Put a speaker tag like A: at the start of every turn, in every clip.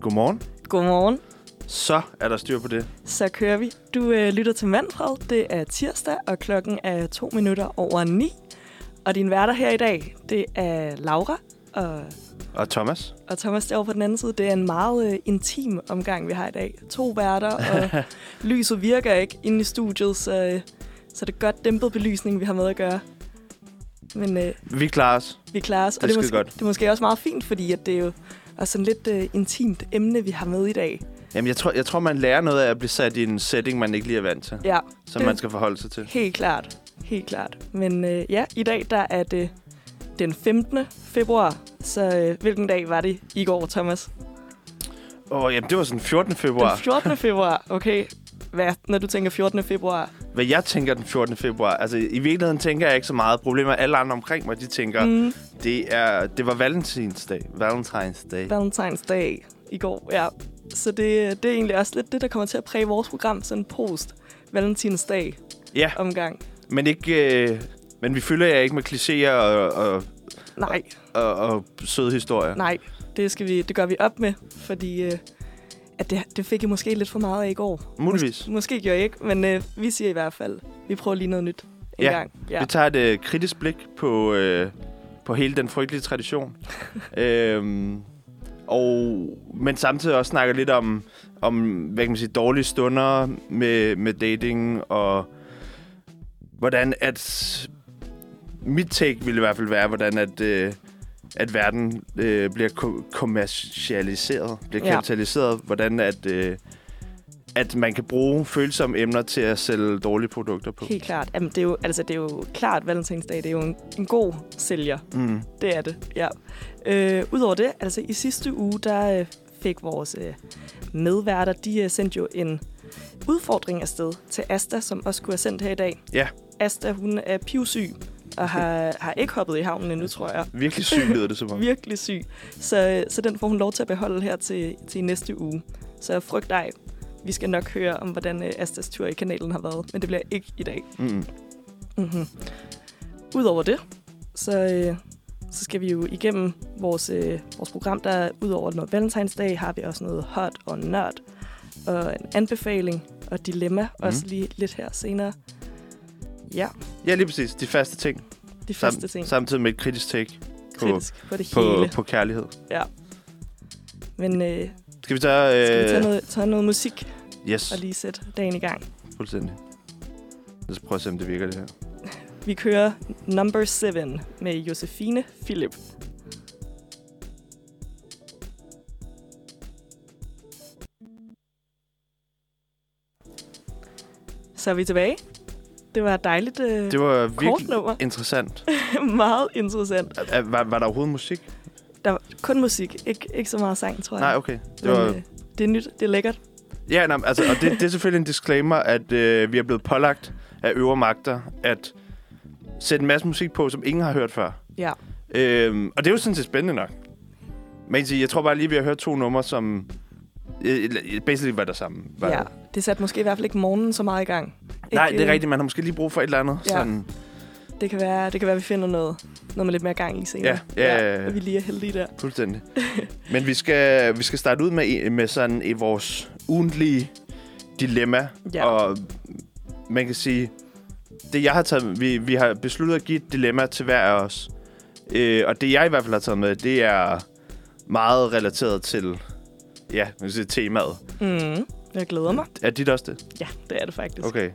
A: Godmorgen.
B: Godmorgen.
A: Så er der styr på det.
B: Så kører vi. Du øh, lytter til Manfred. Det er tirsdag, og klokken er to minutter over ni. Og din værter her i dag, det er Laura og,
A: Og Thomas?
B: og Thomas derovre på den anden side. Det er en meget øh, intim omgang, vi har i dag. To værter, og lyset virker ikke inde i studiet, så, øh, så det er godt dæmpet belysning, vi har med at gøre. Men øh,
A: Vi klarer os.
B: vi klarer os.
A: Det
B: og det er, måske,
A: godt.
B: det er måske også meget fint, fordi at det er jo også sådan lidt øh, intimt emne, vi har med i dag.
A: Jamen, jeg tror, jeg tror, man lærer noget af at blive sat i en setting, man ikke lige er vant til.
B: Ja,
A: Som man skal forholde sig til.
B: Helt klart. Helt klart. Men øh, ja, i dag der er det den 15. februar. Så øh, hvilken dag var det i går, Thomas?
A: Åh, oh, jamen, det var sådan 14. februar.
B: Den 14. februar. Okay. Hvad, når du tænker 14. februar?
A: Hvad jeg tænker den 14. februar, altså i virkeligheden tænker jeg ikke så meget. Problemet er, at alle andre omkring mig, de tænker, mm. Det, er, det var Valentinsdag. Valentine's Day
B: i går, ja. Så det, det er egentlig også lidt det, der kommer til at præge vores program, sådan post Valentinsdag
A: Ja,
B: omgang.
A: men ikke... Øh, men vi fylder jer ikke med klichéer og, og,
B: Nej,
A: og, og søde historier.
B: nej. Det, skal vi, det gør vi op med, fordi øh, at det, det fik I måske lidt for meget af i går.
A: Muligvis.
B: Mås- måske gjorde jeg ikke, men øh, vi siger i hvert fald, vi prøver lige noget nyt en
A: Ja,
B: gang. Ja.
A: Vi tager et øh, kritisk blik på, øh, på hele den frygtelige tradition. øhm, og, men samtidig også snakker lidt om, om hvad kan man sige, dårlige stunder med, med dating, og hvordan at... Mit take ville i hvert fald være, hvordan at, øh, at verden øh, bliver ko- kommercialiseret, bliver
B: Ja.
A: kapitaliseret, hvordan at... Øh, at man kan bruge følsomme emner til at sælge dårlige produkter på.
B: Helt klart. Jamen, det, er jo, altså, det er jo klart, Valentinsdag det er jo en, en god sælger.
A: Mm.
B: Det er det, ja. Øh, Udover det, altså i sidste uge, der øh, fik vores øh, medværter, de øh, sendte jo en udfordring afsted til Asta, som også skulle have sendt her i dag.
A: Ja.
B: Asta, hun er pivsyg og har, har ikke hoppet i havnen endnu, tror jeg.
A: Virkelig sygt lyder det som om.
B: Virkelig syg. Så, så den får hun lov til at beholde her til, til næste uge. Så frygt dig. Vi skal nok høre om, hvordan øh, Astas tur i kanalen har været, men det bliver ikke i dag.
A: Mm.
B: Mm-hmm. Udover det, så, øh, så skal vi jo igennem vores, øh, vores program, der udover noget Valentinsdag, har vi også noget hot og nørd, og en anbefaling og dilemma, mm. også lige lidt her senere. Ja,
A: Ja, lige præcis. De faste ting.
B: de første ting.
A: Samtidig med et kritisk take på,
B: Kritisk på det
A: på,
B: hele.
A: på kærlighed.
B: Men øh,
A: Skal vi tage... Øh,
B: skal vi tage noget, tage noget musik
A: Yes,
B: og lige sætte dagen i gang?
A: fuldstændig. Lad os prøve at se, om det virker, det her.
B: Vi kører Number 7 med Josefine Philip. Så er vi tilbage. Det var et dejligt øh,
A: Det var virkelig
B: nummer.
A: interessant.
B: Meget interessant.
A: Er- Var, var der overhovedet musik?
B: Der var kun musik, ikke, ikke så meget sang, tror jeg.
A: Nej, okay. Det
B: Men,
A: var...
B: øh, det er nyt, det er lækkert.
A: Ja, nej, altså, og det, det er selvfølgelig en disclaimer, at øh, vi er blevet pålagt af øvre magter at sætte en masse musik på, som ingen har hørt før.
B: Ja.
A: Øhm, og det er jo sådan set spændende nok. Men jeg tror bare lige, vi har hørt to numre, som øh, basically var der samme. Var
B: ja. Det satte måske i hvert fald ikke morgenen så meget i gang.
A: Nej,
B: Ikke,
A: det er
B: øh,
A: rigtigt. Man har måske lige brug for et eller andet.
B: Ja.
A: Sådan,
B: Det kan være, det kan være, vi finder noget, noget med lidt mere gang i senere.
A: Ja, ja, ja, ja.
B: at vi lige er heldige der.
A: fuldstændig. Men vi skal, vi skal starte ud med, med sådan i vores ugentlige dilemma.
B: Ja.
A: Og man kan sige, det jeg har taget, vi, vi har besluttet at give et dilemma til hver af os. Øh, og det jeg i hvert fald har taget med, det er meget relateret til ja, sige, temaet.
B: Mm, jeg glæder mig.
A: Er dit også det?
B: Ja, det er det faktisk.
A: Okay.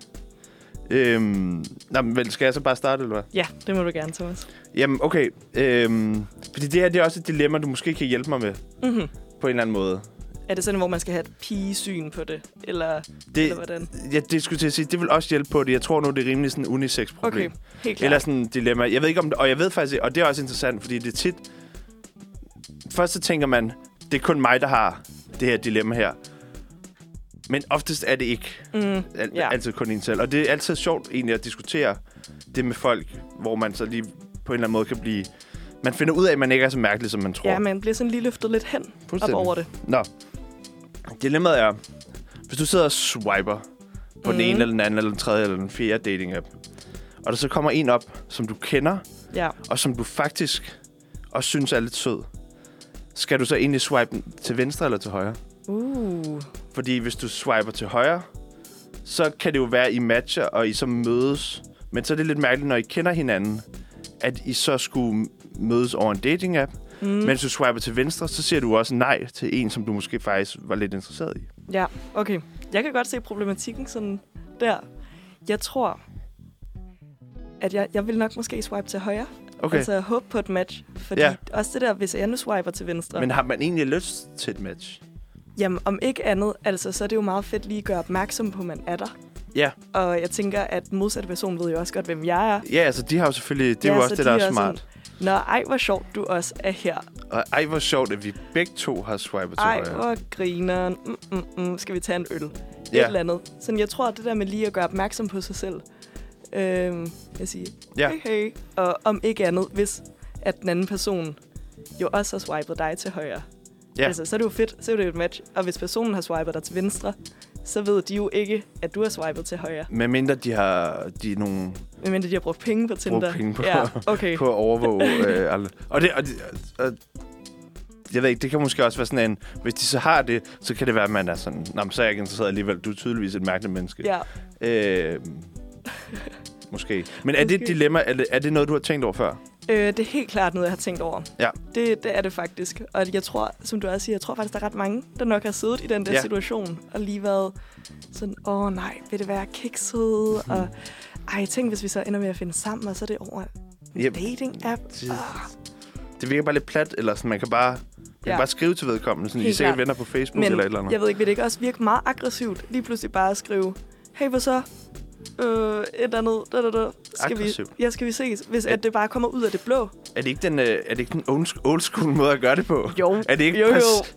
A: Øhm, nå, men vel, skal jeg så bare starte, eller hvad?
B: Ja, det må du gerne, Thomas.
A: Jamen, okay. Øhm, fordi det her, det er også et dilemma, du måske kan hjælpe mig med,
B: Mm-hmm.
A: på en eller anden måde.
B: Er det sådan, hvor man skal have et pigesyn på det? Eller,
A: Det,
B: eller hvordan?
A: ja, det skulle til at sige, det vil også hjælpe på det. Jeg tror nu, det er rimelig sådan unisex problem.
B: Okay, helt klart.
A: Eller sådan et dilemma. Jeg ved ikke om det, og jeg ved faktisk, og det er også interessant, fordi det er tit... Først så tænker man, det er kun mig, der har det her dilemma her. Men oftest er det ikke
B: Mm,
A: al-
B: Ja.
A: altid kun en selv. Og det er altid sjovt egentlig at diskutere det med folk, hvor man så lige på en eller anden måde kan blive... Man finder ud af, at man ikke er så mærkelig, som man tror.
B: ja, man bliver sådan lige løftet lidt hen op over det.
A: Nå. Dilemmaet er, Hvis du sidder og swiper på mm. den ene eller den anden, eller den tredje, eller den fjerde dating-app, og der så kommer en op, som du kender,
B: Ja.
A: og som du faktisk også synes er lidt sød, skal du så egentlig swipe til venstre eller til højre?
B: Uh.
A: Fordi hvis du swiper til højre, så kan det jo være, at I matcher, og I så mødes. Men så er det lidt mærkeligt, når I kender hinanden, at I så skulle mødes over en dating-app.
B: Mm.
A: Men hvis du swiper til venstre, så siger du også nej til en, som du måske faktisk var lidt interesseret i.
B: Ja, okay. Jeg kan godt se problematikken sådan der. Jeg tror, at jeg, jeg vil nok måske swipe til højre.
A: Okay,
B: Altså håbe på et match. Fordi
A: ja.
B: også det der, hvis jeg nu swiper til venstre.
A: men har man egentlig lyst til et match?
B: Jamen, om ikke andet, altså, så er det jo meget fedt lige at gøre opmærksom på, at man er der.
A: Ja.
B: Og jeg tænker, at modsatte person ved jo også godt, hvem jeg er.
A: Ja, altså de har jo selvfølgelig... Det er
B: Ja,
A: jo
B: så
A: også det,
B: de
A: der er
B: er
A: smart.
B: Nå, ej, hvor sjovt, du også er her.
A: Og ej, hvor sjovt, at vi begge to har swipet til
B: Ej,
A: højre.
B: hvor grineren. Mm, mm, mm. Skal vi tage en øl? Et
A: Ja.
B: eller andet. Så jeg tror, at det der med lige at gøre opmærksom på sig selv. Øhm, jeg siger,
A: Ja.
B: hey, hey. Og om ikke andet, hvis at den anden person jo også har swipet dig til højre.
A: Ja.
B: Altså, så er det jo fedt. Så er det jo et match. Og hvis personen har swipet dig til venstre, så ved de jo ikke, at du har swipet til højre.
A: Med mindre de har de er nogle
B: Medmindre de har brugt penge på Tinder.
A: penge på-
B: Ja, okay.
A: på at overvåge øh, alle. Og det, og det og, jeg ved ikke, det kan måske også være sådan en, hvis de så har det, så kan det være, at man er sådan, Nå, men så er jeg ikke interesseret alligevel. Du er tydeligvis et mærkeligt menneske.
B: Ja.
A: Øh, måske. Men er det et
B: Måske.
A: dilemma? Er det, er det noget, du har tænkt over før?
B: Øh, det er helt klart noget, jeg har tænkt over.
A: Ja.
B: Det, det er det faktisk. Og jeg tror, som du også siger, jeg tror faktisk, der er ret mange, der nok har siddet i den der
A: Ja.
B: situation, og lige været sådan, åh nej, vil det være kikset?
A: Mhm.
B: Og ej, tænk, hvis vi så ender med at finde sammen, og så er det over en
A: Yep.
B: dating-app.
A: Det,
B: Ah.
A: det virker bare lidt plat, eller sådan, man kan bare, man kan
B: Ja.
A: bare skrive til vedkommende, sådan,
B: Helt
A: sikkert
B: klart.
A: venner på Facebook
B: Men
A: eller et eller andet.
B: jeg ved ikke, vil det ikke også virke meget aggressivt, lige pludselig bare at skrive, hey, hvad så? Øh, et eller andet, da, da, da. Skal vi, ja, skal vi ses? Hvis at det bare kommer ud af det blå.
A: Er det ikke den, øh, er det ikke den old old school måde at gøre det på?
B: Jo,
A: Er det ikke
B: jo, jo,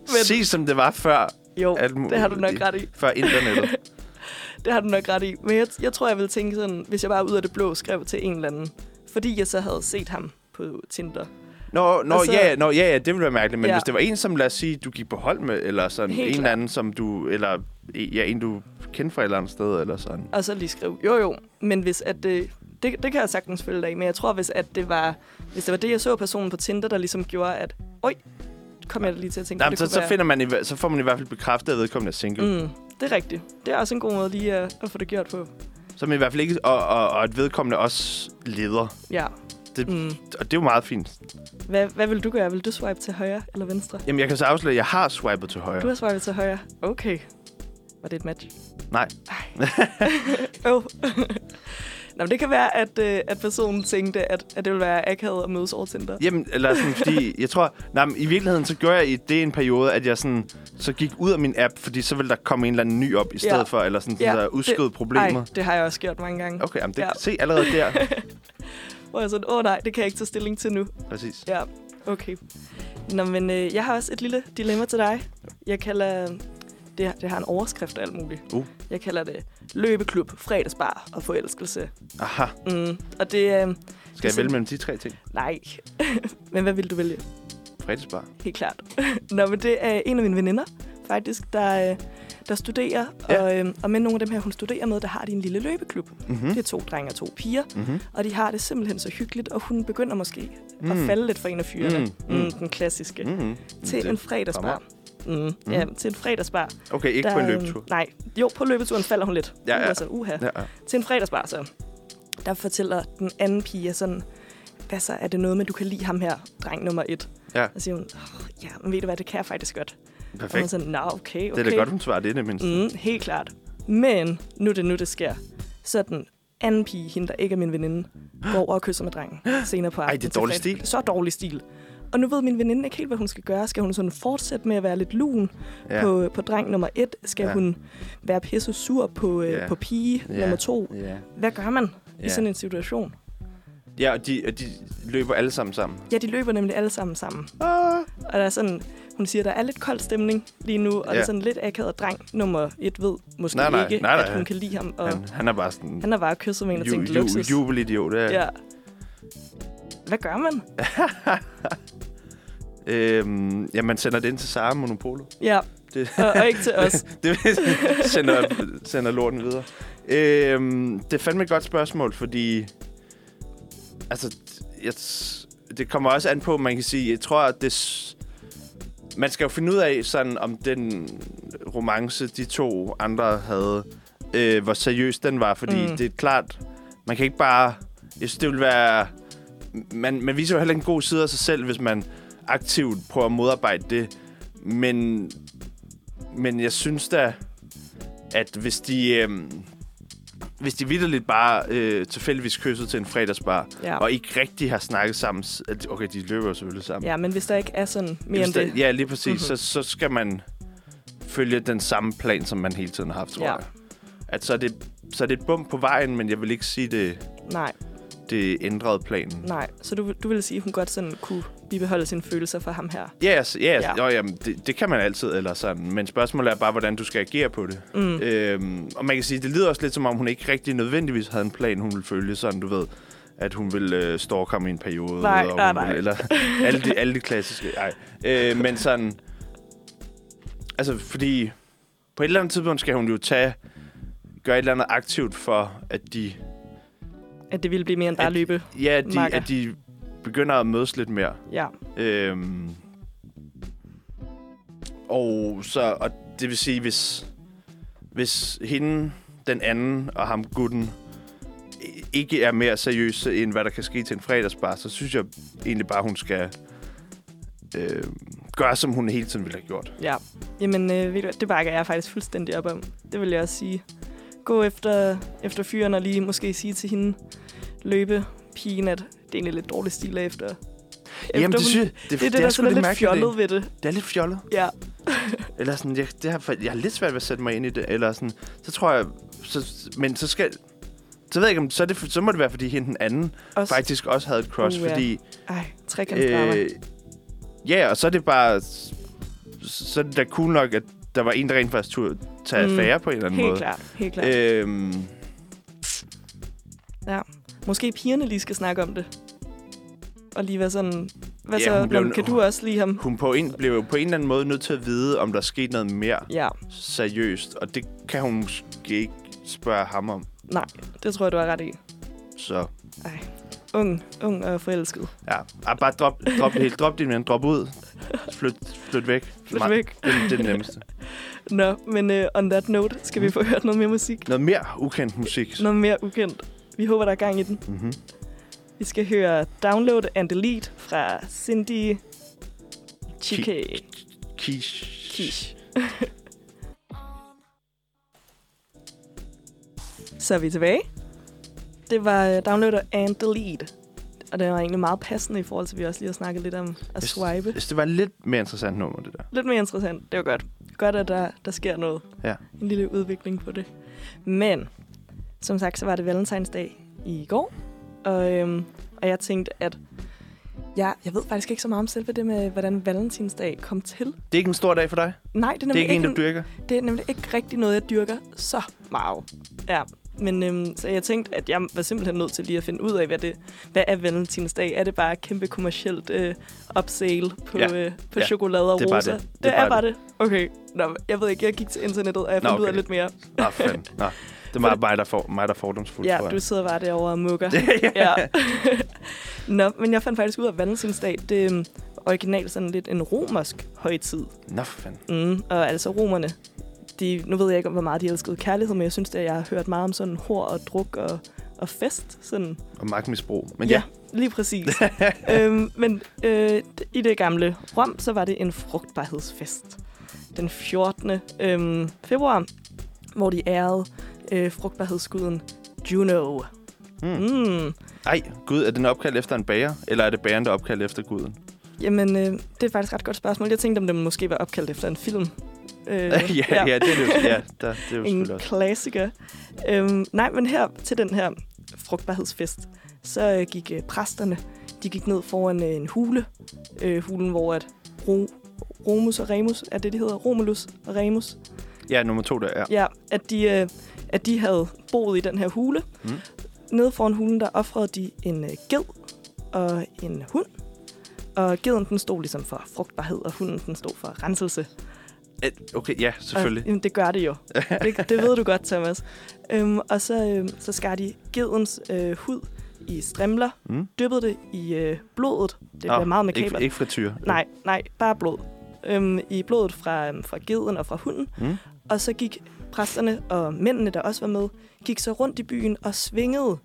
A: præcis,
B: men
A: som det var før,
B: jo,
A: alt muligt.
B: det har du nok ret i.
A: før internettet?
B: Det har du nok ret i. Men jeg, jeg tror, jeg ville tænke sådan, hvis jeg bare ud af det blå skrev til en eller anden. Fordi jeg så havde set ham på Tinder.
A: Nå, nå,
B: så-
A: ja, nå, ja, ja, det ville være mærkeligt. Men ja. Hvis det var en, som lad os sige, du gik på hold med, eller sådan
B: Helt
A: en eller anden, som du, eller ja, en, du kendte fra et eller andet sted, eller sådan.
B: Og så lige skrive, jo jo, men hvis at det, det, det kan jeg sagtens følge dig i, men jeg tror, hvis, at det var, hvis det var det, jeg så personen på Tinder, der ligesom gjorde, at, oj, kom jeg lige til at tænke, det
A: så, så, finder man, i så får man i hvert fald bekræftet, at vedkommende er single. Mm.
B: Det er rigtigt. Det er også en god måde lige at, at få det gjort på.
A: Som i hvert fald ikke, og, og, og at vedkommende også leder.
B: Ja.
A: Det-
B: Mm.
A: Og det er jo meget fint.
B: Hvad, hvad vil du gøre? Vil du swipe til højre eller venstre?
A: Jamen, jeg kan så afsløre, at jeg har swipet til højre.
B: Du har swipet til højre. Okay. Var det et match?
A: Nej.
B: Oh. Nå, men det kan være, at, øh, at personen tænkte, at, at det ville være akavet at mødes over Tinder.
A: Jamen, eller sådan, fordi jeg tror... Nej, men i virkeligheden, så gjorde jeg i det en periode, at jeg sådan, så gik ud af min app, fordi så ville der komme en eller anden ny op i stedet
B: Ja.
A: for, eller sådan,
B: Ja,
A: der udskød problemet.
B: Ej, det har jeg også gjort mange gange.
A: Okay, jamen det,
B: Ja.
A: ja. se allerede der.
B: Hvor jeg sådan, åh oh, nej, det kan jeg ikke tage stilling til nu.
A: Præcis.
B: Ja, okay. Nå, men øh, jeg har også et lille dilemma til dig. Jeg kalder... Det, det har en overskrift og alt muligt.
A: Uh.
B: Jeg kalder det løbeklub, fredagsbar og forelskelse.
A: Aha.
B: Mm. Og det. Øh,
A: Skal jeg vælge mellem de tre ting?
B: nej. men hvad vil du vælge?
A: Fredagsbar.
B: Helt klart. Nå, men det er en af mine veninder, faktisk, der, øh, der studerer.
A: Ja.
B: Og, øh, og med nogle af dem her, hun studerer med, der har de en lille løbeklub.
A: Mm-hmm.
B: Det er to drenge og to piger.
A: Mm-hmm.
B: Og de har det simpelthen så hyggeligt, og hun begynder måske mm. At falde lidt for en af fyrene.
A: Mm,
B: Mm. den klassiske. Mm.
A: Mm-hmm.
B: Til en fredagsbar. Mm. Mm. Ja, til en fredagsbar.
A: Okay, ikke på en
B: øhm,
A: løbetur.
B: Nej, jo, på løbeturen falder hun lidt.
A: Ja, ja.
B: er så, uha.
A: Ja, ja.
B: Til en fredagsbar, så. Der fortæller den anden pige sådan, hvad så er det noget med, du kan lide ham her, dreng nummer et?
A: Ja.
B: Og siger hun, oh, ja, men ved du hvad, det kan jeg faktisk godt. Og hun
A: Perfekt.
B: sådan, nå, okay, okay.
A: Det er da godt, hun svarer det, det mindste.
B: Mm, helt klart. Men nu det nu, det sker. Så den anden pige, hende der ikke er min veninde, går over og kysser med drengen senere på
A: Ej,
B: aftenen.
A: det er dårlig stil.
B: Så dårlig stil. Og nu ved min veninde ikke helt, hvad hun skal gøre. Skal hun sådan fortsætte med at være lidt lun
A: Ja.
B: på, på dreng nummer et? Skal
A: Ja.
B: hun være pisse sur på, øh,
A: Ja.
B: på pige
A: Ja.
B: nummer to?
A: Ja.
B: Hvad gør man
A: Ja.
B: i sådan en situation?
A: Ja, og de, og de løber alle sammen sammen.
B: Ja, de løber nemlig alle sammen sammen.
A: Ah.
B: Og der er sådan, hun siger, der er lidt kold stemning lige nu, og ja. det er sådan lidt akavet dreng nummer et ved måske
A: Nej, nej,
B: ikke,
A: nej, nej.
B: at hun kan lide ham. Og
A: Han, han er bare sådan...
B: han har bare kysset med en og tænkt
A: ju,
B: luksus.
A: jubelidiot. Ja.
B: Ja. Hvad gør man?
A: Øhm, ja, man sender det ind til Sara Monopolo.
B: Ja,
A: Det,
B: Og, og ikke til os.
A: det sender, sender lorten videre. Øhm, det er fandme et godt spørgsmål, fordi... Altså, jeg, det kommer også an på, man kan sige... Jeg tror, at det... Man skal jo finde ud af, sådan, om den romance, de to andre havde, øh, hvor seriøs den var. Fordi
B: Mm.
A: det er klart, man kan ikke bare... Jeg synes, det vil være... Man, man viser jo heller ikke en god side af sig selv, hvis man aktivt prøver at modarbejde det. Men, men jeg synes da, at hvis de... Øh, hvis de vidderligt bare øh, tilfældigvis kyssede til en fredagsbar,
B: Ja.
A: og ikke rigtig har snakket sammen... Okay, de løber jo selvfølgelig sammen.
B: ja, men hvis der ikke er sådan mere
A: Hvis
B: end
A: der,
B: det.
A: Ja, lige præcis.
B: Mhm.
A: Mm-hmm. Så, så skal man følge den samme plan, som man hele tiden har haft, tror
B: Ja.
A: jeg. At så er, det, så er det et bump på vejen, men jeg vil ikke sige, det,
B: Nej,
A: det ændrede planen.
B: nej. Så du, du vil sige, at hun godt sådan kunne bibeholde sine følelser for ham her?
A: Ja, yes, yes,
B: Ja.
A: Jo, jamen, det, det kan man altid, eller sådan. Men spørgsmålet er bare, hvordan du skal agere på det.
B: Mm.
A: Øhm, og man kan sige, det lyder også lidt som om, hun ikke rigtig nødvendigvis havde en plan, hun ville følge. Sådan, du ved, at hun ville øh, stalke ham i en periode.
B: Nej,
A: og
B: nej, nej.
A: Ville, eller alle de, alle de klassiske. Ej. Øh, men sådan... Altså, fordi på et eller andet tidspunkt skal hun jo tage... Gøre et eller andet aktivt for, at de...
B: At det ville blive mere end bare
A: At-
B: løbe.
A: Ja, at de, at de begynder at mødes lidt mere.
B: Ja.
A: Øhm, og så, og det vil sige, hvis, hvis hende, den anden og ham gutten, ikke er mere seriøse, end hvad der kan ske til en fredagsbar, så synes jeg egentlig bare, hun skal øh, gøre, som hun hele tiden ville have gjort.
B: Ja. Jamen, øh, ved du, det bakker jeg faktisk fuldstændig op om. Det vil jeg også sige. Gå efter, efter fyren og lige måske sige til hende, løbe pigen, at det er egentlig lidt dårlig stil efter. efter
A: Jamen, det, synes, jeg- det,
B: det er det, der er lidt
A: mærkeligt,
B: fjollet
A: det.
B: ved det.
A: Det er lidt fjollet.
B: Ja.
A: Eller sådan, jeg, det har, jeg har lidt svært ved at sætte mig ind i det. Eller sådan, så tror jeg... Så, men så skal... Så ved jeg ikke, om så, det, så må det være, fordi hende den anden
B: Også,
A: faktisk også havde et crush,
B: Uh, ja.
A: fordi...
B: Ej, trekantsdrama.
A: Øh, ja, og så er det bare... Så er det da cool nok, at der var en, der rent faktisk turde tage
B: Mm,
A: affære på en eller anden
B: helt
A: måde.
B: klart, helt klart.
A: Øhm,
B: Måske pigerne lige skal snakke om det. Og lige være sådan... Hvad
A: Ja,
B: så,
A: blev-
B: kan du også lige ham?
A: hun på en, blev jo på en eller anden måde nødt til at vide, om der skete noget mere
B: Ja,
A: seriøst. Og det kan hun måske ikke spørge ham om.
B: nej, det tror jeg, du har ret i.
A: Så
B: Ej, ung, ung og forelsket.
A: ja, ah, bare drop, drop det helt. Drop din ven. Drop ud. Flyt, flyt væk. Nej,
B: væk.
A: Det, det er det nemmeste.
B: Nå, men uh, on that note, skal vi få hørt noget mere musik?
A: Noget mere ukendt musik.
B: Noget mere ukendt. Vi håber, der er gang i den.
A: Mm-hmm.
B: Vi skal høre Download and Delete fra Cindy Chike
A: Kish.
B: Kish. Så er vi tilbage. Det var øh, Download and Delete. Og det var egentlig meget passende i forhold til, at vi også lige har snakket lidt om at
A: Hvis-
B: swipe.
A: Hvis det var lidt mere interessant nummer, det der.
B: Lidt mere interessant. Det var godt. Godt, at der, der sker noget.
A: Ja.
B: En lille udvikling på det. Men, som sagt, så var det valentinsdag i går. Og, øhm, og jeg tænkte, at ja, jeg ved faktisk ikke så meget om selve det med, hvordan valentinsdag kom til.
A: Det er ikke en stor dag for dig?
B: Nej, det er
A: Det er
B: nemlig,
A: ikke en,
B: ikke,
A: du dyrker?
B: det er nemlig ikke rigtig noget, jeg dyrker så meget. Ja, men øhm, så jeg tænkte, at jeg var simpelthen nødt til lige at finde ud af, hvad det hvad er valentinsdag. Er det bare et kæmpe kommercielt øh, upsale på,
A: Ja.
B: øh, på
A: Ja,
B: chokolade og
A: det er bare
B: rosa?
A: det.
B: Det, det er bare det. Okay, Nå, jeg ved ikke, jeg gik til internettet, og jeg
A: Nå,
B: fandt ud af
A: okay.
B: lidt mere.
A: Nå, fanden. Nå. Det er meget mig, der, for, mig, der er fordomsfuld,
B: Ja,
A: tror jeg.
B: du sidder bare derovre og mukker.
A: ja.
B: ja. Nå, men jeg fandt faktisk ud af, at valentinsdag, det er øhm, originalt sådan lidt en romersk højtid.
A: Nå, for fanden.
B: Mm, og altså romerne, de, nu ved jeg ikke, hvor meget de elskede kærlighed, men jeg synes, at jeg har hørt meget om sådan hår og druk og, og fest. Sådan.
A: Og magtmisbrug. Men ja.
B: lige præcis. øhm, men øh, i det gamle Rom, så var det en frugtbarhedsfest. Den 14. Øhm, februar, hvor de ærede øh, frugtbarhedsguden Juno.
A: Mm.
B: Mm.
A: Ej, Gud, er den opkaldt efter en bager? Eller er det bageren, der er opkaldt efter guden?
B: Jamen, øh, det er faktisk et ret godt spørgsmål. Jeg tænkte, om den måske var opkaldt efter en film. Øh,
A: ja, ja. ja, det er det jo, ja, der, det er jo
B: en klassiker. Øhm, nej, men her til den her frugtbarhedsfest, så øh, gik øh, præsterne, de gik ned foran øh, en hule. Øh, hulen, hvor at Ro, Romus og Remus, er det, de hedder? Romulus og Remus.
A: Ja, nummer to der, ja.
B: Ja, at de, øh, at de havde boet i den her hule.
A: Mm.
B: Nede foran hulen, der offrede de en øh, ged og en hund. Og geden, den stod ligesom for frugtbarhed, og hunden, den stod for renselse.
A: Okay, ja, selvfølgelig.
B: Og, jamen, det gør det jo. Det, det ved du godt, Thomas. Øhm, og så, øhm, så skar de gedens øh, hud i strimler,
A: Mm.
B: dyppede det i øh, blodet. Det bliver meget
A: ikke,
B: makabert.
A: ikke frityr.
B: Nej, nej, bare blod. Øhm, I blodet fra, øhm, fra geden og fra hunden.
A: Mm.
B: Og så gik præsterne og mændene, der også var med, gik så rundt i byen og svingede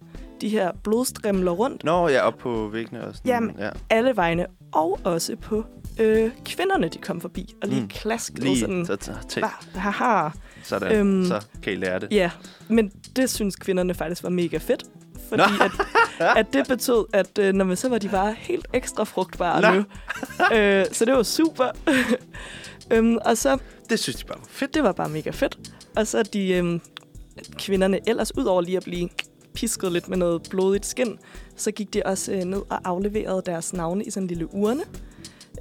B: de her blodstrimler rundt
A: Nå, ja, op på væggene og sådan.
B: Jamen,
A: ja.
B: alle vegne. Og også på øh, kvinderne, de kom forbi og lige
A: Mm.
B: klaskede
A: Lige,
B: sådan.
A: så, så, så,
B: "Hva? Haha.
A: sådan.
B: Øhm,
A: så kan I lære det.
B: Ja, men det synes kvinderne faktisk var mega fedt. Fordi at, at det betød, at øh, når man så var de bare helt ekstra frugtbare
A: Nå.
B: nu. Øh, så det var super. øhm, og så,
A: Det synes de bare var fedt.
B: det var bare mega fedt. Og så de øhm, kvinderne ellers, ud over lige at blive pisket lidt med noget blodigt skin, så gik de også øh, ned og afleverede deres navne i sådan en lille urne.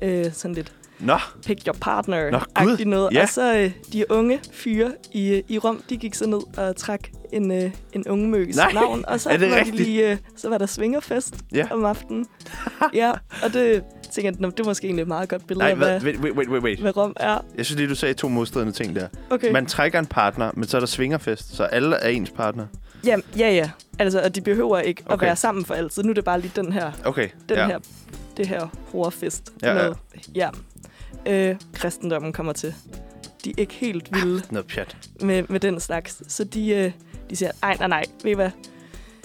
B: Øh, sådan lidt
A: Nå,
B: pick your partner
A: Nå, Gud,
B: noget.
A: ja.
B: Og så øh, de unge fyre i, i Rom, de gik så ned og trak en, øh, en unge møs
A: Nej,
B: navn. Og så
A: er det
B: var,
A: rigtigt?
B: de lige, øh, så var der svingerfest
A: Ja.
B: om aftenen. ja, og det tænker jeg, det er måske egentlig et meget godt billede
A: nej,
B: af, hvad,
A: hvad, wait, wait, wait, wait.
B: hvad Rom er.
A: Jeg synes lige, du sagde to modstridende ting der.
B: Okay.
A: Man trækker en partner, men så er der svingerfest, så alle er ens partner.
B: Ja, ja, ja. Altså, og de behøver ikke okay. at være sammen for altid. Nu er det bare lige den her,
A: Okay,
B: den
A: ja.
B: her, det her horefest.
A: Ja, ja.
B: Noget. ja. Øh, kristendommen kommer til. De er ikke helt vilde.
A: Noget pjat.
B: med, med den slags. Så de, øh, de siger, nej, nej, nej, ved I hvad?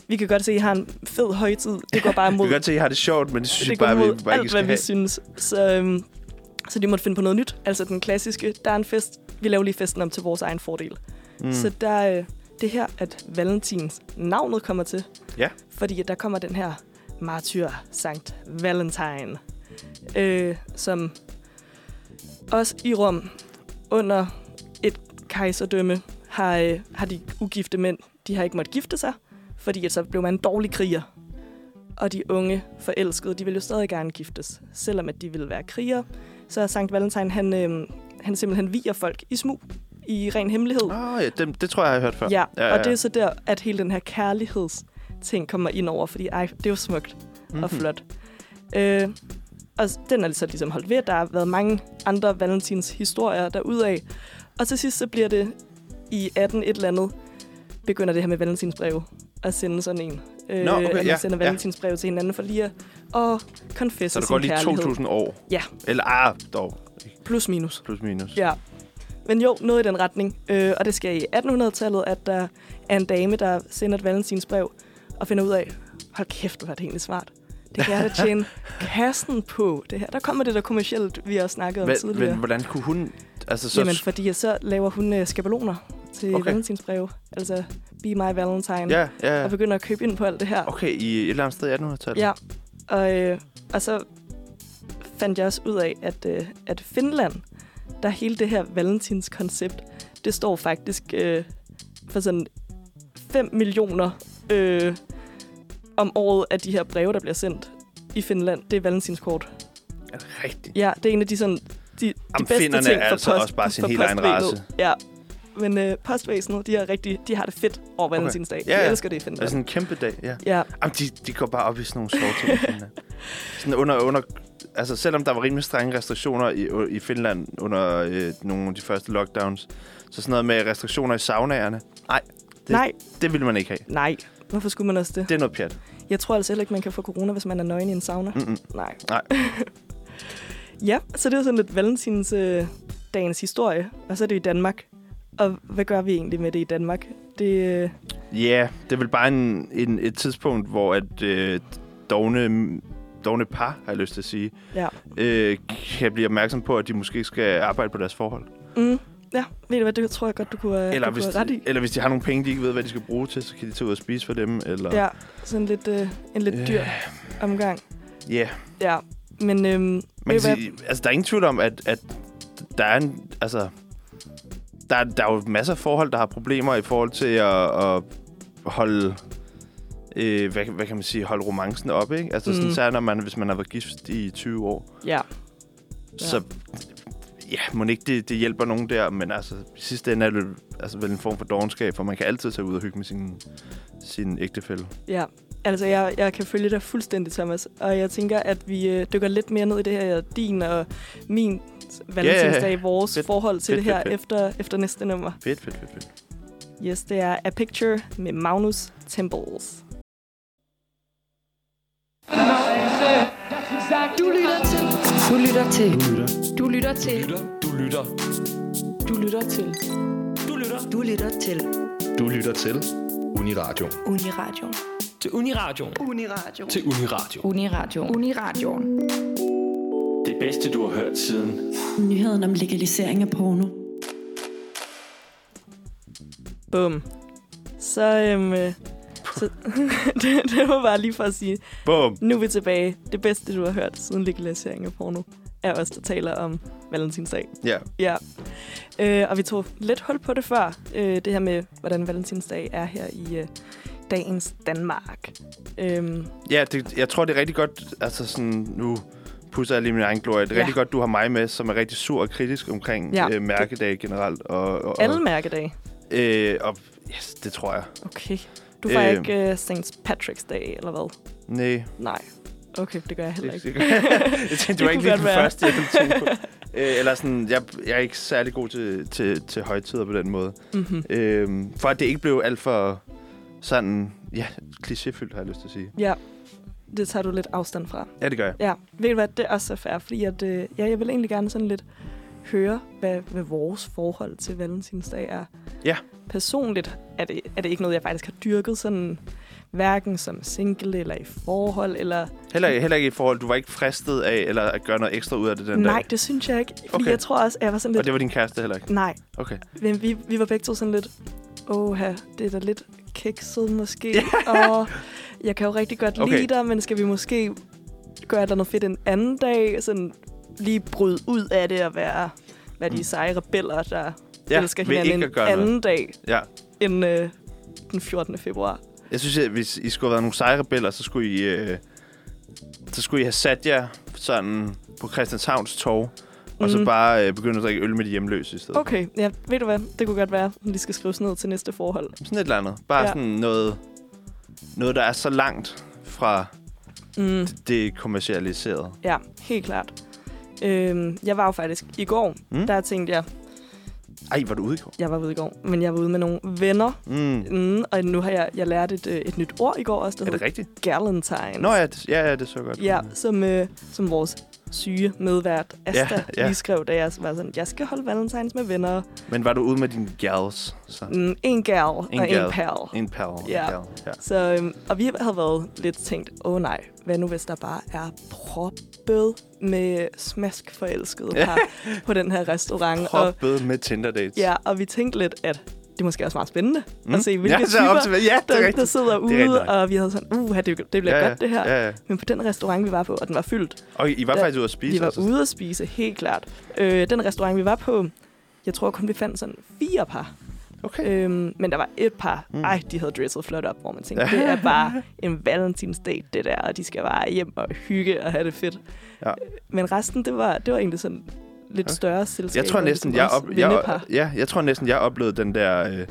B: Vi kan godt se, at I har en fed højtid. Det går bare
A: Vi
B: mod,
A: kan godt se, at I har det sjovt, men det synes
B: det
A: jeg bare, vi bare ikke
B: alt,
A: skal
B: hvad vi
A: have.
B: synes. Så, øhm, så de måtte finde på noget nyt. Altså den klassiske, der er en fest. Vi laver lige festen om til vores egen fordel. Mm. Så der, øh, det er her, at Valentins navnet kommer til.
A: Ja.
B: Fordi der kommer den her martyr, Sankt Valentine, øh, som også i Rom under et kejserdømme har, øh, har de ugifte mænd, de har ikke måttet gifte sig, fordi at så blev man en dårlig kriger. Og de unge forelskede, de ville jo stadig gerne giftes, selvom at de ville være krigere. Så Sankt Valentine, han, øh, han simpelthen viger folk i smug, i ren hemmelighed.
A: Oh, ja, det, det tror jeg, jeg har hørt før.
B: Ja, og det er så der, at hele den her kærlighedsting kommer ind over, fordi ej, det er jo smukt mm-hmm. og flot. Øh, og den er så ligesom holdt ved. Der har været mange andre Valentins historier derudaf. Og til sidst så bliver det i 18 et eller andet, begynder det her med Valentinsbrev at sende sådan en. Øh,
A: Nå, okay,
B: at man
A: ja,
B: sender
A: ja.
B: Valentinsbrev til hinanden for lige at og confesse
A: Så der
B: sin
A: går lige
B: kærlighed.
A: 2.000 år.
B: Ja.
A: Eller, ah, dog.
B: Plus minus.
A: Plus minus.
B: Ja. Men jo, noget i den retning. Øh, og det sker i 1800-tallet, at der er en dame, der sender et valentinsbrev og finder ud af, hold kæft, hvor er det egentlig smart. Det kan jeg da tjene kassen på det her. Der kommer det der kommercielt, vi har snakket om
A: Hva,
B: tidligere.
A: men hvordan kunne hun... Altså, så,
B: Jamen, fordi så laver hun øh, skabeloner til
A: Okay.
B: okay. valentinsbrev. Altså, be my valentine.
A: ja, ja,
B: Og begynder at købe ind på alt det her.
A: Okay, i et eller andet sted i 1800-tallet?
B: Ja, og, øh, og så fandt jeg også ud af, at, øh, at Finland, der hele det her valentins koncept, det står faktisk øh, for sådan 5 millioner øh, om året af de her breve, der bliver sendt i Finland. Det er valentinskort.
A: Er det rigtigt?
B: Ja, det er en af de sådan... De, de
A: Jamen,
B: bedste
A: finnerne
B: ting
A: er
B: for
A: altså
B: post,
A: også bare sin helt egen race.
B: Ja, men øh, postvæsenet, de, er rigtig, de har det fedt over valentinsdag.
A: Ja,
B: De elsker det i Finland.
A: Det er sådan en kæmpe dag, ja.
B: Ja,
A: Jamen, de, de går bare op i sådan nogle sjove ting i Finland. Sådan under, under, altså, selvom der var rimelig strenge restriktioner i, i Finland under øh, nogle af de første lockdowns, så sådan noget med restriktioner i saunaerne, nej, Det-
B: nej,
A: det ville man ikke have.
B: nej. Hvorfor skulle man også det?
A: Det er noget pjat.
B: Jeg tror altså heller ikke, man kan få corona, hvis man er nøgen i en sauna. Mm.
A: Mm-mm.
B: Nej.
A: Nej.
B: ja, så det er sådan lidt valentins øh, dagens historie. Og så er det i Danmark. Og hvad gør vi egentlig med det i Danmark? Det, øh,
A: Ja, yeah, det er vel bare en, en, et tidspunkt, hvor at øh, dogne, dogne par, har jeg lyst til at sige,
B: ja.
A: øh, kan blive opmærksom på, at de måske skal arbejde på deres forhold.
B: Mm, ja, ved du hvad, det tror jeg godt, du kunne,
A: Eller
B: du
A: hvis,
B: kunne have ret i.
A: de, eller hvis de har nogle penge, de ikke ved, hvad de skal bruge til, så kan de tage ud og spise for dem. Eller,
B: Ja, sådan lidt, øh, en lidt dyr omgang.
A: Ja,
B: Ja, men øhm,
A: man kan
B: hvad?
A: sige, altså, der er ingen tvivl om, at, at der er en, altså, der, der er jo masser af forhold, der har problemer i forhold til at, at holde, øh, hvad, hvad kan man sige, holde romancen op, ikke? Altså, sådan,
B: Mm.
A: særligt når man, hvis man har været gift i 20 år.
B: Ja,
A: Så ja, må ikke det, det hjælper nogen der, men altså, i sidste ende er det altså, vel en form for dogenskab, for man kan altid tage ud og hygge med sin, sin ægtefælle.
B: ja. Altså, jeg, jeg kan følge dig fuldstændig, Thomas. Og jeg tænker, at vi øh, dykker lidt mere ned i det her, din og min valentinsdag, yeah. vores
A: Fedt.
B: forhold til
A: Fedt,
B: det her
A: fedt, fedt.
B: Efter, efter næste nummer.
A: Fedt, fedt, fedt, fedt.
B: Yes, det er A Picture med Magnus Temples.
C: Du lytter til. Du lytter til.
D: Du lytter.
C: Du lytter til.
D: Du lytter.
C: Du lytter til.
D: Du lytter.
C: Du lytter til.
E: Du lytter til Uniradio.
C: Uniradio.
D: Til Uniradio.
C: Uniradio.
D: Til Uniradio.
C: Uniradio. Uniradio.
D: Det bedste, du har hørt siden.
F: Nyheden om legalisering af porno.
B: Bum. Så, øhm, øh, så det, det var bare lige for at sige,
A: Bum.
B: nu er vi tilbage. Det bedste, du har hørt siden legalisering af porno, er os, der taler om valentinsdag.
A: Ja.
B: Ja. Øh, og vi tog lidt hul på det før. Øh, det her med, hvordan valentinsdag er her i øh, dagens Danmark. Øhm,
A: Ja, det, jeg tror, det er rigtig godt, altså sådan, nu pusser jeg lige min egen glorie. Det er
B: Ja.
A: rigtig godt, du har mig med, som er rigtig sur og kritisk omkring
B: Ja.
A: øh, mærkedag generelt. Og, og,
B: alle mærkedage.
A: Øh, og yes, det tror jeg.
B: Okay. Du får øh,
A: Øh.
B: ikke uh, St. Patrick's Day, eller hvad?
A: Nej.
B: Nej. Okay, det gør jeg heller ikke.
A: det, jeg tænkte, det var ikke lige den
B: være.
A: første, jeg tænke på. Øh, eller sådan, jeg, jeg er ikke særlig god til, til, til højtider på den måde.
B: Mm-hmm.
A: Øh, for at det ikke blev alt for sådan, ja, klichéfyldt, har jeg lyst til at sige.
B: Ja, det tager du lidt afstand fra.
A: Ja, det gør jeg.
B: Ja, ved du hvad, det er også så fair, fordi at, øh, ja, jeg vil egentlig gerne sådan lidt høre, hvad, hvad vores forhold til valentinsdag er.
A: Ja.
B: Personligt er det, er det ikke noget, jeg faktisk har dyrket sådan, hverken som single eller i forhold, eller...
A: Heller, heller ikke i forhold, du var ikke fristet af, eller at gøre noget ekstra ud af det den
B: Nej,
A: dag.
B: det synes jeg ikke. Fordi
A: Okay.
B: jeg tror også, at jeg var sådan lidt...
A: Og det var din kæreste heller ikke?
B: Nej,
A: Okay.
B: men vi, vi var begge to sådan lidt... Åh, det er da lidt kikset måske. og jeg kan jo rigtig godt
A: Okay.
B: lide dig, men skal vi måske gøre der noget fedt en anden dag? Sådan lige bryde ud af det og være, være de seje rebeller, der
A: Ja,
B: elsker hinanden en
A: at
B: anden
A: noget.
B: dag
A: Ja.
B: end øh, den 14. februar.
A: Jeg synes, at hvis I skulle have været nogle seje rebeller, så skulle I, øh, så skulle I have sat jer sådan på Christianshavns torv, og så
B: Mhm.
A: bare øh, begynde at drikke øl med de hjemløse i stedet.
B: Okay, ja, ved du hvad? Det kunne godt være, at de skal skrives ned til næste forhold.
A: Sådan et eller andet. Bare
B: ja.
A: sådan noget, noget, der er så langt fra
B: Mm,
A: det kommercialiserede.
B: ja, helt klart. Øhm, jeg var jo faktisk i går, mm. Der tænkte jeg,
A: Ej, var du ude i går?
B: jeg var ude i går, men jeg var ude med nogle venner,
A: Mm.
B: mm, og nu har jeg, jeg lært et, øh, et nyt ord i går også, der
A: Er det rigtigt?
B: galentines.
A: Nå ja, det, ja, ja, det er så godt.
B: Ja, som, øh, som vores syge medvært Asta
A: Ja, ja.
B: lige skrev, da jeg var sådan, jeg skal holde valentines med venner.
A: Men var du ude med dine gals? Så?
B: Mm, en gal og
A: En
B: en
A: gal.
B: pal.
A: En pal.
B: Ja.
A: Gal. ja.
B: Så, øhm, og vi havde været lidt tænkt, åh oh, nej, hvad nu hvis der bare er proppet med smaskforelskede par på den her restaurant. Og,
A: Proppet med Tinder dates.
B: ja, og vi tænkte lidt, at det måske også meget spændende mm. at se, hvilke
A: ja,
B: typer,
A: op til, ja, det er
B: der, der
A: rigtigt.
B: sidder
A: Det er rigtigt
B: ude,
A: nok.
B: og vi havde sådan, uh, det, det bliver
A: ja,
B: godt det her.
A: Ja, ja.
B: Men på den restaurant, vi var på, og den var fyldt,
A: Og I var
B: Der-
A: faktisk ude at spise?
B: vi var
A: altså?
B: ude at spise, helt klart. Øh, den restaurant, vi var på, jeg tror kun, vi fandt sådan fire par.
A: Okay.
B: Øhm, men der var et par, mm. Ej, de havde dresset flot op, hvor man tænkte, det er bare en valentinsdate, det der, og de skal bare hjem og hygge og have det fedt.
A: Ja.
B: Men resten, det var, det var egentlig sådan lidt større selskab.
A: Jeg tror næsten, jeg, op, jeg, ja, jeg tror næsten, jeg oplevede den der øh,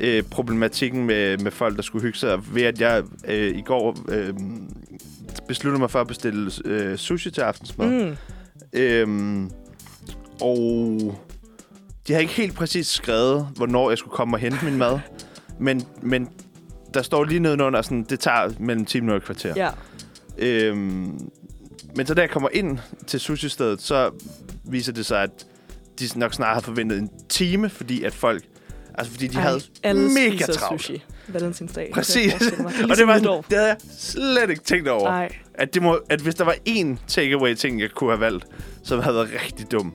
A: øh, problematikken med, med folk, der skulle hygge sig, ved at jeg øh, i går øh, besluttede mig for at bestille øh, sushi til aftensmad. Mm. Øhm, og de har ikke helt præcis skrevet, hvornår jeg skulle komme og hente min mad. Men, men der står lige nedenunder, sådan, det tager mellem 10 minutter og et kvarter.
B: Ja,
A: Øhm, men så da jeg kommer ind til sushi-stedet, så viser det sig, at de nok snart har forventet en time, fordi at folk... Altså, fordi de
B: Ej,
A: havde mega travlt.
B: sushi. Valentinsdag.
A: Præcis.
B: jeg.
A: Og det var sådan, det havde jeg slet ikke tænkt over.
B: Ej,
A: At, det må, at hvis der var én takeaway-ting, jeg kunne have valgt, som havde været rigtig dum,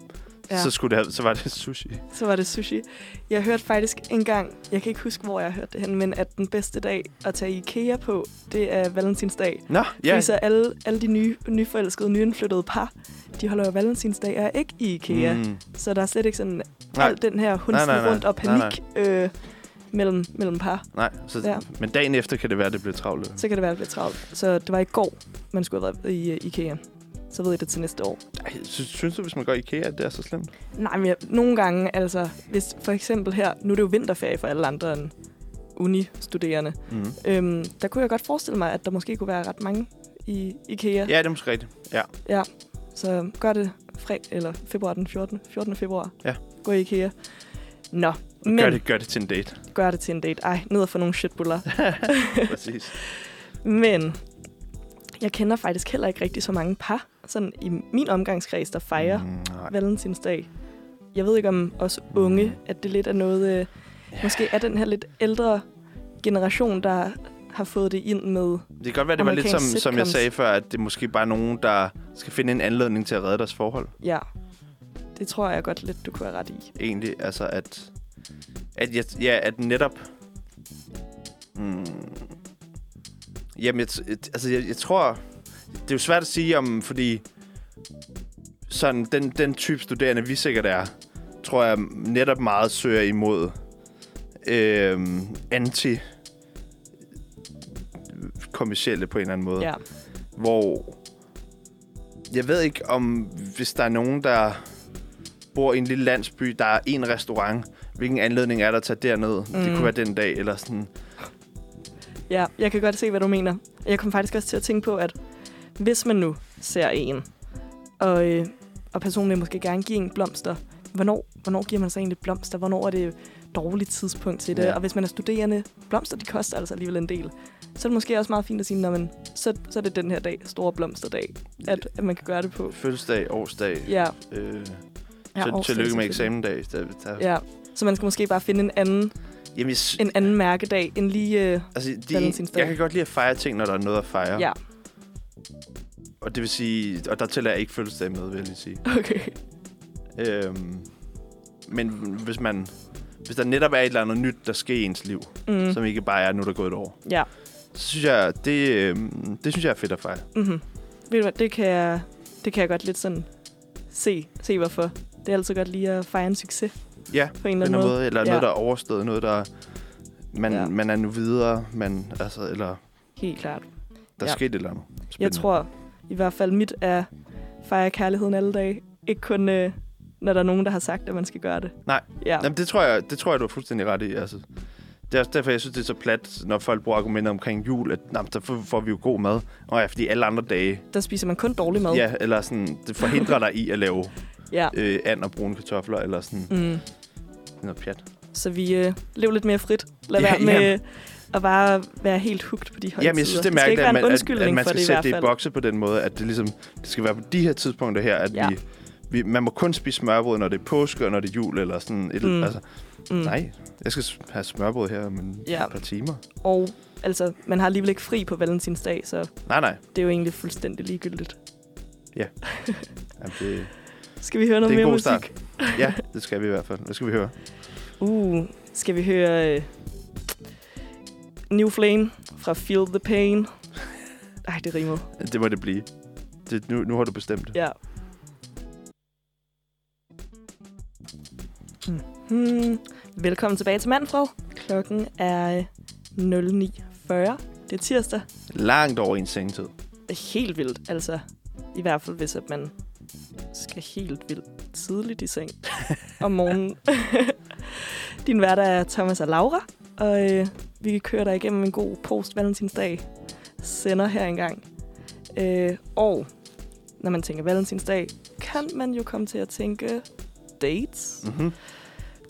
B: Ja.
A: så, skulle det have, så var det sushi.
B: så var det sushi. Jeg hørte faktisk engang, jeg kan ikke huske, hvor jeg har hørt det hen, men at den bedste dag at tage IKEA på, det er valentinsdag.
A: Nå,
B: Ja. Fordi så alle, alle de nye, nyforelskede, nyindflyttede par, de holder jo valentinsdag og er ikke i IKEA. Mm. Så der er slet ikke sådan
A: Nej.
B: al den her hundsen
A: Nej, nej, nej.
B: rundt og
A: Nej,
B: panik øh, mellem, mellem par.
A: Nej, så,
B: Ja.
A: ja. men dagen efter kan det være, at det bliver travlt.
B: Så kan det være, at det bliver travlt. Så det var i går, man skulle have været i uh, IKEA. Så ved jeg det til næste år.
A: Ej, synes, synes du, hvis man går i IKEA, at det er så slemt?
B: Nej, men jeg, nogle gange, altså, hvis for eksempel her, nu er det jo vinterferie for alle andre end, uni-studerende.
A: Mm.
B: Øhm, der kunne jeg godt forestille mig, at der måske kunne være ret mange i IKEA.
A: Ja, det er måske rigtigt. Ja.
B: Ja, så gør det fred eller februar den 14. 14. februar.
A: Ja.
B: Gå i IKEA. Nå, men
A: Gør det, gør det til en date.
B: gør det til en date. Ej, ned og få nogle shitbuller.
A: Præcis.
B: men jeg kender faktisk heller ikke rigtig så mange par, sådan i min omgangskreds, der fejrer mm.
A: Mm,
B: valentinsdag. Jeg ved ikke om os unge, at det lidt er noget... Øh, måske er den her lidt ældre generation, der har fået det ind med...
A: Det kan godt være, det var lidt som, som jeg sagde før, at det måske bare nogen, der skal finde en anledning til at redde deres forhold.
B: Ja, det tror jeg godt lidt, du kunne have ret i.
A: Egentlig, altså at... At, jeg, ja, at netop... Mm, jamen, jeg, altså, jeg, jeg tror... Det er jo svært at sige om, fordi... Sådan, den, den type studerende, vi sikkert er, tror jeg netop meget søger imod øhm, anti kommercielle på en eller anden måde.
B: Ja,
A: hvor jeg ved ikke om, hvis der er nogen, der bor i en lille landsby, der er en restaurant, hvilken anledning er der til at tage derned? Mm. Det
B: Mm.
A: kunne være den dag, eller sådan.
B: ja, jeg kan godt se, hvad du mener. Jeg kom faktisk også til at tænke på, at hvis man nu ser en, og, øh, og personen vil måske gerne give en blomster, hvornår, hvornår giver man så egentlig blomster? Hvornår er det et dårligt tidspunkt til det?
A: Ja.
B: Og hvis man er studerende, blomster de koster altså alligevel en del. Så er det måske også meget fint at sige, men så, så er det den her dag, store blomsterdag, at, at man kan gøre det på.
A: Fødselsdag, årsdag.
B: Ja,
A: Øh,
B: ja
A: til,
B: årsdag
A: tillykke med eksamendag. Der, der,
B: Ja, så man skal måske bare finde en anden,
A: Jamen, jeg,
B: en anden mærkedag, end lige... Øh,
A: altså, de, jeg kan godt lide at fejre ting, når der er noget at fejre.
B: ja,
A: Og det vil sige, og der tæller jeg ikke fødselsdag med, vil jeg lige sige.
B: okay.
A: Øhm, men hvis man... Hvis der netop er et eller andet nyt, der sker i ens liv,
B: Mm.
A: som ikke bare er, nu er der gået et år,
B: Ja.
A: så synes jeg, det, øhm, det synes jeg er fedt at fejre.
B: Mm-hmm. Ved du hvad, det kan, jeg, det kan jeg godt lidt sådan se, se hvorfor. Det er altid godt lige at fejre en succes
A: Ja,
B: på en eller
A: en
B: anden måde.
A: måde. Eller
B: Ja.
A: noget, der er overstået. Noget, der man,
B: Ja.
A: man er nu videre. Man, altså, eller
B: Helt klart.
A: der
B: Ja.
A: ja. skete et eller andet.
B: Jeg
A: spændende.
B: tror i hvert fald mit er fejre kærligheden alle dage. Ikke kun, øh, når der er nogen, der har sagt, at man skal gøre det.
A: Nej.
B: Ja,
A: Jamen, det tror, jeg, det tror jeg, du har fuldstændig ret i. Altså, det er også derfor, jeg synes, det er så plat, når folk bruger argumenter omkring jul, at nah, der får, får vi jo god mad. Og ja, fordi alle andre dage,
B: der spiser man kun dårlig mad.
A: ja, eller sådan, det forhindrer dig i at lave
B: ja.
A: øh, and og brune kartofler, eller sådan
B: Mm.
A: noget pjat.
B: Så vi øh, lever lidt mere frit. Lad
A: Ja,
B: være med
A: jamen.
B: Øh, at bare være helt hugt på de højtider.
A: Jamen, jeg synes, det er mærkeligt, at man, at, at man skal
B: det
A: sætte det i bokse på den måde, at det ligesom det skal være på de her tidspunkter her, at
B: Ja.
A: vi, vi, man må kun spise smørbrød, når det er påske, og når det er jul, eller sådan et,
B: Mm.
A: altså,
B: Mm.
A: Nej, jeg skal have smørbrød her om en
B: Ja.
A: ja. par timer.
B: Og altså, man har alligevel ikke fri på valentinsdag, så
A: Nej, nej.
B: det er jo egentlig fuldstændig ligegyldigt.
A: Jamen, det,
B: Skal vi høre noget
A: er
B: mere musik?
A: start. ja, det skal vi i hvert fald. Hvad skal vi høre?
B: Uh, skal vi høre uh, New Flame fra Feel the Pain? Ej, det rimede.
A: Det må det blive. Det, nu, nu har du bestemt.
B: Ja. Hmm. Velkommen tilbage til Manfred. Klokken er øh, 09.40. Det er tirsdag.
A: Langt over en sengetid.
B: Helt vildt, altså. I hvert fald, hvis at man skal helt vildt tidligt i seng om morgenen. Din hverdag er Thomas og Laura, og øh, vi kører dig igennem en god post-valentinsdag sender her engang. Øh, og når man tænker valentinsdag, kan man jo komme til at tænke dates.
A: Mm-hmm.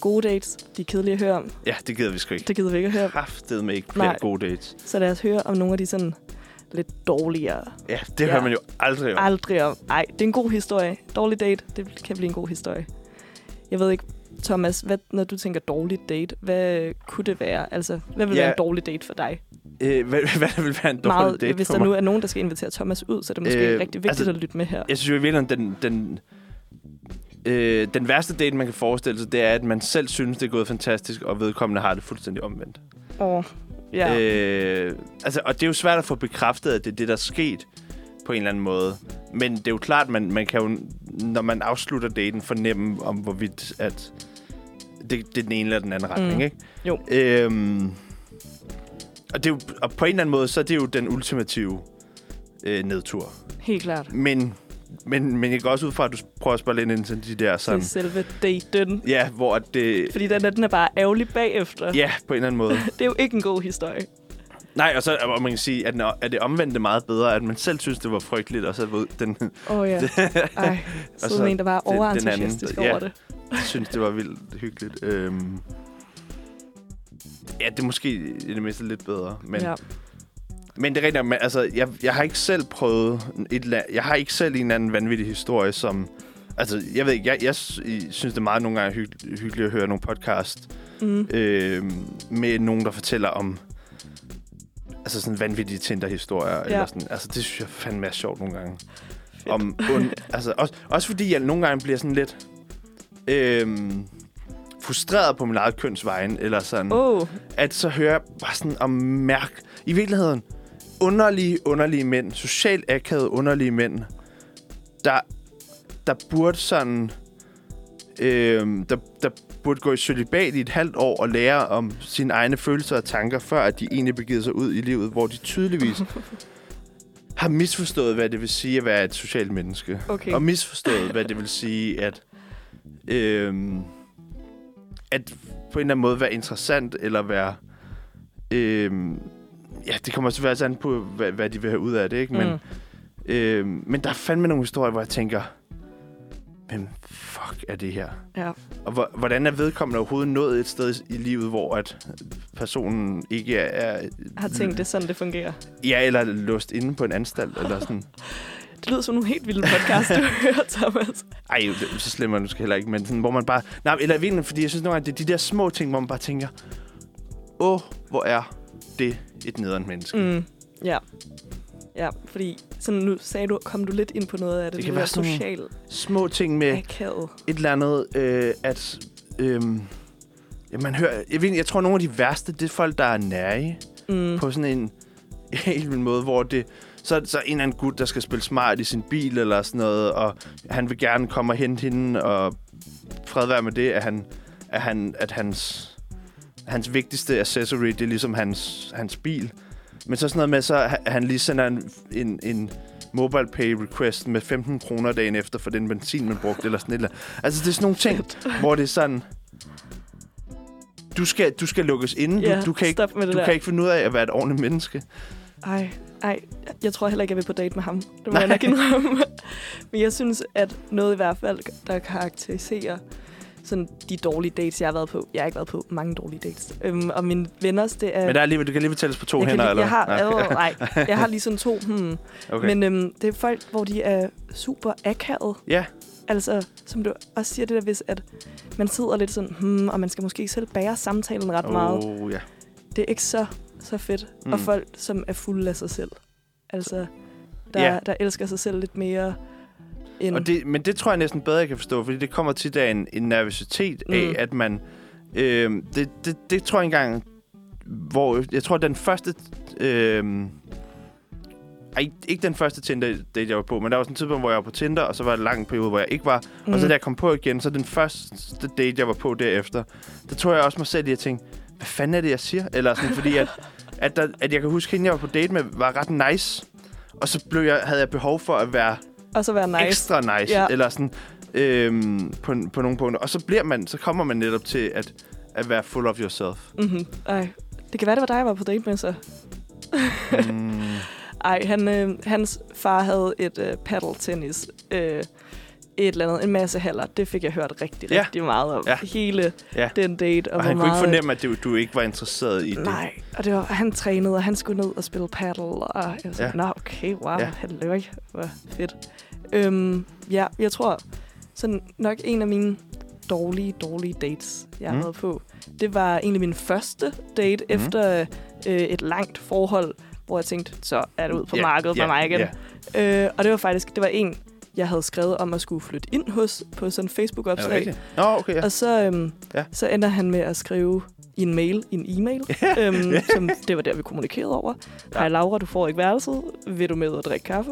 B: Gode dates, de er kedelige at høre om.
A: Ja, det gider vi sgu ikke.
B: Det gider vi ikke at høre om.
A: Kraftet med ikke flere
B: Nej.
A: gode dates.
B: Så lad os høre om nogle af de sådan lidt dårligere
A: Ja, det
B: Ja.
A: hører man jo aldrig om.
B: Aldrig om. Ej, det er en god historie. Dårlig date, det kan blive en god historie. Jeg ved ikke, Thomas, hvad, når du tænker dårlig date, hvad kunne det være? Altså, hvad vil
A: Ja.
B: være en dårlig date for dig?
A: Øh, hvad, hvad vil være en dårlig
B: Meget,
A: date
B: hvis der nu er nogen, der skal invitere Thomas ud, så er det måske
A: Øh,
B: rigtig vigtigt
A: altså,
B: at lytte med her.
A: Jeg synes jo i virkeligheden, den, den, øh, den værste date, man kan forestille sig, det er, at man selv synes, det er gået fantastisk, og vedkommende har det fuldstændig omvendt.
B: Åh, ja.
A: Øh, altså, og det er jo svært at få bekræftet, at det er det, der er sket på en eller anden måde. Men det er jo klart, man, man kan jo, når man afslutter daten, fornemme om, hvorvidt at det, det er den ene eller den anden retning,
B: Mm.
A: ikke?
B: Jo.
A: Øhm, og, det er jo, og på en eller anden måde, så er det jo den ultimative øh, nedtur.
B: Helt klart.
A: Men men, men jeg går også ud fra, at du prøver at spørge lidt ind til de der
B: Sådan.
A: sådan...
B: Til selve daten.
A: Ja, hvor det...
B: Fordi den er, den er bare ærgerlig bagefter.
A: Ja, på en eller anden måde.
B: Det er jo ikke en god historie.
A: Nej, og så og man kan sige, at, at det omvendte meget bedre, at man selv synes, det var frygteligt, og så ved den,
B: Åh oh, ja. Ej, så,
A: så
B: så en, der var
A: den- den
B: overentusiastisk
A: anden, ja.
B: over det.
A: synes, det var vildt hyggeligt. Øhm, ja, det er måske i det mindste lidt bedre, men...
B: ja.
A: Men det er rigtigt, men altså, jeg, jeg har ikke selv prøvet et Jeg har ikke selv en eller anden vanvittig historie, som... Altså, jeg ved ikke, jeg, jeg sy- synes, det er meget nogle gange hygg- hyggeligt at høre nogle podcast
B: Mm.
A: øh, med nogen, der fortæller om altså sådan vanvittige Tinder-historier. Ja. Eller sådan. Altså, det synes jeg fandme er sjovt nogle gange. Om, und, altså, også, også fordi jeg nogle gange bliver sådan lidt øh, frustreret på min eget kønsvejen, eller sådan
B: oh,
A: at så hører jeg bare sådan om mærk... I virkeligheden, underlige, underlige mænd, socialt akavede underlige mænd, der, der burde sådan... Øh, der, der burde gå i celibat i et halvt år og lære om sine egne følelser og tanker, før at de egentlig begiver sig ud i livet, hvor de tydeligvis har misforstået, hvad det vil sige at være et socialt menneske.
B: okay.
A: Og misforstået, hvad det vil sige at... Øhm, at på en eller anden måde være interessant, eller være... Øhm, ja, det kommer selvfølgelig an på, hvad, hvad de vil have ud af det, ikke? Men,
B: Mm.
A: øhm, men der er fandme nogle historier, hvor jeg tænker... Hvem fuck er det her?
B: Ja.
A: Og hvor, hvordan er vedkommende overhovedet nået et sted i livet, hvor at personen ikke er...
B: Har tænkt, det sådan, det fungerer.
A: Ja, eller låst inde på en anstalt, eller sådan.
B: Det lyder som nogle helt vilde podcast, du hører, Thomas.
A: Ej, det- så slemt er det måske heller ikke, men sådan, hvor man bare... Nej, eller virkelig, fordi jeg synes nogle gange, det er de der små ting, hvor man bare tænker, åh, hvor er det et nederen menneske. Mm.
B: Ja. Ja, fordi sådan nu sagde du, kom du lidt ind på noget af det,
A: Det kan være sådan
B: social
A: Små ting med
B: akavet.
A: et eller andet, øh, at... Øh, ja, man hører... Jeg, ved, jeg tror, nogle af de værste, det er folk, der er nære
B: Mm.
A: på sådan en helt vild måde, hvor det... Så er så en eller anden gut, der skal spille smart i sin bil eller sådan noget, og han vil gerne komme og hente hende, og fred være med det, at, han, at, han, at hans, hans vigtigste accessory, det er ligesom hans, hans bil. Men så sådan noget med, så han lige sender en, en, en mobile pay request med 15 kroner dagen efter for den benzin, man brugte, eller sådan et eller. Altså, det er sådan nogle ting, hvor det er sådan... Du skal, du skal lukkes inde.
B: Ja,
A: du, du, kan ikke, du
B: der.
A: kan ikke finde ud af at være et ordentligt menneske.
B: Ej, ej, jeg tror heller ikke, jeg vil på date med ham. Det må
A: Nej.
B: jeg nok indrømme. Men jeg synes, at noget i hvert fald, der karakteriserer sådan de dårlige dates, jeg har været på. Jeg har ikke været på mange dårlige dates. Øhm, og mine venners, det er...
A: Men der er alligevel, du kan alligevel tælles på to
B: jeg,
A: hænder,
B: lige,
A: eller
B: jeg har,
A: hvad?
B: ja. nej, jeg har lige sådan to. Hmm.
A: okay.
B: Men øhm, det er folk, hvor de er super akavet.
A: ja,
B: Altså, som du også siger det der, hvis at man sidder lidt sådan, hmm, og man skal måske selv bære samtalen ret oh. meget.
A: ja.
B: Det er ikke så, så fedt. Mm.
A: Mm.
B: Og folk, som er fulde af sig selv. Altså, der,
A: Ja.
B: der elsker sig selv lidt mere end...
A: Og det, men det tror jeg næsten bedre, jeg kan forstå, fordi det kommer tit af en, en nervøsitet af,
B: Mm.
A: at man... Øh, det, det, det tror jeg engang, hvor... Jeg tror, den første... Øh, ej, ikke den første Tinder, date jeg var på, men der var sådan en tidspunkt, hvor jeg var på Tinder, og så var der en lang periode, hvor jeg ikke var. Mm. Og så da jeg kom på igen, så den første date, jeg var på derefter, der tror jeg også mig selv i at tænke, hvad fanden er det, jeg siger? Eller sådan, fordi at, at, der, at jeg kan huske, hende, jeg var på date med, var ret nice. Og så blev jeg, havde jeg behov for at være
B: Og så være nice.
A: ekstra nice,
B: Ja.
A: eller sådan øhm, på, på nogle punkter. Og så bliver man, så kommer man netop til at, at være full of yourself.
B: Mm-hmm. Ej, det kan være, det var dig, jeg var på date med, så.
A: mm,
B: Ej, han, øh, hans far havde et øh, paddle tennis. Øh, et eller andet, en masse haller. Det fik jeg hørt rigtig,
A: Ja.
B: rigtig meget om.
A: Ja.
B: Hele
A: Ja.
B: den date. Og,
A: og han kunne ikke fornemme, at du, du ikke var interesseret i det.
B: Nej, og det var, han trænede, og han skulle ned og spille paddle, og jeg var sådan,
A: Ja.
B: nå okay, wow, ja. Halløj, hvor fedt. Øhm, ja, jeg tror, sådan nok en af mine dårlige, dårlige dates, jeg
A: Mm.
B: været på, det var egentlig min første date mm. Efter øh, et langt forhold, hvor jeg tænkte, så er det ud på
A: Ja,
B: markedet for
A: ja,
B: mig igen.
A: ja.
B: Øh, og det var faktisk, det var en, jeg havde skrevet om at skulle flytte ind hos på sådan en Facebook-opslag.
A: Nå, okay, ja.
B: Og så, øhm,
A: Ja.
B: ja. så ender han med at skrive i en mail, i en e-mail, øhm, som det var der, vi kommunikerede over.
A: Ja.
B: Hej Laura, du får ikke værelset. Vil du med og drikke kaffe?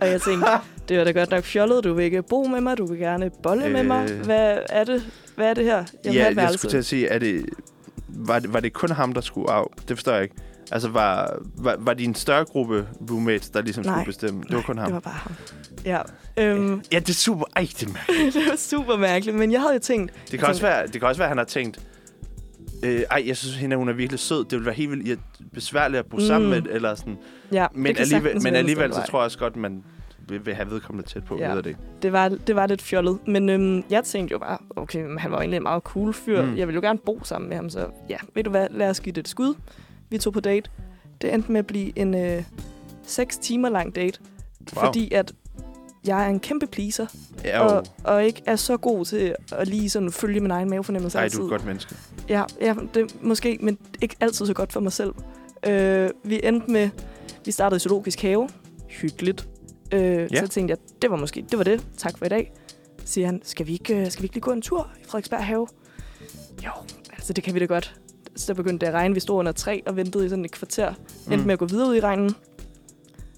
B: og jeg tænkte, det var da godt nok fjollet. Du vil ikke bo med mig, du vil gerne bolle øh... med mig.
A: Øh.
B: Hvad er det? Hvad er det her? Jeg
A: ja, jeg skulle til at sige, er det, var, det, var det kun ham, der skulle af? Det forstår jeg ikke. Altså, var, var, var de en større gruppe roommates, der ligesom
B: Nej.
A: skulle bestemme? Det var kun ham.
B: Det var bare ham. Ja. Øhm,
A: Ja, det er super... Ej, det, er mærkeligt.
B: det var super mærkeligt, men jeg havde jo tænkt...
A: det, kan også
B: tænkte,
A: være, det kan også være, at han har tænkt... Øh, ej, jeg synes, hende hun er virkelig sød. Det ville være helt vildt besværligt at bo mm. sammen
B: Mm.
A: med, eller sådan.
B: Ja,
A: Men
B: det kan
A: alligevel, men alligevel så tror jeg også godt, man vil, vil have vedkommende tæt på,
B: Ja.
A: ved det.
B: det var, det var lidt fjollet. Men øhm, jeg tænkte jo bare, okay, han var egentlig en meget cool fyr.
A: Mm.
B: Jeg ville jo gerne bo sammen med ham, så ja, ved du hvad, lad os give det et skud. Vi tog på date. Det endte med at blive en øh, 6 timer lang date,
A: Wow.
B: fordi at jeg er en kæmpe pleaser,
A: Ja,
B: og, og ikke er så god til at lige sådan følge min egen mavefornemmelse
A: Ej,
B: altid.
A: du er et godt menneske.
B: Ja, ja det, måske, men ikke altid så godt for mig selv. Øh, vi endte med, vi startede i zoologisk have. Hyggeligt. Øh,
A: Ja.
B: Så tænkte jeg, det var måske, det var det. Tak for i dag. Så siger han, skal vi ikke, øh, skal vi ikke lige gå en tur i Frederiksberg have? Jo, altså det kan vi da godt. Så der begyndte det at regne. Vi stod under træ og ventede i sådan et kvarter. Endte
A: Mm.
B: med at gå videre ud i regnen.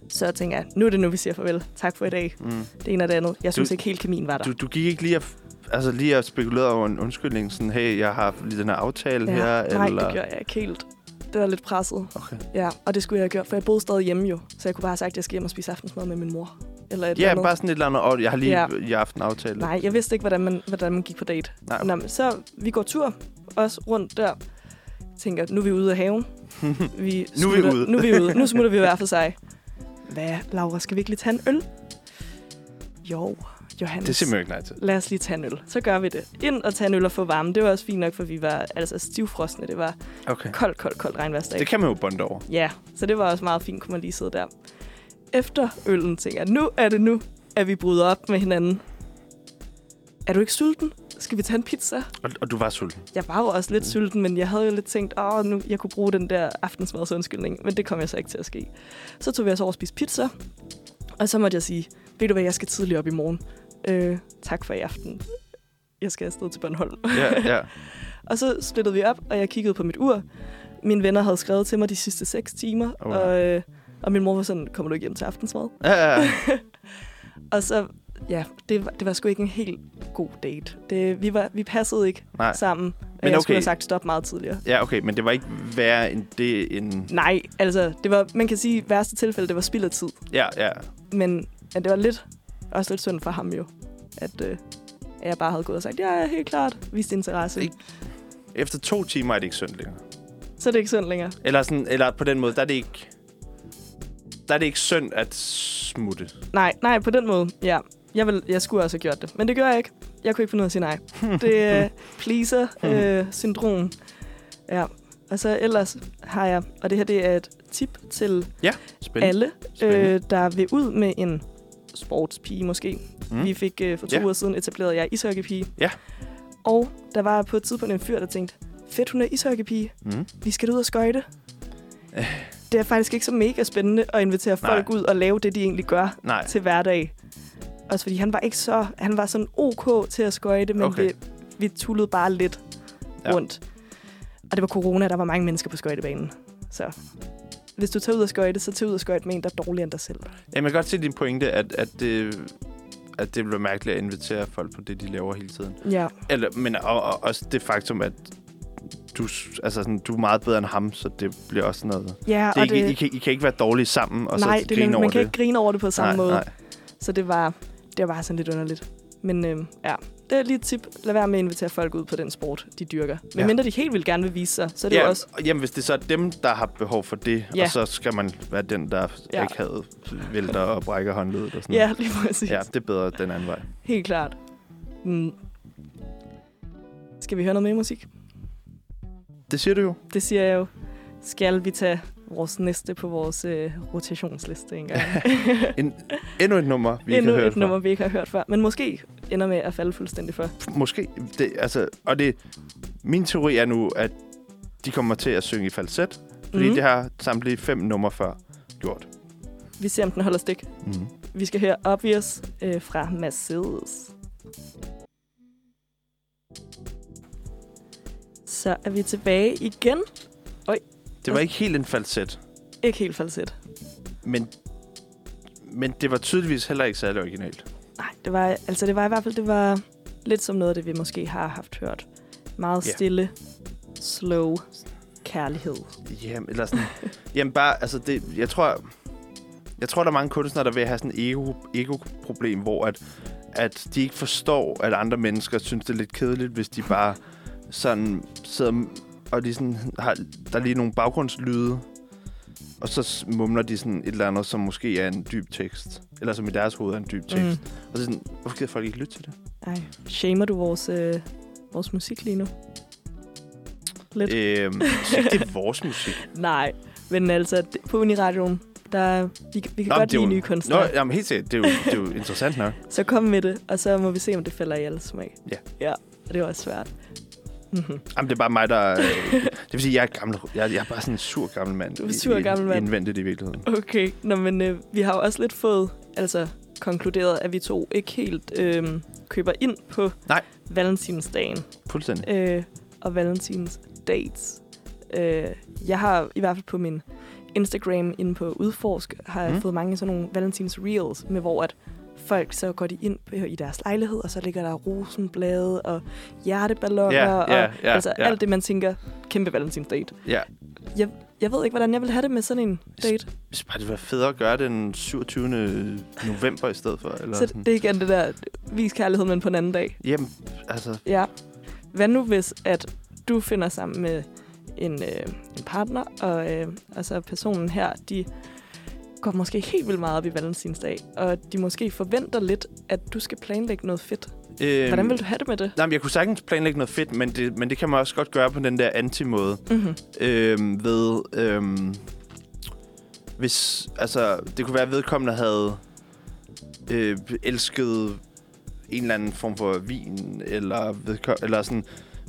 B: Så jeg tænker jeg, nu er det nu, vi siger farvel. Tak for i dag.
A: Mm.
B: Det ene og det andet. Jeg synes
A: Du-
B: ikke helt kemien var der.
A: Du, du gik ikke lige at, altså lige at spekulere over en undskyldning, sådan, hey, jeg har lige den her aftale her,
B: nej,
A: eller...
B: det gjorde jeg ikke helt. Det var lidt presset.
A: Okay.
B: Ja, og det skulle jeg have gjort, for jeg boede stadig hjemme jo. Så jeg kunne bare have sagt, at jeg skal hjem og spise aftensmad med min mor. Eller et eller
A: Ja,
B: andet.
A: bare sådan et eller andet, og jeg har lige
B: Ja.
A: ja. i aften aftalt.
B: Nej, jeg vidste ikke, hvordan man, hvordan man gik på date.
A: Nej.
B: Nå, så vi går tur, også rundt der. Tænker, nu er vi ude af haven. Vi
A: Nu er vi
B: smutter-
A: ude.
B: Nu er vi ude. Nu smutter vi hver for sig. Hvad, Laura, skal vi ikke lige tage en øl? Jo, Johannes.
A: Det er simpelthen ikke nej til.
B: Lad os lige tage en øl. Så gør vi det. Ind og tage en øl og få varme. Det var også fint nok, for vi var altså stivfrosne. Det var
A: Okay.
B: koldt, koldt, koldt regnværsdag.
A: Det kan man jo bonde over.
B: Ja, så det var også meget fint, kunne man lige sidde der. Efter øllen tænker jeg, nu er det nu, at vi bryder op med hinanden. Er du ikke sulten? Skal vi tage en pizza?
A: Og, og du var sulten.
B: Jeg var jo også lidt sulten, men jeg havde jo lidt tænkt, åh, nu jeg kunne bruge den der aftensmads undskyldning. Men det kom jeg så ikke til at ske. Så tog vi os over og spise pizza. Og så måtte jeg sige, ved du hvad, jeg skal tidligt op i morgen. Øh, tak for i aften. Jeg skal afsted til Bornholm.
A: Ja, ja.
B: Og så splittede vi op, og jeg kiggede på mit ur. Mine venner havde skrevet til mig de sidste seks timer,
A: Oh,
B: og, øh, og min mor var sådan, kommer du ikke hjem til aftensmad?
A: ja, ja.
B: Og så, ja, det var, det var sgu ikke en helt god date. Det, vi, var, vi passede ikke
A: Nej.
B: sammen,
A: Men
B: jeg
A: okay.
B: skulle have sagt stop meget tidligere.
A: ja, okay, men det var ikke værre end det end...
B: Nej, altså, det var, man kan sige, værste tilfælde, det var spild af tid.
A: Ja, ja.
B: Men, men det var lidt, også lidt synd for ham jo, at, øh, at jeg bare havde gået og sagt, ja, ja, helt klart, vist interesse.
A: Ikke- Efter to timer er det ikke synd længere.
B: Så er det ikke synd længere.
A: Eller, sådan, eller på den måde, der er det ikke... Der er det ikke synd at smutte.
B: Nej, nej, på den måde, ja. Jeg, vil, jeg skulle også have gjort det, men det gør jeg ikke. Jeg kunne ikke finde ud af at sige nej. Det er pleaser-syndrom. ja, og så ellers har jeg, og det her det er et tip til
A: Spændende.
B: alle,
A: Spændende.
B: øh, der vil ud med en sportspige måske.
A: Mm.
B: Vi fik øh, for to
A: Ja.
B: uger siden etableret jeg er ishockeypige.
A: Ja.
B: Og der var på et tidspunkt en fyr, der tænkte, fedt, hun er ishockeypige.
A: Mm.
B: Vi skal ud og skøjte.
A: Øh.
B: Det er faktisk ikke så mega spændende at invitere
A: Nej.
B: folk ud og lave det, de egentlig gør
A: Nej.
B: til hverdag. Også fordi han var ikke så... Han var sådan ok til at skøjte, men
A: Okay.
B: vi, vi tullede bare lidt
A: Ja.
B: rundt. Og det var corona, der var mange mennesker på skøjtebanen. Så hvis du tager ud og skøjte, så tag ud og skøjte med en, der er dårligere end dig selv.
A: Jamen, jeg kan godt se din pointe, at, at det at det bliver mærkeligt at invitere folk på det, de laver hele tiden.
B: Ja,
A: Eller, men og, og, også det faktum, at du, altså sådan, du er meget bedre end ham, så det bliver også noget...
B: ja
A: Det er
B: og
A: ikke,
B: det,
A: I, kan, I kan ikke være dårlige sammen, og
B: nej,
A: så
B: det,
A: grine
B: nemlig-
A: over
B: man kan
A: det.
B: ikke grine over det på samme
A: nej,
B: måde.
A: Nej.
B: Så det var, det var bare sådan lidt underligt. Men øhm, ja, det er lige et tip. Lad være med at invitere folk ud på den sport, de dyrker. Men
A: Ja.
B: mindre de helt vil gerne vil vise sig, så er det
A: ja,
B: jo også...
A: og Jamen, hvis det så er dem, der har behov for det,
B: Ja.
A: og så skal man være den, der
B: Ja.
A: ikke havde vælter og brækker håndledet og sådan
B: Ja, lige præcis.
A: Ja, det er bedre den anden vej.
B: Helt klart. Mm. Skal vi høre noget mere musik?
A: Det siger du jo.
B: Det siger jeg jo. Skal vi tage vores næste på vores øh, rotationsliste engang?
A: En, endnu et nummer, vi ikke
B: Endnu
A: har hørt
B: et nummer, vi ikke har hørt før. Men måske ender med at falde fuldstændig for.
A: før. Måske. Det, altså, og det, min teori er nu, at de kommer til at synge i falset, fordi
B: Mhm.
A: det har samtlige fem numre før gjort.
B: Vi ser, om den holder stik.
A: Mm.
B: Vi skal høre Obvious øh, fra Mercedes. Så er vi tilbage igen.
A: Det var ikke helt en falset,
B: Ikke helt falset.
A: men, men det var tydeligvis heller ikke særlig originalt.
B: Nej, det var, altså det var i hvert fald det var lidt som noget af det, vi måske har haft hørt. Meget stille, slow, kærlighed.
A: Jamen, eller sådan... jamen, bare, altså, det, jeg tror... Jeg tror, der er mange kunstnere, der vil have sådan et ego, ego-problem, hvor at, at de ikke forstår, at andre mennesker synes, det er lidt kedeligt, hvis de bare sådan sidder og de sådan har, der er lige nogle baggrundslyde, og så mumler de sådan et eller andet, som måske er en dyb tekst. Eller som i deres hoved er en dyb tekst. Mm. Og så sådan, hvorfor gider folk ikke lytte til det?
B: Ej, shamer du vores, øh, vores musik lige nu? Lidt.
A: Øhm, ikke, det er vores musik.
B: Nej, men altså, på Uniradioen, der, vi, vi kan
A: Nå,
B: godt lide
A: jo-
B: nye
A: Nå,
B: kunstnere.
A: jamen helt sikkert. Det er jo, det er jo interessant nok.
B: Så kom med det, og så må vi se, om det falder i alles smag.
A: Ja.
B: Ja, og det var også svært. Mm-hmm.
A: Jamen, det er bare mig, der... Øh, det vil sige, jeg er gammel. Jeg, jeg er bare sådan en sur gammel mand.
B: Du er sur
A: i-
B: gammel mand.
A: Indvendigt i virkeligheden.
B: Okay, Nå, men øh, vi har jo også lidt fået altså, konkluderet, at vi to ikke helt øh, køber ind på
A: Nej.
B: valentinsdagen
A: Fuldstændig.
B: øh, og valentins dates. Øh, jeg har i hvert fald på min Instagram inde på Udforsk, har
A: mm.
B: fået mange sådan nogle valentins reels, med hvor at folk så går de ind i deres lejlighed, og så ligger der rosenblade og hjerteballoner,
A: Ja,
B: og
A: ja, ja,
B: altså
A: ja.
B: alt det, man tænker, kæmpe valentinsdate.
A: Ja.
B: Jeg ved ikke, hvordan jeg vil have det med sådan en date.
A: Hvis bare det var federe at gøre det den 27. november i stedet for. Eller
B: Så
A: sådan.
B: det er igen det der, vis kærlighed, men på en anden dag.
A: Jamen, altså...
B: Ja. Hvad nu hvis, at du finder sammen med en, øh, en partner, og øh, altså personen her, de går måske ikke helt vildt meget op i valentinsdag, og de måske forventer lidt, at du skal planlægge noget fedt.
A: Øhm,
B: Hvordan vil du have det med det?
A: Nej, men jeg kunne sagtens planlægge noget fedt, men det, men det kan man også godt gøre på den der anti-måde.
B: Mm-hmm.
A: Øhm, ved... Øhm, hvis... Altså, det kunne være, at vedkommende havde øh, elsket en eller anden form for vin, eller, eller sådan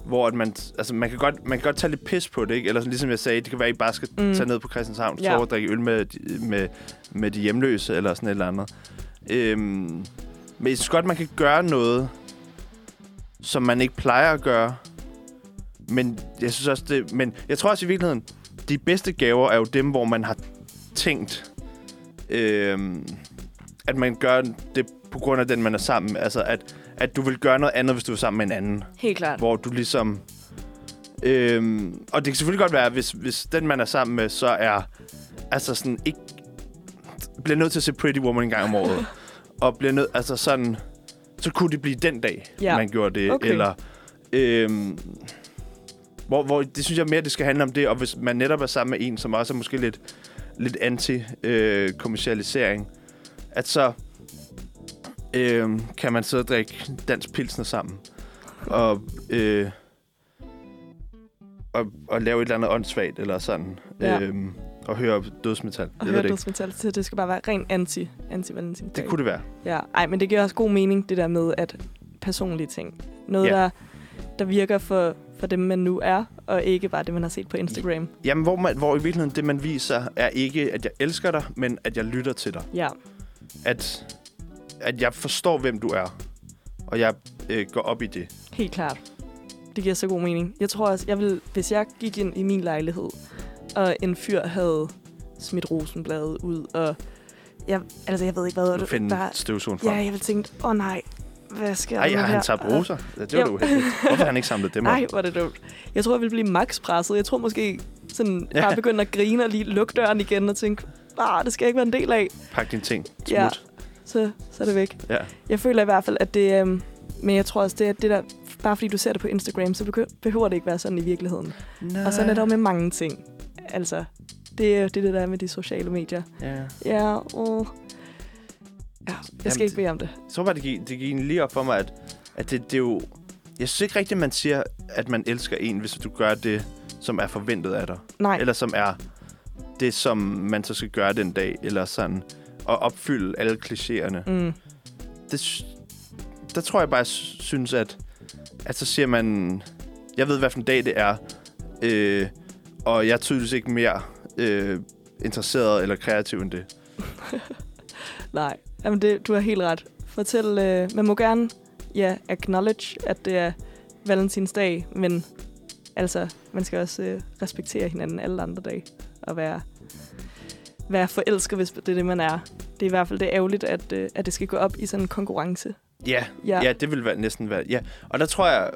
A: hvor at man, altså man kan, godt, man kan godt tage lidt pis på det, ikke? Eller sådan, ligesom jeg sagde, det kan være, at I bare skal
B: Mm.
A: tage ned på Christianshavn,
B: Ja.
A: og drikke øl med, med, med de hjemløse, eller sådan et eller andet. Øhm, men jeg synes godt, man kan gøre noget, som man ikke plejer at gøre. Men jeg synes også, det... Men jeg tror også i virkeligheden, de bedste gaver er jo dem, hvor man har tænkt, øhm, at man gør det på grund af den, man er sammen med. Altså, at, at du vil gøre noget andet, hvis du er sammen med en anden.
B: Helt klart.
A: Hvor du ligesom... Øhm, og det kan selvfølgelig godt være, hvis, hvis den, man er sammen med, så er... Altså sådan ikke... Bliver nødt til at se Pretty Woman en gang om året. og bliver nødt... Altså sådan... Så kunne det blive den dag,
B: Ja.
A: man gjorde det.
B: Okay.
A: Eller... Øhm, hvor, hvor det synes jeg mere, det skal handle om det. Og hvis man netop er sammen med en, som også er måske lidt, lidt anti-kommercialisering, at så øhm, kan man så drikke dansk pilsner sammen. Og, øh, og, og lave et eller andet åndssvagt, eller sådan.
B: Ja.
A: Øhm, og høre dødsmetal.
B: Og høre dødsmetal, så det skal bare være ren anti, anti valentinsdag.
A: Det kunne det være.
B: Ja, ej, men det giver også god mening, det der med, at personlige ting. Noget,
A: Ja.
B: der, der virker for, for dem, man nu er, og ikke bare det, man har set på Instagram.
A: Jamen, hvor, man, hvor i virkeligheden det, man viser, er ikke, at jeg elsker dig, men at jeg lytter til dig.
B: Ja,
A: At, at jeg forstår, hvem du er. Og jeg øh, går op i det.
B: helt klart. Det giver så god mening. Jeg tror også, jeg vil, hvis jeg gik ind i min lejlighed, og en fyr havde smidt rosenbladet ud, og jeg, altså, jeg ved ikke, hvad
A: Du
B: det
A: finder
B: bare,
A: støvsugen
B: Ja,
A: frem.
B: jeg vil tænke, åh oh, nej, hvad sker der
A: Ej,
B: nu
A: har han tabt roser? Ja, det var du uheldigt. Hvorfor har han ikke samlet dem op?
B: Nej, er det dumt. Jeg tror, jeg vil blive max presset. Jeg tror måske sådan
A: Ja.
B: bare begynde at grine og lige lukke døren igen og tænke, ah, det skal jeg ikke være en del af.
A: Pak dine ting. Smut.
B: Ja. Så, så er det væk.
A: ja.
B: Jeg føler i hvert fald, at det... Øhm, men jeg tror også, det er det der... Bare fordi du ser det på Instagram, så behø- behøver det ikke være sådan i virkeligheden.
A: Nej.
B: Og sådan er det jo med mange ting. Altså, det er det, er det der med de sociale medier.
A: Ja.
B: Ja, åh. Ja, jeg skal
A: Jamen,
B: ikke bede om det.
A: Jeg tror bare, det gik, det gik lige op for mig, at, at det, det er jo... Jeg synes ikke rigtigt, man siger, at man elsker en, hvis du gør det, som er forventet af dig.
B: Nej,
A: Eller som er det, som man så skal gøre den dag. Eller sådan. Og opfylde alle klichéerne.
B: mm,
A: Det, der tror jeg bare, jeg sy- synes, at, at så siger man... Jeg ved, hvad for en dag det er. Øh, og jeg er tydeligvis ikke mere øh, interesseret eller kreativ end det.
B: nej. Jamen, det, du har helt ret. Fortæl, øh, man må gerne, ja, acknowledge, at det er valentinsdag, men altså, man skal også øh, respektere hinanden alle andre dage, og være, være forelsket, hvis det er det, man er. Det er i hvert fald det er ærgerligt, at, øh, at det skal gå op i sådan en konkurrence.
A: Ja,
B: Ja.
A: ja. det vil være, næsten være... Ja. Og der tror jeg...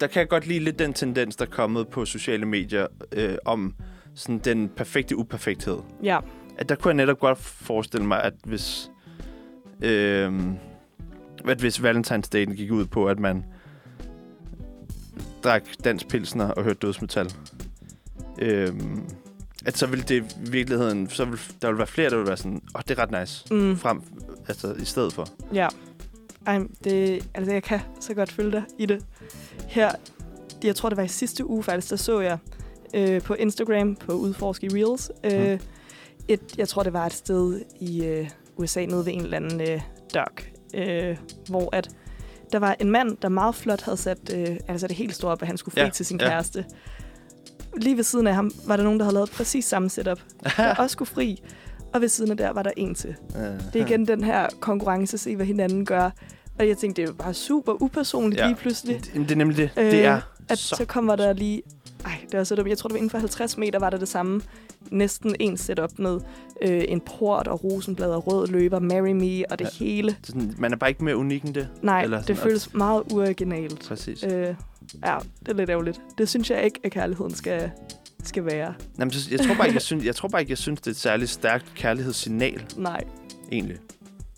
A: der kan jeg godt lide lidt den tendens, der er kommet på sociale medier øh, om sådan den perfekte uperfekthed.
B: Ja,
A: At der kunne jeg netop godt forestille mig, at hvis, øh, at hvis Valentine's Day gik ud på, at man drak dansk pilsner og hørte dødsmetal, øh, at så ville det i virkeligheden, så ville, der ville være flere, der ville være sådan, åh, oh, det er ret nice,
B: mm,
A: frem, altså i stedet for.
B: ja. Ej, det, altså jeg kan så godt følge dig i det. Her, jeg tror det var i sidste uge faktisk, der så jeg øh, på Instagram, på Udforsk i Reels, øh,
A: Mm.
B: et, jeg tror det var et sted i øh, USA, nede ved en eller anden øh, dok, øh, hvor at der var en mand, der meget flot havde sat øh, altså det helt store op, at han skulle fri
A: Ja,
B: til sin
A: ja.
B: kæreste. Lige ved siden af ham var der nogen, der havde lavet præcis samme setup, der også skulle fri. Og ved siden af der var der en til. Det er igen den her konkurrence, se hvad hinanden gør. Og jeg tænkte, det er jo bare super upersonligt
A: Ja.
B: lige pludselig.
A: Det, det er nemlig det.
B: Øh,
A: det er
B: At
A: så...
B: så kommer der lige... Ej, det var så dumt. Jeg tror, det var inden for 50 meter, var der det samme. Næsten en setup med øh, en port og rosenblad og rød løber, Marry Me og det
A: Ja.
B: hele.
A: Sådan, man er bare ikke mere unik end det.
B: Nej,
A: Eller
B: det
A: sådan,
B: føles meget uoriginalt.
A: Præcis.
B: Øh, ja, det er lidt ærgerligt. Det synes jeg ikke, at kærligheden skal, skal være.
A: Jamen, så- jeg tror bare ikke, jeg synes, jeg tror bare ikke, jeg synes, det er et særligt stærkt kærlighedssignal,
B: Nej,
A: egentlig.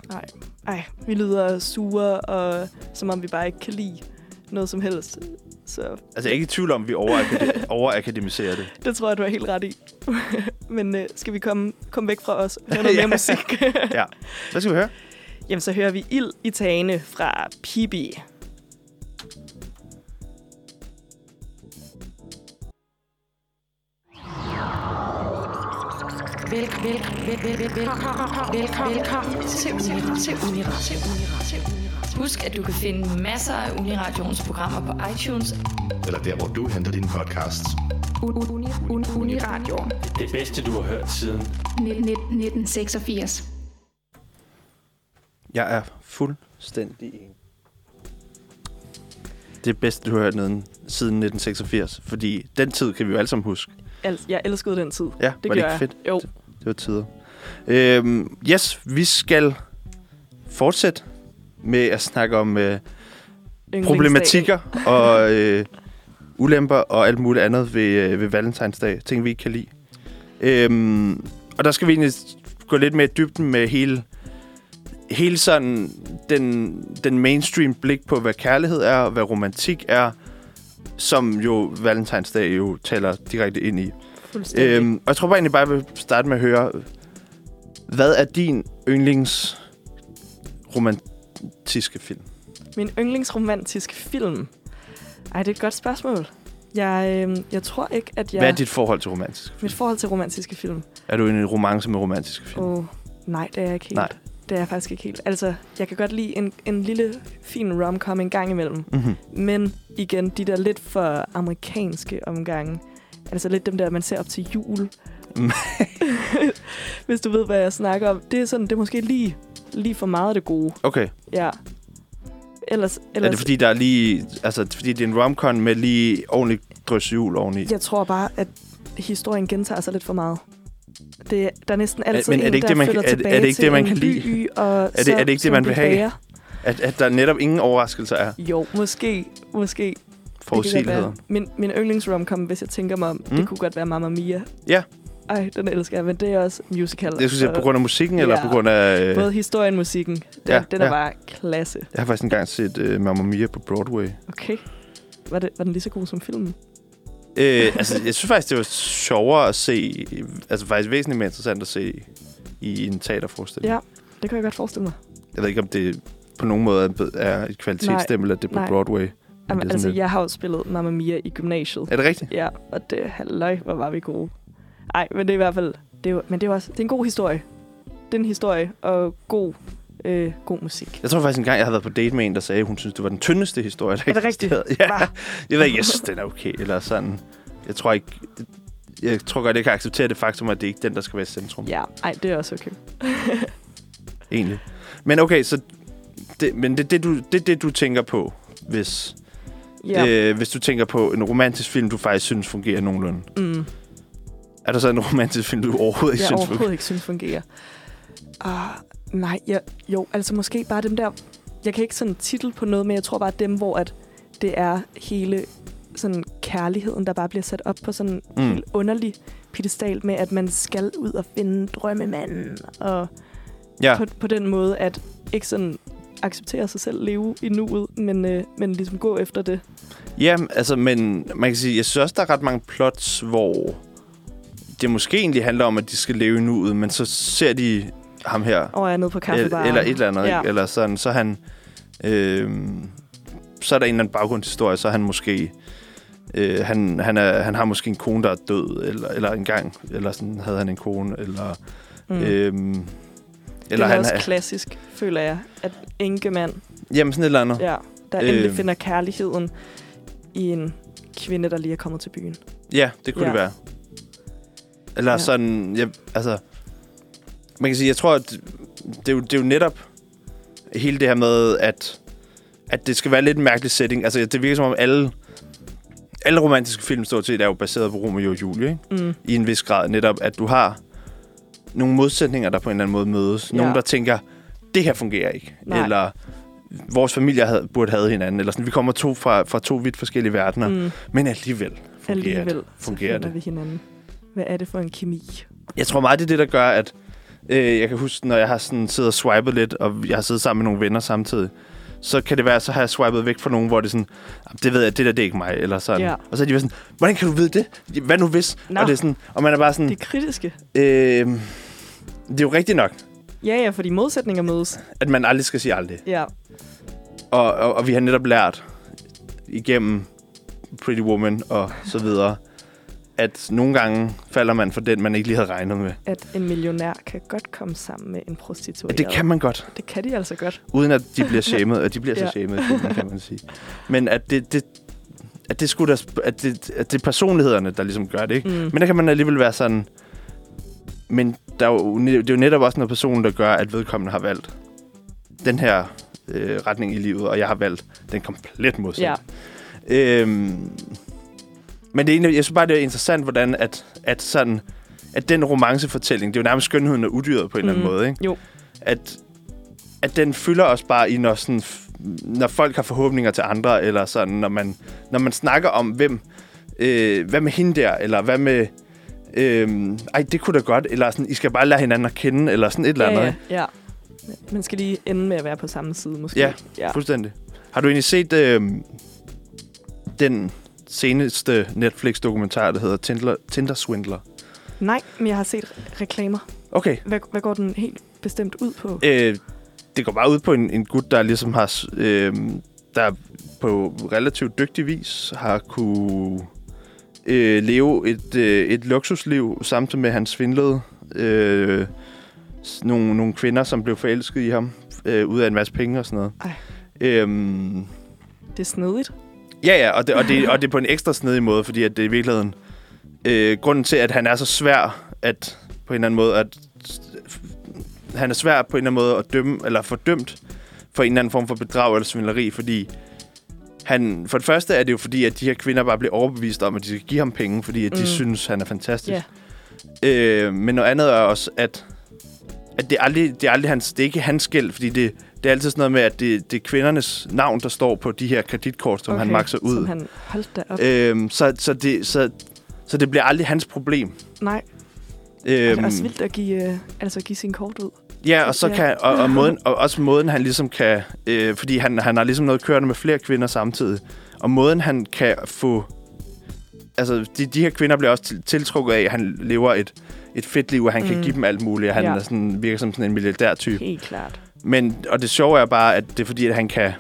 B: nej. Ej, vi lyder sure, og som om vi bare ikke kan lide noget som helst. Så
A: Altså, jeg er ikke i tvivl om, at vi overakade- overakademiserer det.
B: det tror jeg, du har helt ret i. Men øh, skal vi komme, komme væk fra os og høre noget
A: Ja.
B: mere musik?
A: Ja. Hvad skal vi høre?
B: Jamen, så hører vi Ild i tagene fra Pibi.
C: Vel, vel, vel, vel, vel, velkommen, velkommen, velkommen til Uniradio. Til Uniradio. Husk, at du kan finde masser af Uniradions programmer på iTunes.
E: Eller der, hvor du henter dine podcasts.
C: Uni, uni, uni, Uniradio.
D: Det bedste, du har hørt siden
C: 1986.
A: Jeg er fuldstændig enig. Det er bedst, du har hørt siden 1986, fordi den tid kan vi jo alle sammen huske.
B: Altså, jeg elskede den tid.
A: Ja,
B: Det
A: var det ikke
B: jeg.
A: fedt?
B: Jo.
A: Det var tider. Øhm, yes, vi skal fortsætte med at snakke om øh, problematikker og øh, ulemper og alt muligt andet ved, øh, ved Valentinsdag. Ting, vi ikke kan lide. Øhm, og der skal vi egentlig gå lidt mere i dybden med hele, hele sådan den, den mainstream blik på, hvad kærlighed er og hvad romantik er, som jo Valentinsdag jo taler direkte ind i. Øhm, og jeg tror bare egentlig bare, jeg vil starte med at høre, hvad er din yndlings romantiske film?
B: Min yndlingsromantiske film? Ej, det er et godt spørgsmål. Jeg, øh, jeg tror ikke, at jeg...
A: Hvad er dit forhold til romantiske film?
B: Mit forhold til romantiske film?
A: Er du i en romance med romantiske film?
B: Oh, nej, det er jeg ikke helt.
A: Nej.
B: Det er jeg faktisk ikke helt. Altså, jeg kan godt lide en, en lille, fin rom-com en gang imellem.
A: Mm-hmm.
B: Men igen, de der lidt for amerikanske omgange. Altså lidt dem der, man ser op til jul. Hvis du ved, hvad jeg snakker om. Det er sådan, det er måske lige, lige for meget det gode.
A: Okay.
B: Ja. Ellers, ellers
A: Er det fordi, der er lige... Altså, fordi det er en romcon med lige ordentlig drøs jul oveni?
B: jeg tror bare, at historien gentager sig lidt for meget. Det, der er næsten altid
A: men er
B: en,
A: det ikke
B: der
A: det, man er det-
B: tilbage
A: er det ikke det, man
B: en
A: kan lide?
B: by, og
A: det-
B: så,
A: er det ikke det, man vil have? At, at der netop ingen overraskelser er?
B: Jo, måske. måske.
A: Forudsigeligheder?
B: Min, min yndlingsromcom, hvis jeg tænker mig om, mm. Det kunne godt være Mamma Mia.
A: Ja.
B: Ej, den elsker jeg, men det er også musical.
A: Jeg skulle sige,
B: og
A: på grund af musikken, eller
B: Ja.
A: på grund af... Øh,
B: Både historien og musikken. Den,
A: Ja,
B: den er
A: ja.
B: bare klasse.
A: jeg har faktisk engang set øh, Mamma Mia på Broadway.
B: Okay. Var, det, var den lige så god som filmen?
A: Øh, altså, jeg synes faktisk, det var sjovere at se... Altså, faktisk væsentligt mere interessant at se i en teaterforestilling.
B: Ja, det kan jeg godt forestille mig.
A: Jeg ved ikke, om det på nogen måde er- er et kvalitetsstempel, at det er på
B: nej.
A: Broadway. Men
B: Jamen,
A: det
B: altså,
A: lidt-
B: jeg har jo spillet Mamma Mia i gymnasiet.
A: Er det rigtigt?
B: Ja, og det, halløj, hvor var vi gode. Ej, men det er i hvert fald... Det er men det er også det er en god historie. Det er en historie, og god, øh, god musik.
A: Jeg tror faktisk engang, jeg havde været på date med en, der sagde, at hun synes, det var den tyndeste historie, der
B: Er det rigtigt?
A: Ja.
B: Hva?
A: Jeg ved synes, den er okay, eller sådan. Jeg tror ikke... Jeg tror godt, jeg kan acceptere det faktum, at det ikke er den, der skal være i centrum.
B: Ja, ej, det er også okay.
A: Egentlig. Men okay, så... Det, men det det, du, det, det, du tænker på, hvis,
B: Ja.
A: øh, hvis du tænker på en romantisk film, du faktisk synes fungerer nogenlunde.
B: Mm.
A: Er der så en romantisk film, du overhovedet ikke
B: jeg
A: synes
B: overhovedet
A: fungerer?
B: ikke synes fungerer. Uh, nej, jeg, jo, altså måske bare dem der... Jeg kan ikke sådan titel på noget, men jeg tror bare dem, hvor at det er hele sådan kærligheden, der bare bliver sat op på sådan en
A: Mm.
B: helt underlig pedestal med, at man skal ud og finde drømmemanden, og
A: Ja,
B: på, på den måde, at ikke sådan acceptere sig selv, leve i nuet, men, øh, men ligesom gå efter det.
A: ja altså, men man kan sige, jeg synes også, der er ret mange plots, hvor det måske egentlig handler om, at de skal leve i nuet, men så ser de ham her,
B: Og er nede på kaffebaren.
A: eller et eller andet,
B: Ja.
A: eller sådan, så han, øh, så er der en eller anden baggrundshistorie, så er han måske, øh, han, han, er, han har måske en kone, der er død, eller, eller engang, eller sådan havde han en kone, eller,
B: Mm.
A: mm.
B: Øh, det
A: eller
B: er
A: han
B: også
A: er,
B: klassisk, føler jeg, at enkemand,
A: jamen sådan et eller andet.
B: ja, der endelig
A: Øh.
B: finder kærligheden i en kvinde, der lige er kommet til byen.
A: Ja, det kunne
B: Ja.
A: det være. Eller
B: Ja.
A: sådan, ja, altså... Man kan sige, jeg tror, at det er, jo, det er jo netop hele det her med, at, at det skal være lidt en mærkelig setting. Altså, det virker som om alle, alle romantiske film, stort set, er jo baseret på Romeo og Julie, ikke?
B: Mm.
A: I en vis grad. Netop, at du har nogle modsætninger, der på en eller anden måde mødes.
B: Ja.
A: Nogen, der tænker, det her fungerer ikke.
B: Nej.
A: Eller vores familier havde, burde have hinanden. Eller sådan, vi kommer to fra, fra to vidt forskellige verdener. Mm. Men alligevel fungerer
B: Alligevel,
A: det. Fungerer det.
B: vi hinanden. Hvad er det for en kemi?
A: Jeg tror meget, det er det, der gør, at øh, jeg kan huske, når jeg har sådan siddet og swipet lidt, og jeg har siddet sammen med nogle venner samtidig, så kan det være, så har jeg swipet væk fra nogen, hvor det er sådan, "Jamen, det ved jeg, det der, det er ikke mig, eller sådan.
B: Ja.
A: Og så er de sådan, hvordan kan du vide det? Hvad nu hvis?
B: Nå.
A: Og det er sådan, og man er bare sådan,
B: Det er kritiske.
A: øh, det er jo rigtigt nok,
B: Ja, ja, fordi modsætninger mødes.
A: at man aldrig skal sige aldrig.
B: Ja,
A: Og, og, og vi har netop lært igennem Pretty Woman og så videre, at nogle gange falder man for den, man ikke lige havde regnet med.
B: at en millionær kan godt komme sammen med en prostitueret.
A: At det kan man godt.
B: Det kan de altså godt.
A: Uden at de bliver shamed, og de bliver så
B: Ja.
A: shamed, i filmen, kan man sige. Men at det, det, at det, skulle der, at det, at det er personlighederne, der ligesom gør det, ikke?
B: Mm.
A: Men der kan man alligevel være sådan... Men der er jo, det er jo netop også noget person, der gør, at vedkommende har valgt den her øh, retning i livet, og jeg har valgt den komplet modsatte.
B: Ja,
A: Øhm, men det er egentlig, jeg synes bare, det er interessant, hvordan at, at, sådan, at den romancefortælling, det er jo nærmest skønheden og udyret på en eller anden
B: Mhm.
A: måde, ikke?
B: Jo.
A: At, at den fylder os bare i, når, sådan, når folk har forhåbninger til andre, eller sådan, når man, når man snakker om, hvem, øh, hvad med hende der, eller hvad med, øh, ej, det kunne da godt, eller sådan, I skal bare lære hinanden at kende, eller sådan et eller
B: ja,
A: andet,
B: ja,
A: ikke?
B: ja. Man skal lige ende med at være på samme side, måske.
A: Ja.
B: ja.
A: Fuldstændig. Har du egentlig set øh, den seneste Netflix-dokumentar, der hedder Tinder, Tinder Swindler?
B: Nej, men jeg har set re- reklamer.
A: Okay.
B: Hvad, hvad går den helt bestemt ud på?
A: Øh, det går bare ud på en, en gut, der ligesom har... Øh, der på relativt dygtig vis har kunne øh, leve et, øh, et luksusliv, samtidig med at han svindlede øh, nogle, nogle kvinder, som blev forelsket i ham, øh, ud af en masse penge og sådan noget.
B: Ej.
A: Øhm,
B: Det er snedigt.
A: Ja, ja, og det, og, det, og det er på en ekstra snedig måde, fordi at det er i virkeligheden... Øh, grunden til, at han er så svær, at på en eller anden måde, at han er svær på en eller anden måde at dømme, eller fordømt for en eller anden form for bedrag eller svindleri, fordi han, for det første er det jo fordi, at de her kvinder bare bliver overbevist om, at de skal give ham penge, fordi at de
B: Mm.
A: synes, han er fantastisk.
B: Ja.
A: Øh, men noget andet er også, at, at det, er aldrig, det, er aldrig hans, det er ikke hans gæld, fordi det, det er altid sådan noget med, at det, det er kvindernes navn, der står på de her kreditkort, som okay, han makser ud.
B: Som han holdt da op.
A: Øhm, så, så, det, så, så det bliver aldrig hans problem.
B: Nej, det
A: Øhm,
B: er også vildt at give, øh, altså give sin kort ud.
A: ja, og så kan og, og, måden, og også måden han ligesom kan, øh, fordi han, han har ligesom noget kørende med flere kvinder samtidig, og måden han kan få, altså de, de her kvinder bliver også til- tiltrukket af, at han lever et, et fedt liv, og han mm. kan give dem alt muligt, og han
B: Ja.
A: er sådan, virker som sådan en milliardær-type.
B: Helt klart.
A: Men, og det sjove er bare, at det er fordi, at han kan...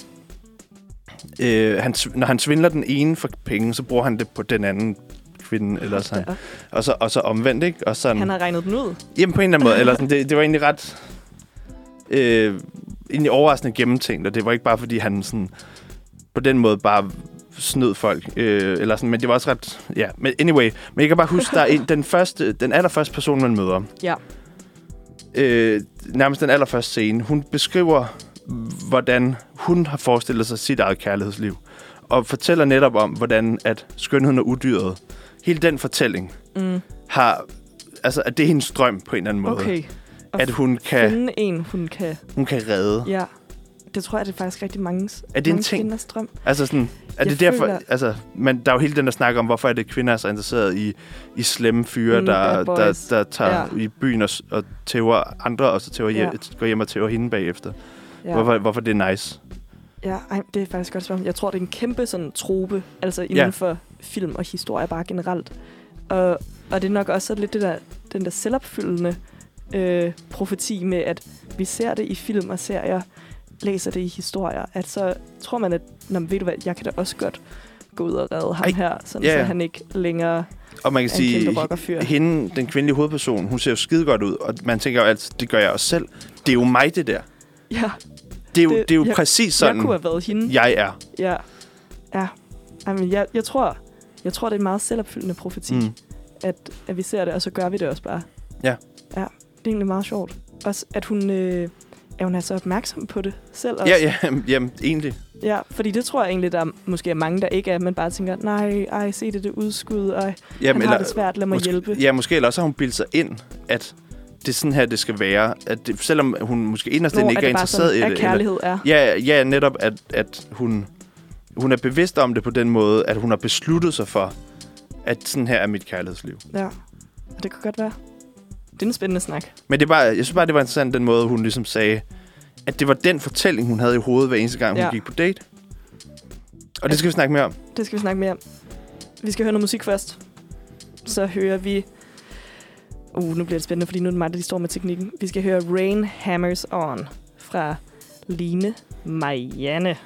A: Øh, han, når han svindler den ene for penge, så bruger han det på den anden kvinde, eller sådan. Og så, og så omvendt, ikke? Og sådan,
B: Han har regnet den ud.
A: Jamen på en eller anden måde. Eller sådan, det, det var egentlig ret... Øh, egentlig overraskende gennemtænkt, og det var ikke bare, fordi han sådan, på den måde bare snød folk. Øh, eller sådan, men det var også ret... Ja, men anyway. Men jeg kan bare huske, der er en, den, første, den allerførste person, man møder.
B: Ja.
A: Øh, nærmest den allerførste scene. Hun beskriver, hvordan hun har forestillet sig sit eget kærlighedsliv. Og fortæller netop om, hvordan at skønheden og udyret, hele den fortælling,
B: Mm.
A: har... Altså, at det er hendes drøm på en eller anden måde.
B: Okay. Og
A: At hun kan,
B: Finde en, hun kan...
A: hun kan redde.
B: Ja. Det tror jeg, det er faktisk rigtig mange,
A: Er det en ting?
B: drøm.
A: Altså sådan, er
B: Jeg
A: det derfor,
B: føler-
A: altså, men der er jo hele den der snak om, hvorfor er det kvinder er så interesseret i, i slemme fyre,
B: Mm,
A: der, der,
B: boys.
A: der tager
B: Ja.
A: i byen og, og tæver andre, og så tæver
B: Ja.
A: hjem, går hjem og tæver hende bagefter.
B: Ja.
A: Hvorfor, hvorfor det er nice.
B: Ja, ej, det er faktisk godt spørgsmål. Jeg tror, det er en kæmpe sådan trope, altså inden
A: Ja.
B: for film og historie bare generelt. Og, og det er nok også lidt det der, den der selvopfyldende øh, profeti med, at vi ser det i film og serier, læser det i historier, at så tror man, at Nå, ved du hvad, jeg kan da også godt gå ud og redde ham
A: Ej,
B: her, sådan
A: ja,
B: så han ikke længere
A: Og man kan sige, hende, den kvindelige hovedperson, hun ser jo skide godt ud, og man tænker jo altid, det gør jeg også selv. Det er jo mig, det der.
B: Ja,
A: Det er jo, det,
B: Det-
A: er jo
B: jeg-
A: præcis
B: sådan, jeg kunne have været hende.
A: jeg er.
B: Ja. Ja. Ej, men jeg, jeg, tror, jeg tror, det er en meget selvopfyldende profeti, mm. At, at vi ser det, og så gør vi det også bare.
A: Ja.
B: Ja, det er egentlig meget sjovt. Også, at hun, øh, at hun er så opmærksom på det selv også.
A: Ja, ja, jamen, egentlig.
B: ja. fordi det tror jeg egentlig, der er, måske er mange, der ikke er, men bare tænker, nej, ej, se det, det udskud, og han
A: Jamen,
B: har det svært, lad mig
A: måske,
B: hjælpe.
A: Ja, måske eller også har hun bildt sig ind, at det er sådan her, det skal være. At det, selvom hun måske inderst ikke
B: at
A: er
B: bare
A: interesseret
B: sådan,
A: i
B: at
A: det. Eller,
B: kærlighed er.
A: ja, ja, netop, at, at hun, hun er bevidst om det på den måde, at hun har besluttet sig for, at sådan her er mit kærlighedsliv.
B: Ja, og det kan godt være. Det er en spændende snak.
A: Men det er bare, jeg synes bare, det var interessant, den måde, hun ligesom sagde, at det var den fortælling, hun havde i hovedet hver eneste gang, hun
B: Ja.
A: gik på date. Og det skal vi snakke mere om.
B: Det skal vi snakke mere om. Vi skal høre noget musik først. Så hører vi... Uh, nu bliver det spændende, fordi nu er det mig, der lige står med teknikken. Vi skal høre Rain Hammers On fra Line Marianne.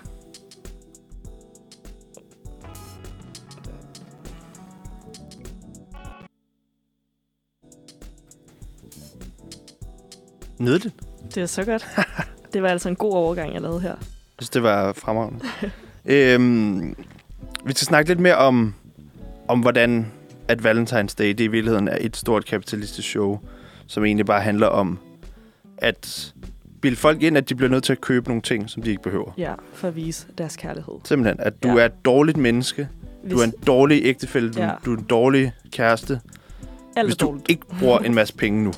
A: Nydeligt.
B: Det er så godt. Det var altså en god overgang, jeg lavede her.
A: Jeg synes, det var fremragende. øhm, vi skal snakke lidt mere om, om hvordan at Valentine's Day, det i virkeligheden er et stort kapitalistisk show, som egentlig bare handler om at bilde folk ind, at de bliver nødt til at købe nogle ting, som de ikke behøver.
B: Ja, for at vise deres kærlighed.
A: Simpelthen, at du
B: Ja.
A: er et dårligt menneske,
B: Hvis
A: du er en dårlig ægtefælle, du,
B: Ja.
A: du er en dårlig kæreste,
B: alt
A: hvis du
B: dårligt.
A: ikke bruger en masse penge nu.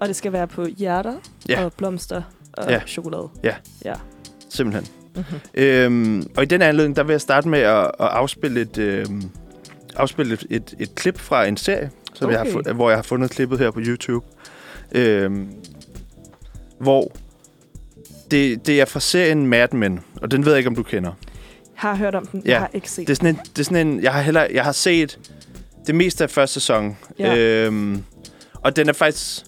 B: Og det skal være på hjerter
A: Ja.
B: og blomster og
A: Ja.
B: chokolade.
A: Ja.
B: Ja.
A: Simpelthen.
B: Mm-hmm.
A: Øhm, og i den anledning, der vil jeg starte med at, at afspille et, øhm, afspille et, et, et klip fra en serie, som jeg har,
B: Okay.
A: fu- hvor jeg har fundet klippet her på YouTube. Øhm, hvor det, det er fra serien Mad Men, og den ved jeg ikke, om du kender.
B: Har hørt om den,
A: Ja.
B: jeg har ikke set
A: Det er sådan en, det er sådan en jeg har heller, jeg har set det meste af første sæson.
B: Ja.
A: Øhm, og den er faktisk,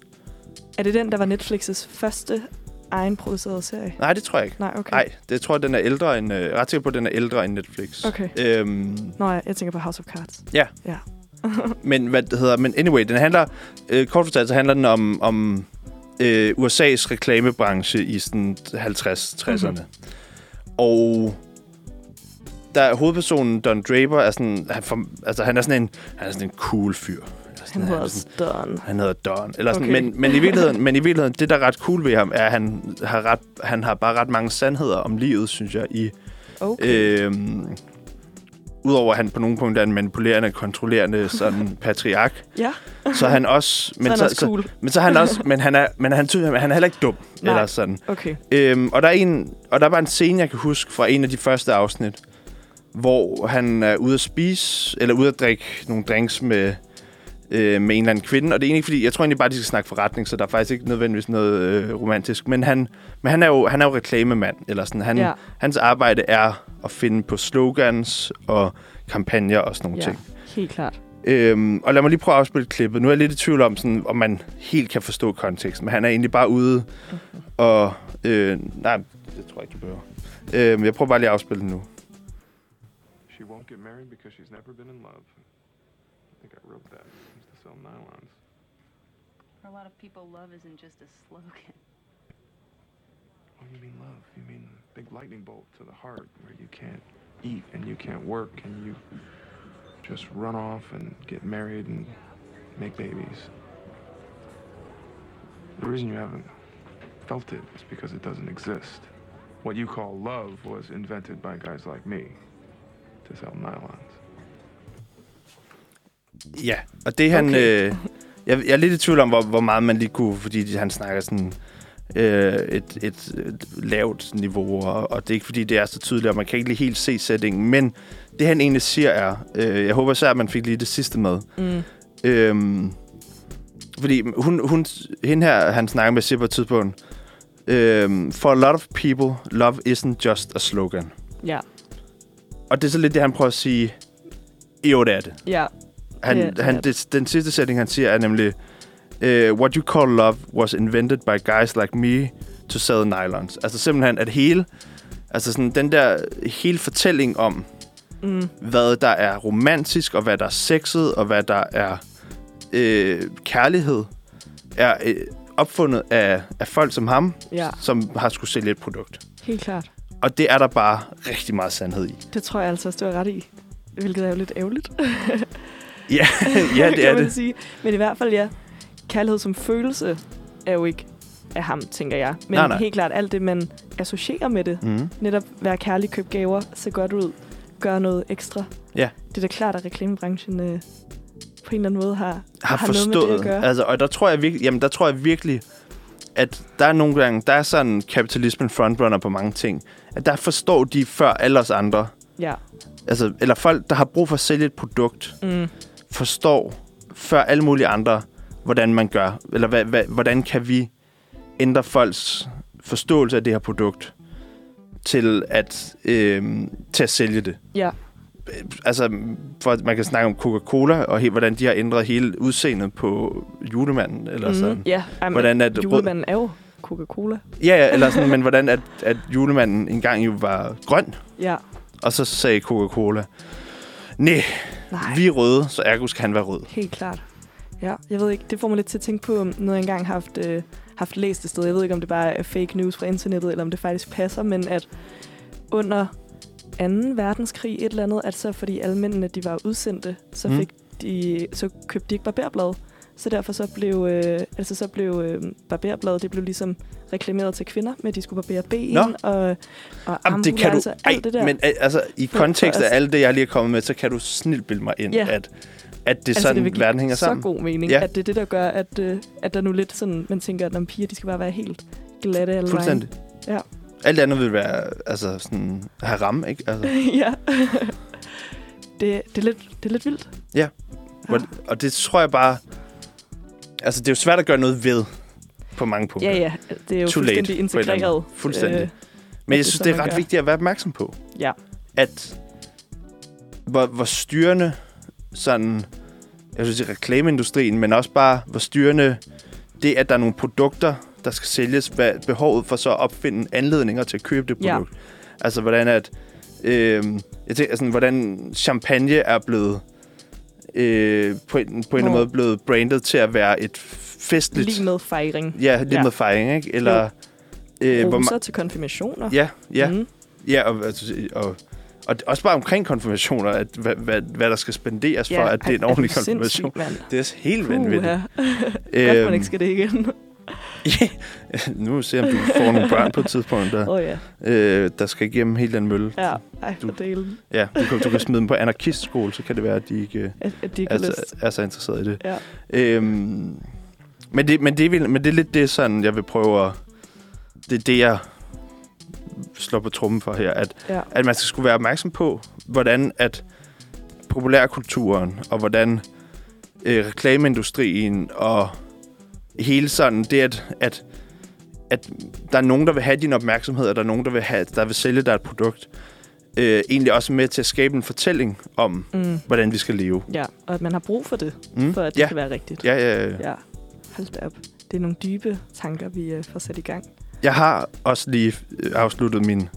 B: Er det den, der var Netflix's første egenproducerede serie?
A: nej, det tror jeg ikke.
B: Nej, okay.
A: Nej, det tror jeg, den er ældre end, øh, ret sikker på, at den er ældre end Netflix.
B: Okay.
A: Øhm,
B: Nå, jeg, jeg tænker på House of Cards.
A: Ja.
B: Ja.
A: Men hvad det hedder, men anyway, den handler, øh, kort fortalt, så handler den om, om øh, USA's reklamebranche i sådan 50-60'erne.
B: Mhm.
A: Mm-hmm. Og der er hovedpersonen, Don Draper, er sådan, han, for, altså, han er sådan en, han er sådan en cool fyr. Sådan,
B: Han
A: er
B: hedder
A: sådan-
B: Stern.
A: han hedder Don. Eller sådan,
B: Okay.
A: men, men, i virkeligheden, men i virkeligheden, det der er ret cool ved ham, er, at han har, ret, han har bare ret mange sandheder om livet, synes jeg, i,
B: Okay.
A: Øhm, Udover at han på nogle punkter er en manipulerende, kontrollerende sådan patriark,
B: ja,
A: så han også...
B: men så han også cool.
A: Så, men så han også... Men han er, men han, ty- han er heller ikke dum.
B: Nej.
A: Eller sådan.
B: Okay.
A: Øhm, og, der er en, og der er bare en scene, jeg kan huske fra en af de første afsnit, hvor han er ude at spise, eller ude at drikke nogle drinks med, øh, med en eller anden kvinde. Og det er egentlig fordi, jeg tror egentlig bare, de skal snakke forretning, så der er faktisk ikke nødvendigvis noget øh, romantisk. Men han, men han er jo, han er jo reklamemand, eller sådan. Han,
B: Ja.
A: Hans arbejde er at finde på slogans og kampagner og sådan nogle
B: Ja,
A: ting.
B: helt klart.
A: Øhm, og lad mig lige prøve at afspille klippet. Nu er jeg lidt i tvivl om, sådan, om man helt kan forstå konteksten, men han er egentlig bare ude
B: Mhm.
A: og... Øh, nej, det tror jeg ikke, du behøver. Øhm, jeg prøver bare lige at afspille den nu.
G: She won't get married because she's never been in love.
H: For a lot of people, love isn't just a slogan.
G: What do you mean love? You mean big lightning bolt to the heart where you can't eat and you can't work and you just run off and get married and make babies. The reason you haven't felt it is because it doesn't exist. What you call love was invented by guys like me to sell nylons.
A: Ja, og det han...
B: Okay.
A: Øh, jeg, jeg er lidt i tvivl om, hvor, hvor meget man lige kunne... Fordi han snakker sådan øh, et, et, et lavt niveau, og, og det er ikke fordi, det er så tydeligt, og man kan ikke lige helt se sætningen. Men det, han egentlig siger er, øh, jeg håber især, at man fik lige det sidste med.
B: Mm.
A: Øhm, fordi hun, hun, hende her, han snakker med, siger på et tidspunkt, øhm, For a lot of people, love isn't just a slogan.
B: Ja,
A: Og det er så lidt det, han prøver at sige, jo, det er det.
B: ja.
A: Han,
B: det
A: han, det, den sidste sætning, han siger, er nemlig, uh, What you call love was invented by guys like me to sell nylons. Altså simpelthen, at hele, altså sådan den der hele fortælling om,
B: Mm.
A: hvad der er romantisk, og hvad der er sexet, og hvad der er øh, kærlighed, er øh, opfundet af, af folk som ham,
B: Ja,
A: som har skulle sælge et produkt.
B: helt klart.
A: Og det er der bare rigtig meget sandhed i.
B: Det tror jeg altså også, du har ret i. Hvilket er jo lidt ærgerligt.
A: Ja, ja det
B: kan
A: er
B: man
A: det.
B: Sige. Men i hvert fald, ja. Kærlighed som følelse er jo ikke af ham, tænker jeg. Men
A: Nej, nej.
B: helt klart alt det, man associerer med det.
A: Mm.
B: Netop være kærlig, købe gaver, se godt ud, gøre noget ekstra.
A: Ja.
B: Det er da klart, at reklamebranchen øh, på en eller anden måde har,
A: har,
B: har noget med det
A: forstået.
B: at gøre.
A: altså, og der tror jeg virkelig, jamen der tror jeg virkelig, at der er nogle gange, der er sådan kapitalismen frontrunner på mange ting. At der forstår de før alle os andre.
B: Ja.
A: Altså, eller folk, der har brug for at sælge et produkt,
B: Mm.
A: Forstår før alle mulige andre, hvordan man gør. Eller hvad, hvad, hvordan kan vi ændre folks forståelse af det her produkt til at, øh, til at sælge det.
B: Ja.
A: Altså, for man kan snakke om Coca-Cola, og he, hvordan de har ændret hele udseendet på julemanden. Eller
B: Mm.
A: sådan.
B: Ja, jamen,
A: Hvordan at
B: julemanden er jo Coca-Cola.
A: Ja, ja, eller sådan, men hvordan at, at julemanden engang jo var grøn,
B: Ja.
A: og så sagde Coca-Cola, nej,
B: Nej,
A: vi er røde, så ergo skal han være rød.
B: helt klart. Ja, jeg ved ikke, det får mig lidt til at tænke på noget, jeg engang har haft, øh, haft læst et sted. Jeg ved ikke, om det bare er fake news fra internettet, eller om det faktisk passer, men at under 2. verdenskrig et eller andet, at så fordi alle mændene, de var udsendte, så,
A: Mm.
B: fik de, så købte de ikke barberblad. Så derfor så blev, øh, altså så blev øh, barberbladet, det blev ligesom reklameret til kvinder, med at de skulle barbere ben
A: Nå.
B: og, og
A: Jamen, det kan du...
B: altså, alt det der.
A: men altså, i kontekst af alt det, jeg lige er kommet med, så kan du snilt bilde mig ind,
B: Ja.
A: at, at det er
B: altså,
A: sådan,
B: give
A: verden hænger
B: så
A: sammen.
B: god mening,
A: Ja.
B: ja. at det er det, der gør, at, øh, at der nu lidt sådan, man tænker, at piger, de skal bare være helt glatte alle
A: Fuldstændig.
B: Ja.
A: Alt andet vil være altså, sådan, haram, ikke? Altså,
B: vejen. ja. det, det, er lidt, det er lidt vildt.
A: Ja. Hvor- og det tror jeg bare... Altså, det er jo svært at gøre noget ved på mange punkter.
B: Ja, ja. Det er jo
A: Too late,
B: fuldstændig
A: anden
B: integreret.
A: måde. Fuldstændig.
B: Øh,
A: Men jeg synes, det er ret
B: gør.
A: vigtigt at være opmærksom på.
B: Ja.
A: At hvor, hvor styrende sådan, jeg synes, reklameindustrien, men også bare, hvor styrende det, at der er nogle produkter, der skal sælges, hvad behovet for så at opfinde anledninger til at købe det
B: Ja.
A: produkt. Altså, hvordan at, øh, jeg tænker, sådan, hvordan champagne er blevet øh, på en, på en eller anden måde blevet brandet til at være et festligt...
B: Lige med fejring.
A: Ja, lidt
B: Ja.
A: med fejring, ikke? Eller... Øh, hvor
B: Roser
A: ma-
B: til konfirmationer.
A: ja, ja.
B: Mm.
A: Ja, og, altså, og, og også bare omkring konfirmationer, at hvad, hvad, hvad der skal spenderes for, at det er en ordentlig
B: du
A: konfirmation. Det er helt vanvittigt.
B: Puha. Godt, man ikke skal det igen.
A: Ja. nu se om du får nogle børn på et tidspunkt, der,
B: oh, ja.
A: øh, der skal igennem hele den mølle.
B: Ja, ej,
A: Du-
B: delen.
A: Ja, du kan, du kan smide dem på anarkistskole, så kan det være, at de ikke
B: At, at de ikke
A: er,
B: lyst.
A: er så interesseret i det.
B: Ja.
A: Øhm, men, det, men, det vil, men det er lidt det, sådan, jeg vil prøve at... Det er det, jeg slår på trummen for her, at
B: Ja.
A: at man skal skulle være opmærksom på, hvordan at populærkulturen og hvordan øh, reklameindustrien og hele sådan det, at, at, at der er nogen, der vil have din opmærksomhed, og der er nogen, der vil, have, der vil sælge dig et produkt, øh, egentlig også med til at skabe en fortælling om,
B: Mm.
A: hvordan vi skal leve.
B: Ja, og at man har brug for det,
A: Mm?
B: for at det
A: ja.
B: kan være rigtigt.
A: Ja, ja, ja.
B: Ja, hold da op. Det er nogle dybe tanker, vi uh, får sat i gang.
A: Jeg har også lige øh, afsluttet min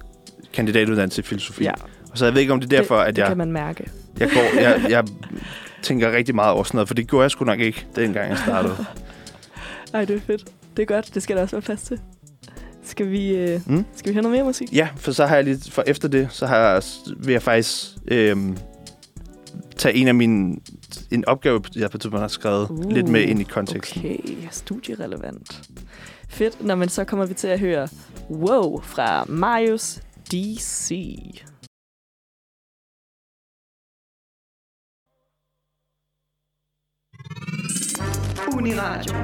A: kandidatuddannelse i filosofi.
B: Ja,
A: Og så jeg ved ikke, om det er derfor,
B: det,
A: at
B: det
A: jeg,
B: kan man mærke.
A: jeg, går, jeg, jeg tænker rigtig meget over sådan noget, for det gjorde jeg sgu nok ikke, dengang jeg startede.
B: Ej, det er fedt. Det er godt. Det skal der også være plads til. Skal vi, uh,
A: Mm?
B: skal vi høre noget mere musik?
A: Ja, for så har jeg lige, for efter det, så har jeg, vil jeg faktisk øhm, tage en af mine, en opgave, jeg på tidspunkt har skrevet, uh, lidt med ind i konteksten.
B: Okay, studierelevant. Fedt. Nå, men så kommer vi til at høre Wow fra Marius DC.
F: Uniradio.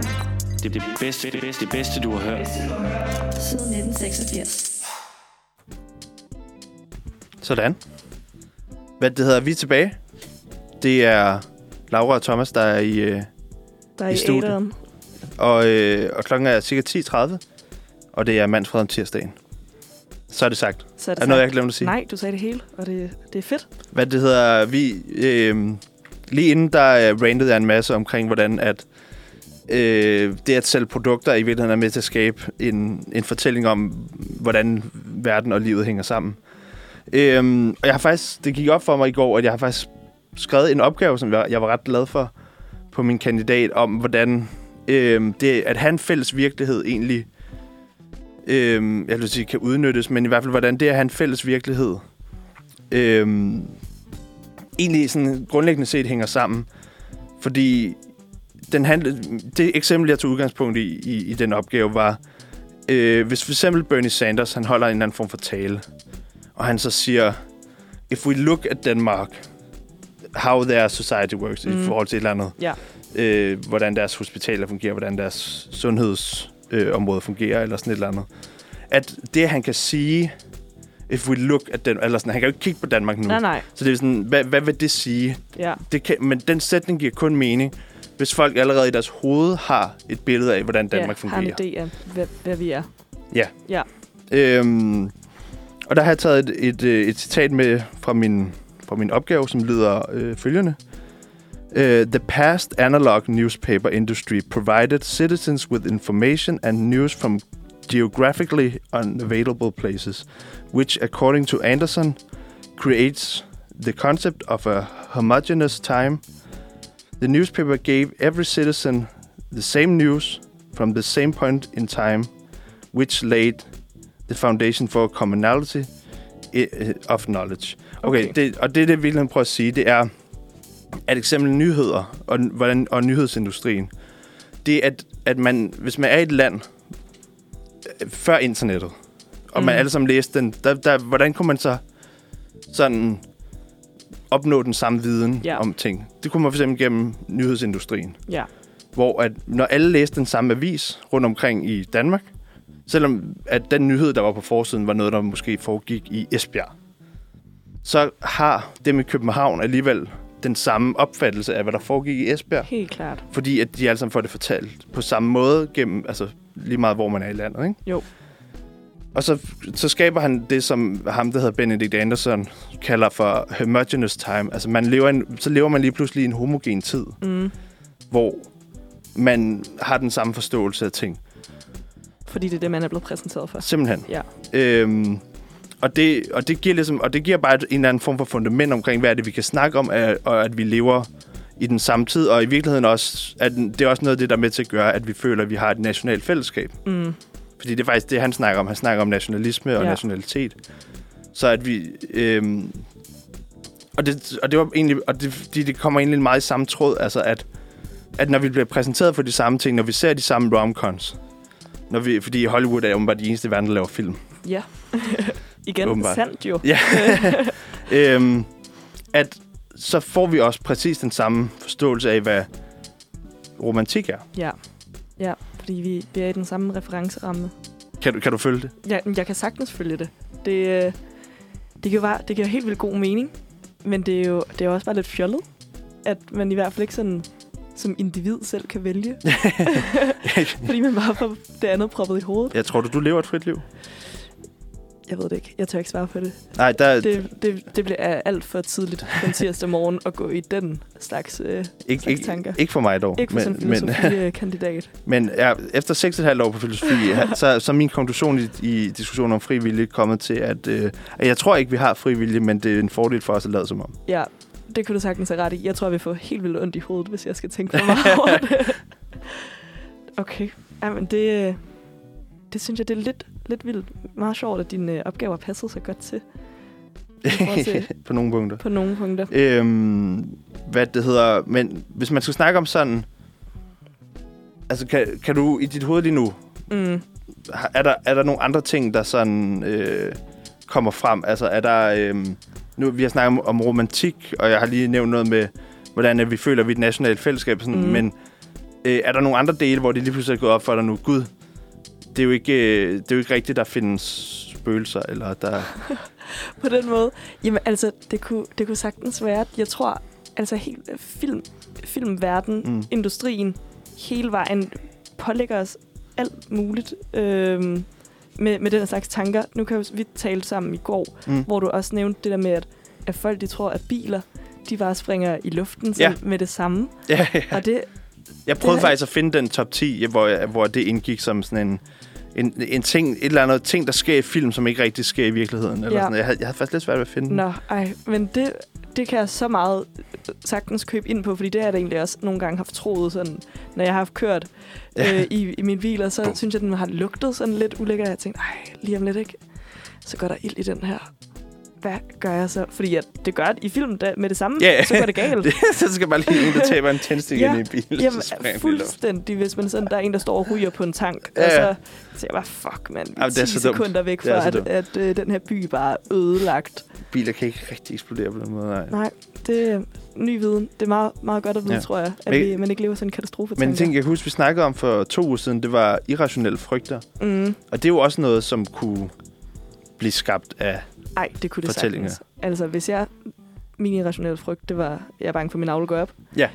D: Det, det, bedste, det, bedste, det bedste, du har hørt.
F: Siden 1986.
A: Sådan. Hvad det hedder, vi er tilbage. Det er Laura og Thomas, der er i... Øh,
B: Der er
A: I
B: i,
A: studiet. og, øh, og klokken er cirka 10.30, og det er mandsfred om tirsdagen. Så er det sagt.
B: Så er
A: Er
B: det
A: der noget, jeg glemte at sige?
B: Nej, du sagde det hele, og det, det er fedt.
A: Hvad det hedder, vi... Øh, lige inden der øh, rantede jeg en masse omkring, hvordan at øh, det at sælge produkter i virkeligheden er med til at skabe en, en fortælling om, hvordan verden og livet hænger sammen. Øhm, og jeg har faktisk, det gik op for mig i går, at jeg har faktisk skrevet en opgave, som jeg, jeg var ret glad for på min kandidat, om hvordan øh, det at have en fælles virkelighed egentlig, øh, jeg vil sige, kan udnyttes, men i hvert fald, hvordan det at have en fælles virkelighed øh, egentlig sådan grundlæggende set hænger sammen. Fordi den handle, det eksempel, jeg tog udgangspunkt i, i, i den opgave, var, øh, hvis for eksempel Bernie Sanders, han holder en eller anden form for tale, og han så siger, if we look at Denmark, how their society works mm. i forhold til et eller andet,
B: Ja.
A: øh, hvordan deres hospitaler fungerer, hvordan deres sundhedsområde øh, fungerer, eller sådan et eller andet. At det, han kan sige, if we look at den, eller sådan, han kan jo ikke kigge på Danmark nu.
B: Nej, nej.
A: Så det er sådan, hvad, hvad vil det sige?
B: Ja.
A: Det kan, men den sætning giver kun mening, hvis folk allerede i deres hoved har et billede af, hvordan Danmark
B: ja,
A: fungerer.
B: har en idé af, hvad, hvad vi er.
A: Øhm, og der har jeg taget et, et, øh, et citat med fra min, fra min opgave, som lyder øh, følgende. Uh, the past analog newspaper industry provided citizens with information and news from geographically unavailable places, which, according to Anderson, creates the concept of a homogeneous time. The newspaper gave every citizen the same news from the same point in time, which laid the foundation for commonality eh, eh, of knowledge. Okay,
B: Okay.
A: Det, og det, det virkelig prøver at sige, det er, at eksempel nyheder og, hvordan, og nyhedsindustrien, det er, at, at man, hvis man er i et land øh, før internettet, og mm. man alle sammen læste den, der, der, hvordan kunne man så sådan opnå den samme viden
B: Ja.
A: om ting? Det kunne man for eksempel gennem nyhedsindustrien
B: Ja.
A: hvor at når alle læste den samme avis rundt omkring i Danmark, selvom at den nyhed, der var på forsiden, var noget, der måske foregik i Esbjerg, så har dem i København alligevel den samme opfattelse af, hvad der foregik i Esbjerg,
B: Helt klart.
A: fordi at de alle sammen får det fortalt på samme måde, gennem, altså lige meget, hvor man er i landet, ikke?
B: Jo.
A: Og så, så skaber han det, som ham, der hedder Benedict Anderson, kalder for homogeneous time. Altså, man lever en, så lever man lige pludselig i en homogen tid
B: Mm.
A: hvor man har den samme forståelse af ting.
B: Fordi det er det, man er blevet præsenteret for.
A: Simpelthen.
B: Ja.
A: Øhm, og, det, og, det giver ligesom, og det giver bare en eller anden form for fundament omkring, hvad er det, vi kan snakke om, at, og at vi lever i den samme tid. Og i virkeligheden også, at det er også noget af det, der er med til at gøre, at vi føler, at vi har et nationalt fællesskab.
B: Mm.
A: Fordi det er faktisk det, han snakker om. Han snakker om nationalisme og
B: Ja.
A: nationalitet. Så at vi... Øhm, og, det, og det var egentlig... Og det, fordi det kommer egentlig meget i samme tråd. Altså at, at når vi bliver præsenteret for de samme ting, når vi ser de samme romcoms, når vi, fordi Hollywood er jo bare de eneste i verden, der laver film.
B: Ja. Igen,
A: Åbenbart.
B: sandt jo.
A: Ja. øhm, at så får vi også præcis den samme forståelse af, hvad romantik er.
B: Ja. Ja, fordi vi, vi er i den samme referenceramme.
A: Kan du, kan du følge det?
B: Jeg, jeg kan sagtens følge det. Det, øh, det, giver bare, det giver helt vildt god mening. Men det er jo det er også bare lidt fjollet, at man i hvert fald ikke sådan som individ selv kan vælge. fordi man bare får det andet proppet i hovedet.
A: Jeg tror du, du lever et frit liv?
B: Jeg ved det ikke. Jeg tør ikke svare på det.
A: Nej, der,
B: Det, det, det bliver alt for tidligt den tirsdag morgen at gå i den slags, øh,
A: ikke,
B: slags
A: ikke,
B: tanker.
A: ikke for mig dog.
B: Ikke for sådan en
A: men,
B: filosofi-kandidat.
A: men ja, efter 6,5 år på filosofi, så, så er min konklusion i, i diskussionen om frivillige kommet til, at, øh, jeg tror ikke, vi har frivillige, men det er en fordel for os at lade som om.
B: Ja, det kunne du sagtens have ret i. Jeg tror, vi får helt vildt ondt i hovedet, hvis jeg skal tænke for meget over det. Okay. Jamen, det, øh, det synes jeg, det er lidt, lidt vildt. Meget sjovt, at dine øh, opgaver passede så godt til. Til
A: på nogle punkter.
B: på nogle punkter.
A: Øhm, hvad det hedder, men hvis man skal snakke om sådan, altså kan, kan du i dit hoved lige nu,
B: Mm.
A: er der, er der nogle andre ting, der sådan øh, kommer frem? Altså er der, øh, nu vi har snakket om, om romantik, og jeg har lige nævnt noget med, hvordan at vi føler, at vi er et nationalt fællesskab, sådan,
B: Mhm.
A: men øh, er der nogle andre dele, hvor det lige pludselig er gået op for dig nu? Gud, det er jo ikke, øh, det er jo ikke rigtigt, der findes spøgelser, eller der...
B: på den måde. Jamen, altså, det kunne, det kunne sagtens være. Jeg tror, altså, helt film, filmverden,
A: Mm.
B: industrien, hele vejen pålægger os alt muligt øhm, med, med den slags tanker. Nu kan vi talte sammen i går,
A: Mm.
B: hvor du også nævnte det der med, at, at folk de tror, at biler, de bare springer i luften
A: Ja.
B: med det samme.
A: Ja, ja.
B: Og det,
A: Jeg prøvede
B: Det
A: faktisk at finde den top 10, hvor, hvor det indgik som sådan en, en, en ting, et eller andet ting, der sker i film, som ikke rigtig sker i virkeligheden. Eller
B: Ja.
A: sådan. Jeg, havde, jeg havde faktisk lidt svært ved at finde.
B: Nå, ej, men det, det kan jeg så meget sagtens købe ind på, fordi det har jeg egentlig også nogle gange haft troet, sådan, når jeg har haft kørt
A: Ja.
B: øh, i, i min bil, og så
A: Bum.
B: synes jeg, den har lugtet sådan lidt ulækkert, og jeg tænkte, ej, lige om lidt ikke, så går der ild i den her. Hvad gør jeg så? Fordi at det gør det i filmen da, med det samme,
A: Ja.
B: så går det galt.
A: Så skal bare lige en, der taber en tændstik
B: Ja.
A: ind i bilen.
B: Jamen,
A: så
B: fuldstændig, hvis man sådan, der er en, der står og ryger på en tank,
A: Ja,
B: og så siger jeg bare, fuck, mand, vi er
A: Jamen, det er
B: 10
A: så dumt.
B: sekunder væk
A: Det er
B: fra,
A: så
B: at,
A: dumt.
B: at, øh, den her by bare er ødelagt.
A: Biler kan ikke rigtig eksplodere på den måde. Nej.
B: Nej, det er ny viden. Det er meget, meget godt at vide,
A: Ja.
B: ja. tror jeg, at
A: Men-
B: vi, man ikke lever sådan en katastrofe.
A: Men en ting, jeg kan huske, vi snakkede om for to uger siden, det var irrationelle frygter.
B: Mm.
A: Og det er jo også noget, som kunne blive skabt af...
B: Ej, det kunne det
A: Fortællinger.
B: sagtens. Altså, hvis jeg... Min irrationelle frygt, det var, jeg er bange for, at min navle går op.
A: Ja.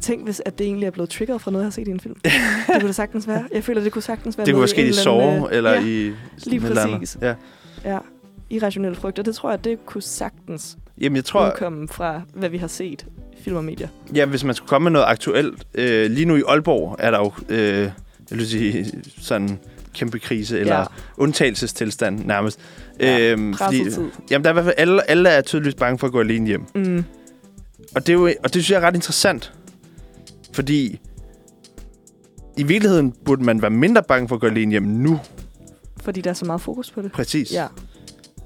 B: Tænk, hvis at det egentlig er blevet triggeret fra noget, jeg har set i en film. det kunne det sagtens være. Jeg føler, det kunne sagtens være
A: Det kunne sket i
B: en eller
A: sove,
B: øh,
A: eller
B: ja,
A: i...
B: lige
A: et eller
B: præcis.
A: Ja.
B: Ja, irrationelle frygter. Det tror jeg, det kunne sagtens
A: Jamen, jeg tror...
B: udkomme fra, hvad vi har set i film og medier.
A: Ja, hvis man skulle komme med noget aktuelt. Øh, lige nu i Aalborg er der jo, øh, jeg vil sige, sådan kæmpe krise, eller
B: Ja.
A: undtagelsestilstand nærmest.
B: Ja,
A: Øhm,
B: tid.
A: jamen, der er i hvert fald, alle, alle er tydeligvis bange for at gå alene hjem.
B: Mm.
A: Og det, er jo, og det synes jeg er ret interessant. Fordi i virkeligheden burde man være mindre bange for at gå alene hjem nu.
B: Fordi der er så meget fokus på det.
A: Præcis.
B: Ja.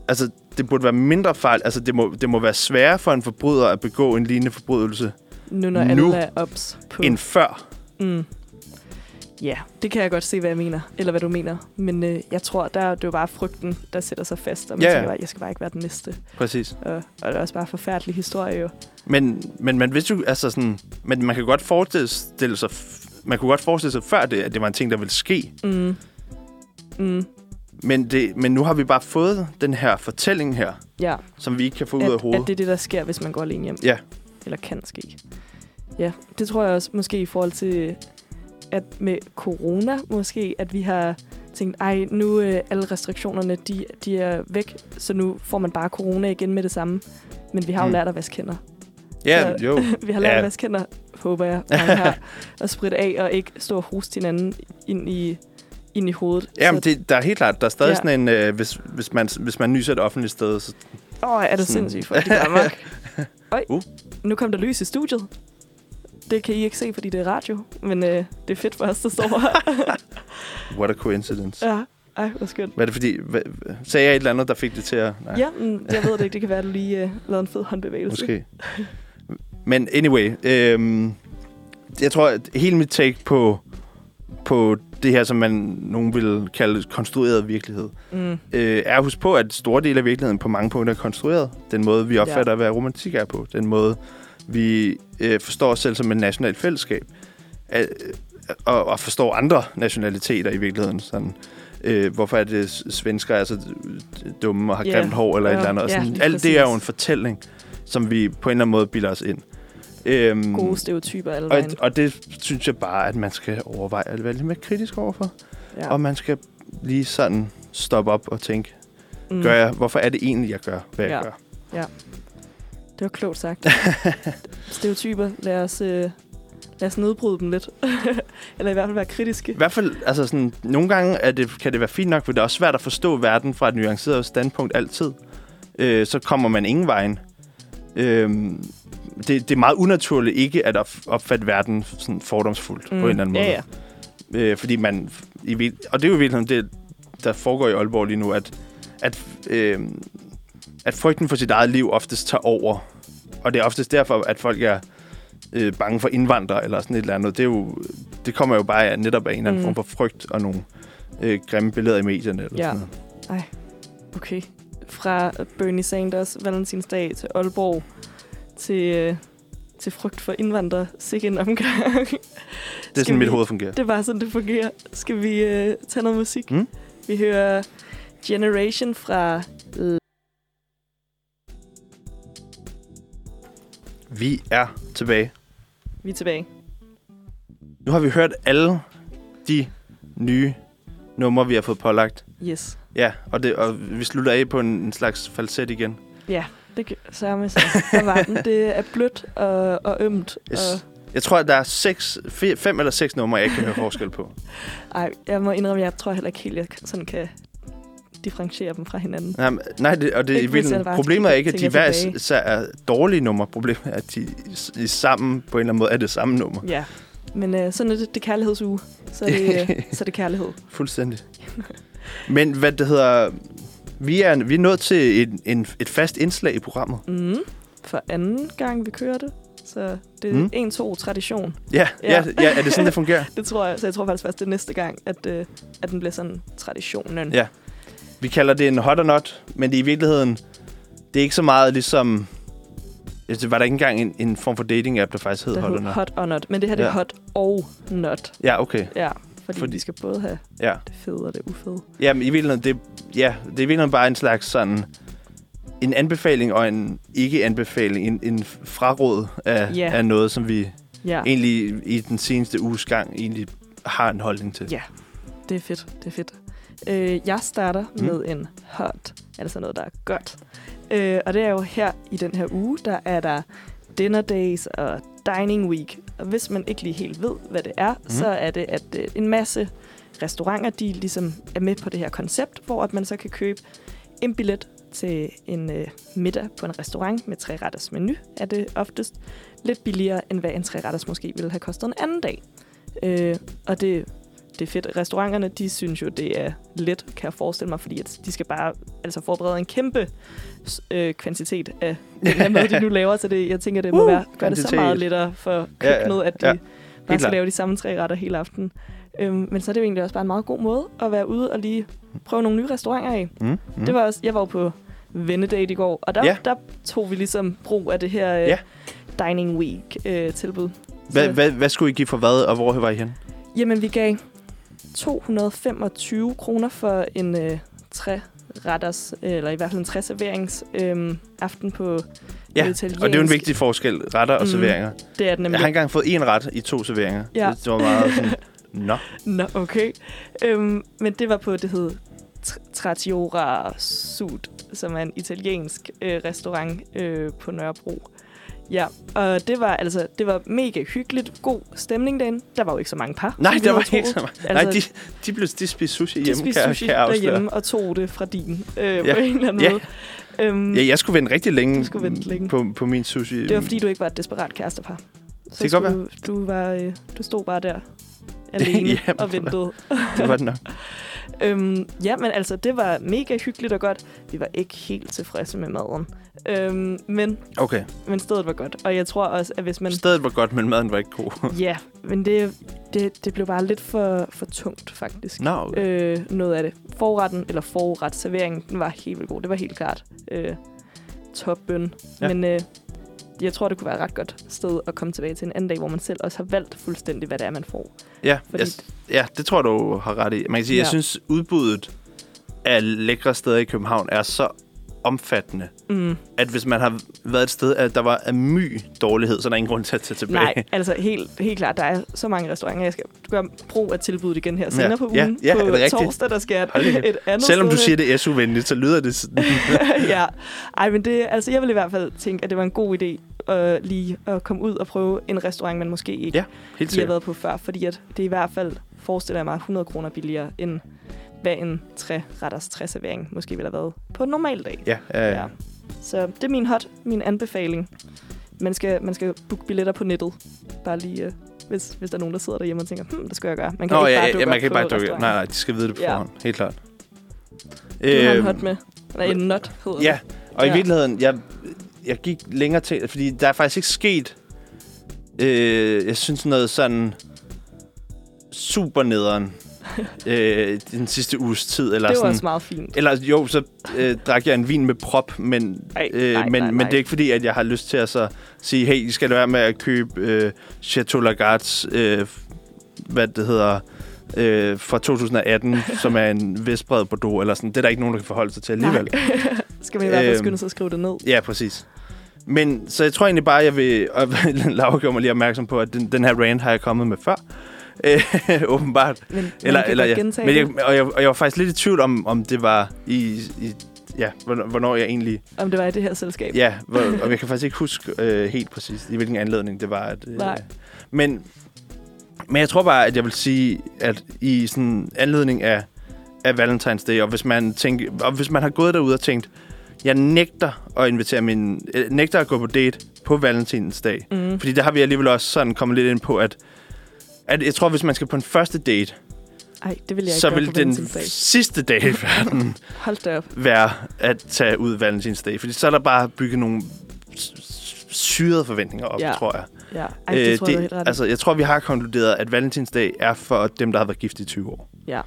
A: Altså, det burde være mindre fejl. Altså, det må, det må være sværere for en forbryder at begå en lignende forbrydelse
B: Nu når
A: Nu.
B: alle er ops på...
A: end før.
B: Mm. Ja, det kan jeg godt se, hvad jeg mener, eller hvad du mener. Men øh, jeg tror, der er det er jo bare frygten, der sætter sig fast, og man
A: Ja,
B: ja,
A: ja.
B: tænker bare, jeg skal bare ikke være den næste.
A: Præcis.
B: Og, og det er også bare en forfærdelig historie jo.
A: Men, men man vidste jo, altså sådan, men man kan godt forestille sig, man kunne godt forestille sig før det, at det var en ting, der ville ske.
B: Mm. Mm.
A: Men, det, men nu har vi bare fået den her fortælling her,
B: Ja,
A: som vi ikke kan få ud
B: at,
A: af hovedet.
B: at det er det, der sker, hvis man går alene hjem.
A: Ja.
B: Eller kan ske. Ja, det tror jeg også måske i forhold til, at med corona måske, at vi har tænkt, ej, nu øh, alle restriktionerne, de, de er væk, så nu får man bare corona igen med det samme. Men vi har jo
A: Mm.
B: lært at vaske hænder.
A: Ja,
B: Så-
A: jo.
B: Vi har lært
A: Ja.
B: at vaske hænder, håber jeg, har, og spritte af og ikke stå og hoste hinanden ind i, ind i hovedet.
A: Jamen,
B: så,
A: det, der er helt klart, der er stadig
B: Ja.
A: sådan en, øh, hvis, hvis, man, hvis man nyser et offentligt sted, så
B: åh, er det
A: sådan-
B: sindssygt folk i Danmark. Øj,
A: Uh.
B: nu kom der lys i studiet. Det kan I ikke se, fordi det er radio, men øh, det er fedt for os, der står her.
A: what a coincidence. Ja.
B: ej, hvor skønt.
A: Hvad er det fordi, hvad, sagde jeg et eller andet, der fik det til at... Nej,
B: Ja, mm, jeg ved det ikke. Det kan være, at du lige øh, lavede en fed håndbevægelse.
A: Måske. Men anyway, øhm, jeg tror, at hele mit take på, på det her, som man nogen vil kalde konstrueret virkelighed,
B: Mm,
A: øh, er at huske på, at store dele af virkeligheden på mange punkter er konstrueret. Den måde, vi opfatter, ja. hvad romantik er på. Den måde, vi øh, forstår os selv som et nationalt fællesskab. Øh, og, og forstår andre nationaliteter i virkeligheden. Sådan, øh, hvorfor er det, svensker er så dumme og har
B: Ja.
A: grimt hår eller
B: Ja.
A: et eller andet. Og
B: Ja,
A: sådan,
B: lige
A: alt det er jo en fortælling, som vi på en eller anden måde bilder os ind. Øhm,
B: gode stereotyper alle
A: og,
B: vejen.
A: og det synes jeg bare, at man skal overveje at være lidt mere kritisk overfor.
B: Ja.
A: Ja. Og man skal lige sådan stoppe op og tænke,
B: Mm.
A: gør jeg, hvorfor er det egentlig, jeg gør, hvad
B: Ja.
A: jeg gør?
B: Det var klogt sagt. Stereotyper, lad os, øh, lad os nedbryde dem lidt. Eller i hvert fald være kritiske.
A: I hvert fald, altså sådan, nogle gange er det, kan det være fint nok, for det er også svært at forstå verden fra et nuanceret standpunkt altid. Øh, så kommer man ingen vejen. Øh, det, det er meget unaturligt ikke at op- opfatte verden sådan fordomsfuldt mm. på en eller anden måde.
B: Ja, ja.
A: Øh, fordi man... I, vil- og det er jo i virkeligheden det, der foregår i Aalborg lige nu, at, at, øh, at frygten for sit eget liv oftest tager over. Og det er oftest derfor, at folk er øh, bange for indvandrere eller sådan et eller andet. Det, er jo, det kommer jo bare af, netop af en eller anden
B: Mm.
A: form for frygt og nogle øh, grimme billeder i medierne. Eller
B: Ja.
A: sådan noget.
B: Okay. Fra Bernie Sanders valentinsdag til Aalborg til, øh, til frygt for indvandrere. Sikke en omgang.
A: Det er sådan, mit hoved fungerer.
B: Det er bare sådan, det fungerer. Skal vi øh, tage noget musik?
A: Mm.
B: Vi hører Generation fra...
A: Vi er tilbage.
B: Vi er tilbage.
A: Nu har vi hørt alle de nye numre, vi har fået pålagt.
B: Yes.
A: Ja, og, det, og vi slutter af på en, en slags falset igen.
B: Ja, det gør- sørme så. Der var den. Det er blødt og, og ømt.
A: Yes.
B: Og,
A: Jeg tror, at der er seks, fem eller seks numre, jeg ikke kan høre forskel på.
B: ej, jeg må indrømme, jeg tror heller ikke helt, jeg sådan kan differentiere dem fra hinanden.
A: Nej, men- nej det, og det,
B: Ikke bare
A: problemet er ikke, at de hver især er dårlige numre. Problemet er, at de i sammen på en eller anden måde er det samme nummer.
B: Ja, men øh, sådan er det, det er kærlighedsuge. Så er det, øh, så er det kærlighed.
A: Fuldstændig. Men hvad det hedder... Vi er, vi er nået til en, en, et fast indslag i programmet.
B: Mm. For anden gang, vi kører det. Så det er
A: Mm.
B: mm. en, to tradition.
A: Ja, ja.
B: Ja.
A: ja, er det sådan, det fungerer?
B: Det tror jeg. Så jeg tror faktisk først, det er næste gang, at, øh, at den bliver sådan traditionen.
A: Ja. Vi kalder det en hot or not, men det er i virkeligheden... Det er ikke så meget ligesom... Ja, Det var der ikke engang en, en form for dating-app, der faktisk hed hot or not.
B: hot or not. Men det her det er
A: Ja.
B: hot og not.
A: Ja, okay.
B: Ja, fordi,
A: Fordi-
B: vi skal både have
A: Ja.
B: det fede og det ufede.
A: Jamen, i virkeligheden, det, ja, det er i virkeligheden bare en slags sådan... En anbefaling og en ikke-anbefaling. En, en fraråd af,
B: Ja.
A: af noget, som vi
B: Ja,
A: egentlig i den seneste uges gang egentlig har en holdning til.
B: Ja. det er fedt. Det er fedt. Øh, jeg starter
A: Mm.
B: med en hot, altså noget, der er godt. Øh, og det er jo her i den her uge, der er der dinner days og dining week. Og hvis man ikke lige helt ved, hvad det er, mm. så er det, at øh, en masse restauranter, de ligesom er med på det her koncept, hvor at man så kan købe en billet til en øh, middag på en restaurant med tre retters menu, er det oftest lidt billigere, end hvad en tre retters måske ville have kostet en anden dag. Øh, og det, det er fedt. Restauranterne, de synes jo, det er let, kan jeg forestille mig, fordi at de skal bare altså forberede en kæmpe øh, kvantitet af den mad, de nu laver. Så det, jeg tænker, det må
A: Uh,
B: være, gøre det så meget lettere for
A: Ja, ja.
B: køkkenet, at de
A: Ja.
B: bare skal lave de samme tre retter hele aften. Øhm, men så er det jo egentlig også bare en meget god måde at være ude og lige prøve nogle nye restauranter af.
A: Mm,
B: Mm. Det var også, jeg var jo på vennedate i går, og der,
A: Ja.
B: ja. der tog vi ligesom brug af det her øh,
A: Ja.
B: dining week øh, tilbud.
A: Hvad, hvad, hvad skulle I give for hvad, og hvor var I hen?
B: Jamen, vi gav 225 kroner for en øh, tre-retters, eller i hvert fald en tre-serverings øh, aften på
A: Ja, og det er jo en vigtig forskel, retter og
B: Mm.
A: serveringer.
B: Det er
A: Jeg
B: nemlig.
A: har engang fået en ret i to serveringer.
B: Ja.
A: Det, det var meget sådan, nå.
B: Nå, okay. Øhm, men det var på, det hed Tr- Trattiora Sud, som er en italiensk øh, restaurant øh, på Nørrebro. Ja, og det var altså det var mega hyggeligt, god stemning derinde. Der var jo ikke så mange par.
A: Nej, der var ikke så
B: troet.
A: meget. Nej, de, de, blev, de spiste sushi
B: de
A: hjemme,
B: spiste
A: kan,
B: sushi
A: kan jeg
B: derhjemme og tog det fra din øh,
A: Ja.
B: på en eller anden
A: Ja.
B: måde. Øhm,
A: Ja, jeg skulle vente rigtig længe,
B: skulle vente længe.
A: På, på min sushi.
B: Det var fordi, du ikke var et desperat kærestepar. Så
A: Det kan godt
B: Du, var, øh, du stod bare der alene
A: Ja,
B: og ventede.
A: det var det nok.
B: Øhm, ja, men altså, det var mega hyggeligt og godt. Vi var ikke helt tilfredse med maden. Øhm, men,
A: Okay,
B: men stedet var godt. Og jeg tror også, at hvis man...
A: stedet var godt, men maden var ikke god.
B: Ja, men det, det, det blev bare lidt for, for tungt, faktisk.
A: Okay.
B: Øh, noget af det. Forretten, eller forret, serveringen, den var helt vildt god. Det var helt klart øh, topbøn.
A: Ja.
B: Ja. Men øh, jeg tror, det kunne være et ret godt sted at komme tilbage til en anden dag, hvor man selv også har valgt fuldstændig, hvad det er, man får.
A: Ja,
B: Fordi,
A: jeg, ja, det tror jeg, du har ret i. Man kan sige, ja. jeg synes, udbuddet af lækre steder i København er så omfattende,
B: mm,
A: at hvis man har været et sted, at der var af my dårlighed, så er der ingen grund til at tage tilbage.
B: Nej, altså helt, helt klart, der er så mange restauranter. Jeg skal gøre brug af tilbuddet igen her senere
A: Ja,
B: på
A: ja,
B: ugen.
A: ja,
B: på
A: er det rigtigt?
B: torsdag, der skal jeg et, et andet
A: Selvom du siger, det er SU-venligt, så lyder det sådan.
B: ja, ej, men det, altså, jeg vil i hvert fald tænke, at det var en god idé øh, lige at komme ud og prøve en restaurant, man måske ikke
A: Ja, helt
B: lige har været på før. Fordi at det er i hvert fald, forestiller jeg mig, 100 kroner billigere, end hvad en tre-retters tre-servering måske ville have været på en normal dag.
A: Ja, ja, ja.
B: Ja. Så det er min hot, min anbefaling. Man skal, man skal booke billetter på nettet. Bare lige, øh, hvis, hvis der er nogen, der sidder derhjemme og tænker, hmm, det skal jeg gøre. Man kan
A: Nå,
B: ikke
A: ja,
B: bare dukke
A: ja, man kan ikke bare dukke. Nej, nej, de skal vide det på
B: Ja.
A: forhånd. Helt klart.
B: Du har en
A: Øhm,
B: hot med. Nej, en not hedder
A: Ja, og i
B: Ja.
A: virkeligheden, jeg, jeg gik længere til, fordi der er faktisk ikke sket, øh, jeg synes noget sådan super nederen øh, den sidste uges tid. Eller
B: det var
A: sådan.
B: også meget fint.
A: Eller jo, så øh, drak jeg en vin med prop, men,
B: Ej,
A: øh,
B: nej,
A: men,
B: nej,
A: men
B: nej.
A: det er ikke fordi, at jeg har lyst til at så sige, hey, I skal være med at købe øh, Chateau Lagards, øh, hvad det hedder, øh, fra 2018, som er en vestbred Bordeaux, eller sådan. Det er der ikke nogen, der kan forholde sig til alligevel.
B: Skal vi i hvert fald
A: Øhm.
B: skynde sig at skrive det ned?
A: Ja, præcis. Men så jeg tror egentlig bare, jeg vil... Og Laura gjorde mig lige opmærksom på, at den, den her rant har jeg kommet med før. Øh, åbenbart.
B: Men
A: Eller,
B: kan
A: eller, ja. Men jeg, og, jeg, og jeg var faktisk lidt i tvivl om, om det var i... i ja, hvornår, jeg egentlig...
B: om det var i det her selskab.
A: Ja, hvor, og jeg kan faktisk ikke huske øh, helt præcis, i hvilken anledning det var. At, øh,
B: Nej.
A: Men, men jeg tror bare, at jeg vil sige, at i sådan anledning af, af Valentine's Day, og hvis man, tænker, og hvis man har gået derud og tænkt, jeg nægter at invitere min, øh, nægter at gå på date på Valentinsdag.
B: Mm.
A: Fordi der har vi alligevel også sådan kommet lidt ind på, at, at jeg tror, hvis man skal på en første date,
B: Ej, det vil jeg ikke
A: så vil den sidste dag i verden
B: Hold da op.
A: være at tage ud Valentinsdag. Fordi så er der bare bygget nogle syrede forventninger op,
B: Ja.
A: tror jeg.
B: Ja, Ej, det tror jeg, du er helt ret
A: altså, jeg tror, vi har konkluderet, at Valentinsdag er for dem, der har været gift i 20 år.
B: Ja,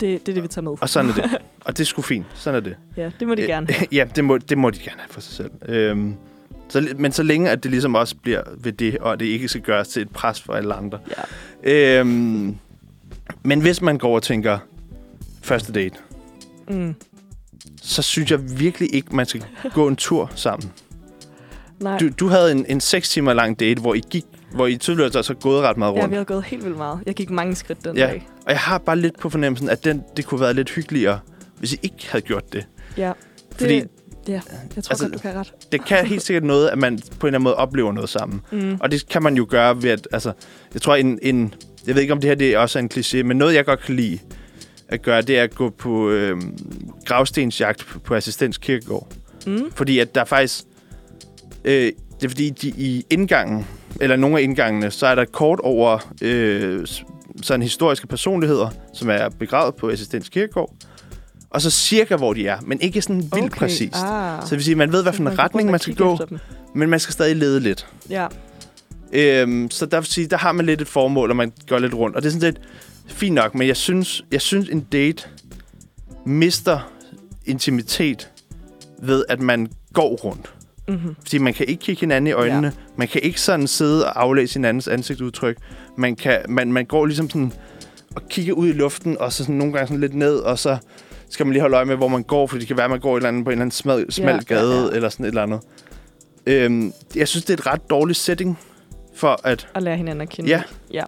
B: det, det er det, vi tager med.
A: Og sådan er det. og det er sgu fint. Sådan er det.
B: Ja, det må de gerne have.
A: ja, det må, det må de gerne have for sig selv. Øhm, så, men så længe, at det ligesom også bliver ved det, og det ikke skal gøres til et pres for alle andre.
B: Ja.
A: Øhm, men hvis man går og tænker, første date,
B: Mm.
A: så synes jeg virkelig ikke, man skal gå en tur sammen.
B: Nej,
A: Du, du havde en, en 6 timer lang date, hvor I gik, hvor I tydeligvis også har gået ret meget
B: ja,
A: rundt.
B: vi har gået helt vildt meget. Jeg gik mange skridt den
A: Ja.
B: dag.
A: Og jeg har bare lidt på fornemmelsen, at den, det kunne have været lidt hyggeligere, hvis I ikke havde gjort det.
B: Ja, det,
A: Fordi
B: ja, jeg tror
A: altså-
B: godt, du kan ret.
A: det kan helt sikkert noget, at man på en eller anden måde oplever noget sammen.
B: Mm.
A: Og det kan man jo gøre ved at, altså, jeg tror en, en jeg ved ikke om det her det er også en kliché, men noget jeg godt kan lide at gøre, det er at gå på øh, gravstensjagt på, på Assistens Kirkegård.
B: Mm.
A: Fordi at der er faktisk, øh, det er fordi de i indgangen, eller nogle af indgangene, så er der et kort over øh, sådan historiske personligheder, som er begravet på Assistens Kirkegård. Og så cirka, hvor de er, men ikke sådan vildt okay. præcist.
B: Ah.
A: Så det vil sige, man ved, hvad for en retning man skal gå, men man skal stadig lede lidt.
B: Ja,
A: Øhm, så der, vil sige, der har man lidt et formål, og man går lidt rundt. Og det er sådan set fint nok, men jeg synes, jeg synes en date mister intimitet ved, at man går rundt.
B: mm-hmm.
A: Fordi man kan ikke kigge hinanden i øjnene. Ja. Man kan ikke sådan sidde og aflæse hinandens ansigtsudtryk. Man, kan, man, man går ligesom sådan og kigger ud i luften, og så sådan nogle gange sådan lidt ned, og så skal man lige holde øje med, hvor man går, for det kan være, at man går et eller andet, på en eller anden smal, smal
B: Ja, ja,
A: gade,
B: ja.
A: eller sådan et eller andet. Øhm, jeg synes, det er et ret dårligt setting for at...
B: at lære hinanden at kende.
A: Ja.
B: ja.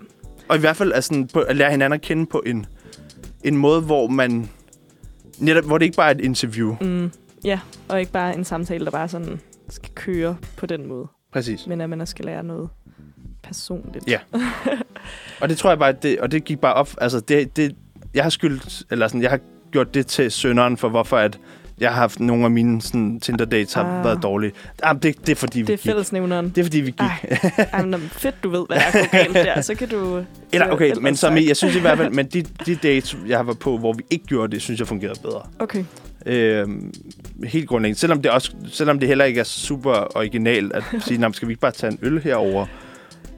A: Og i hvert fald er sådan, på, at lære hinanden at kende på en, en måde, hvor man... Netop, hvor det ikke bare er et interview.
B: Mm, ja, og ikke bare en samtale, der bare sådan skal køre på den måde,
A: Præcis.
B: men at man også skal lære noget personligt.
A: Ja. Og det tror jeg bare, at det, og det gik bare op. Altså, det, det, jeg har skyldt, eller sådan, jeg har gjort det til sønderen for, hvorfor at jeg har haft nogle af mine sådan, Tinder-dates har
B: Ah.
A: været dårlige. Jamen, det, det er fordi, vi
B: Det er fællesnævneren.
A: Det er fordi, vi gik.
B: Ej, Ej, men fedt, du ved, hvad der er galt der. Så kan du...
A: Eller, okay, men som jeg synes i hvert fald, men de, de dates, jeg har været på, hvor vi ikke gjorde det, synes jeg fungerede bedre.
B: Okay.
A: Øhm, helt grundlæggende. Selvom det, også, selvom det heller ikke er super originalt at sige, "Nå, men skal vi ikke bare tage en øl herover?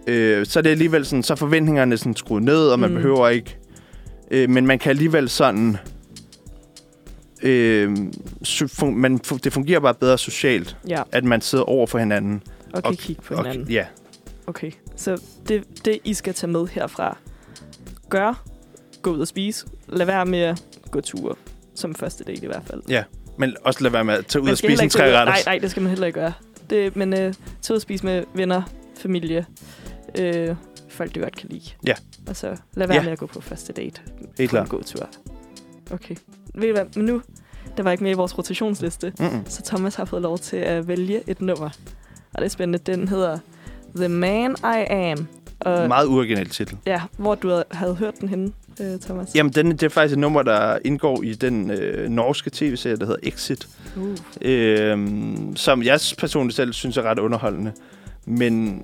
A: Øh, så er det alligevel sådan, så er forventningerne sådan skruet ned, og man
B: mm.
A: behøver ikke... Øh, men man kan alligevel sådan... Øh, man, det fungerer bare bedre socialt,
B: Ja,
A: at man sidder over for hinanden.
B: og kan
A: Og-
B: kigge på
A: Og,
B: hinanden.
A: ja,
B: Okay, så det, det, I skal tage med herfra. Gør, gå ud og spise. Lad være med at gå ture, som første date i hvert fald.
A: men også lad være med at tage ud og spise en
B: heller ikke gå ud-
A: træretter.
B: Nej, nej, det skal man heller ikke gøre. Det, men øh, tage ud og spise med venner, familie, øh, folk, du godt kan lide.
A: Ja.
B: Og så lad være
A: Ja.
B: med at gå på første date.
A: Helt
B: på en
A: klart.
B: god tur. Okay. Ved I hvad, men nu, der var ikke med i vores rotationsliste,
A: Mm-mm.
B: så Thomas har fået lov til at vælge et nummer. Og det er spændende. Den hedder The Man I Am. Og
A: Meget uoriginal titel.
B: ja, hvor du havde, havde hørt den henne, øh, Thomas?
A: Jamen, den, det er faktisk et nummer, der indgår i den øh, norske tv-serie, der hedder Exit.
B: Uh.
A: Øhm, som jeg personligt selv synes er ret underholdende. Men,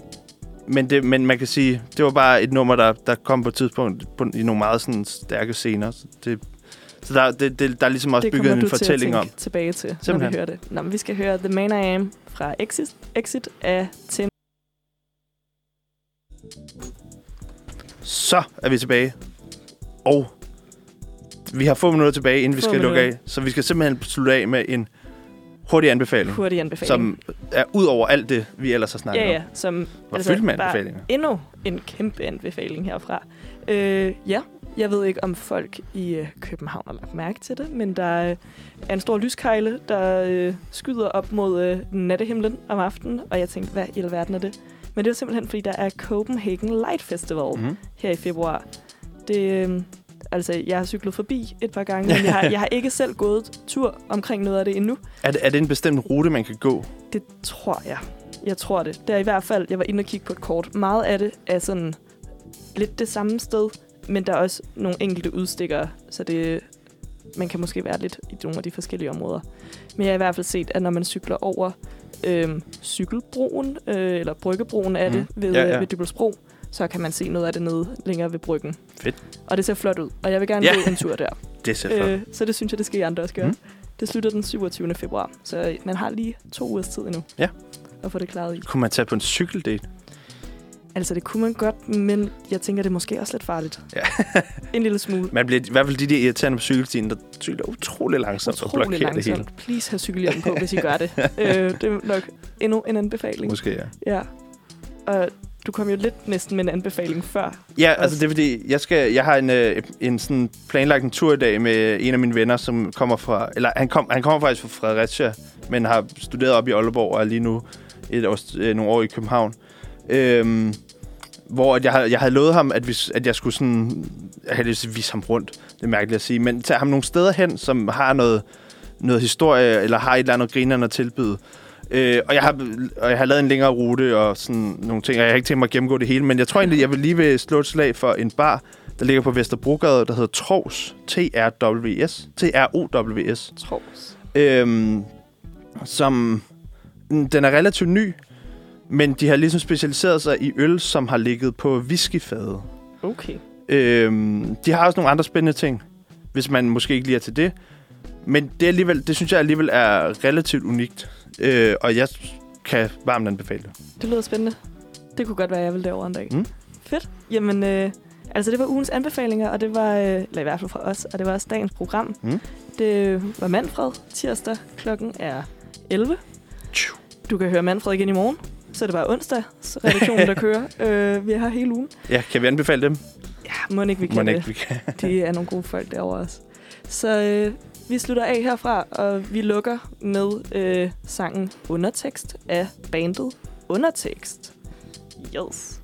A: men, det, men man kan sige, det var bare et nummer, der, der kom på et tidspunkt på, i nogle meget sådan, stærke scener. Så, det, så der, det, det, der er ligesom også
B: det
A: bygget en fortælling
B: til at
A: om.
B: tilbage til, når vi
A: Simpelthen.
B: hører det. Nå, men vi skal høre The Man I Am fra Exit, Exit af Tim.
A: Så er vi tilbage. Og vi har få minutter tilbage, inden vi
B: Få
A: skal lukke af.
B: minutter.
A: Så vi skal simpelthen slutte af med en hurtig anbefaling,
B: Hurtig anbefaling.
A: som er ud over alt det, vi ellers har snakket
B: ja, ja,
A: om.
B: som
A: Var fyldt med anbefalinger.
B: endnu en kæmpe anbefaling herfra. Øh, ja, jeg ved ikke, om folk i øh, København har lagt mærke til det, men der øh, er en stor lyskejle, der øh, skyder op mod øh, nattehimlen om aftenen, og jeg tænkte, hvad i alverden er det? Men det er simpelthen, fordi der er Copenhagen Light Festival
A: Mhm.
B: her i februar. Det, øh, altså, jeg har cyklet forbi et par gange, men jeg har, jeg har ikke selv gået tur omkring noget af det endnu.
A: Er det, er det en bestemt rute, man kan gå?
B: Det tror jeg. Jeg tror det. Det er i hvert fald, jeg var inde og kigge på et kort. Meget af det er sådan lidt det samme sted, men der er også nogle enkelte udstikkere, så det, man kan måske være lidt i nogle af de forskellige områder. Men jeg har i hvert fald set, at når man cykler over øh, cykelbroen, øh, eller bryggebroen er det,
A: Mhm.
B: ved,
A: Ja,
B: ja,
A: ja.
B: ved Dybelsbro, så kan man se noget af det nede længere ved bryggen.
A: Fedt.
B: Og det ser flot ud, og jeg vil gerne
A: Ja.
B: gå en tur der.
A: Det ser flot.
B: Øh, så det synes jeg, det skal I andre også gøre.
A: Mm.
B: Mm. Det slutter den 27. februar, så man har lige to ugers tid endnu.
A: Ja.
B: At få det klaret i.
A: Kunne man tage på en cykeldate?
B: Altså, det kunne man godt, men jeg tænker, det er måske også lidt farligt.
A: Ja.
B: en lille smule.
A: Man bliver i hvert fald de der irriterende på cykelstien, der cykler utrolig langsomt og
B: Utrolig
A: blokerer det hele.
B: langsomt. Please have cykelhjelm på, hvis I gør det. øh, det er nok endnu en anbefaling.
A: Måske, ja.
B: Ja. Og du kom jo lidt næsten med en anbefaling før.
A: Ja, altså det er fordi, jeg, skal, jeg har en, øh, en sådan planlagt en tur i dag med en af mine venner, som kommer fra, eller han, kom, han kommer faktisk fra Fredericia, men har studeret op i Aalborg og er lige nu et års, øh, nogle år i København. Øhm, hvor at jeg, jeg havde lovet ham, at, vi, at jeg skulle sådan, jeg havde lyst vise ham rundt, det er mærkeligt at sige, men tage ham nogle steder hen, som har noget, noget historie, eller har et eller andet grinerende at tilbyde. Øh, og, jeg har, og jeg har lavet en længere rute og sådan nogle ting, og jeg har ikke tænkt mig at gennemgå det hele, men jeg tror egentlig, jeg vil lige vil slå et slag for en bar, der ligger på Vesterbrogade, der hedder Trovs, T-R-W-S, T-R-O-W-S,
B: Trovs.
A: øhm, som, den er relativt ny, men de har ligesom specialiseret sig i øl, som har ligget på whiskyfade.
B: Okay.
A: Øhm, de har også nogle andre spændende ting, hvis man måske ikke lige er til det. Men det, er alligevel, det synes jeg alligevel er relativt unikt. Øh, og jeg kan varmt anbefale det.
B: Det lyder spændende. Det kunne godt være, jeg vil derover en dag.
A: Mm.
B: Fedt. Jamen, øh, altså det var ugens anbefalinger, og det var, øh, eller i hvert fald fra os, og det var også dagens program.
A: Mm.
B: Det var Manfred tirsdag. Klokken er 11.
A: Tju.
B: Du kan høre Manfred igen i morgen. Så er det bare onsdag, så redaktionen, der kører. Øh, vi her hele ugen.
A: Ja, kan vi anbefale dem?
B: Ja, må ikke vi
A: Må
B: kan
A: ikke,
B: det.
A: vi kan.
B: De er nogle gode folk derovre også. Så øh, vi slutter af herfra, og vi lukker med øh, sangen Undertekst af bandet Undertekst. Yes.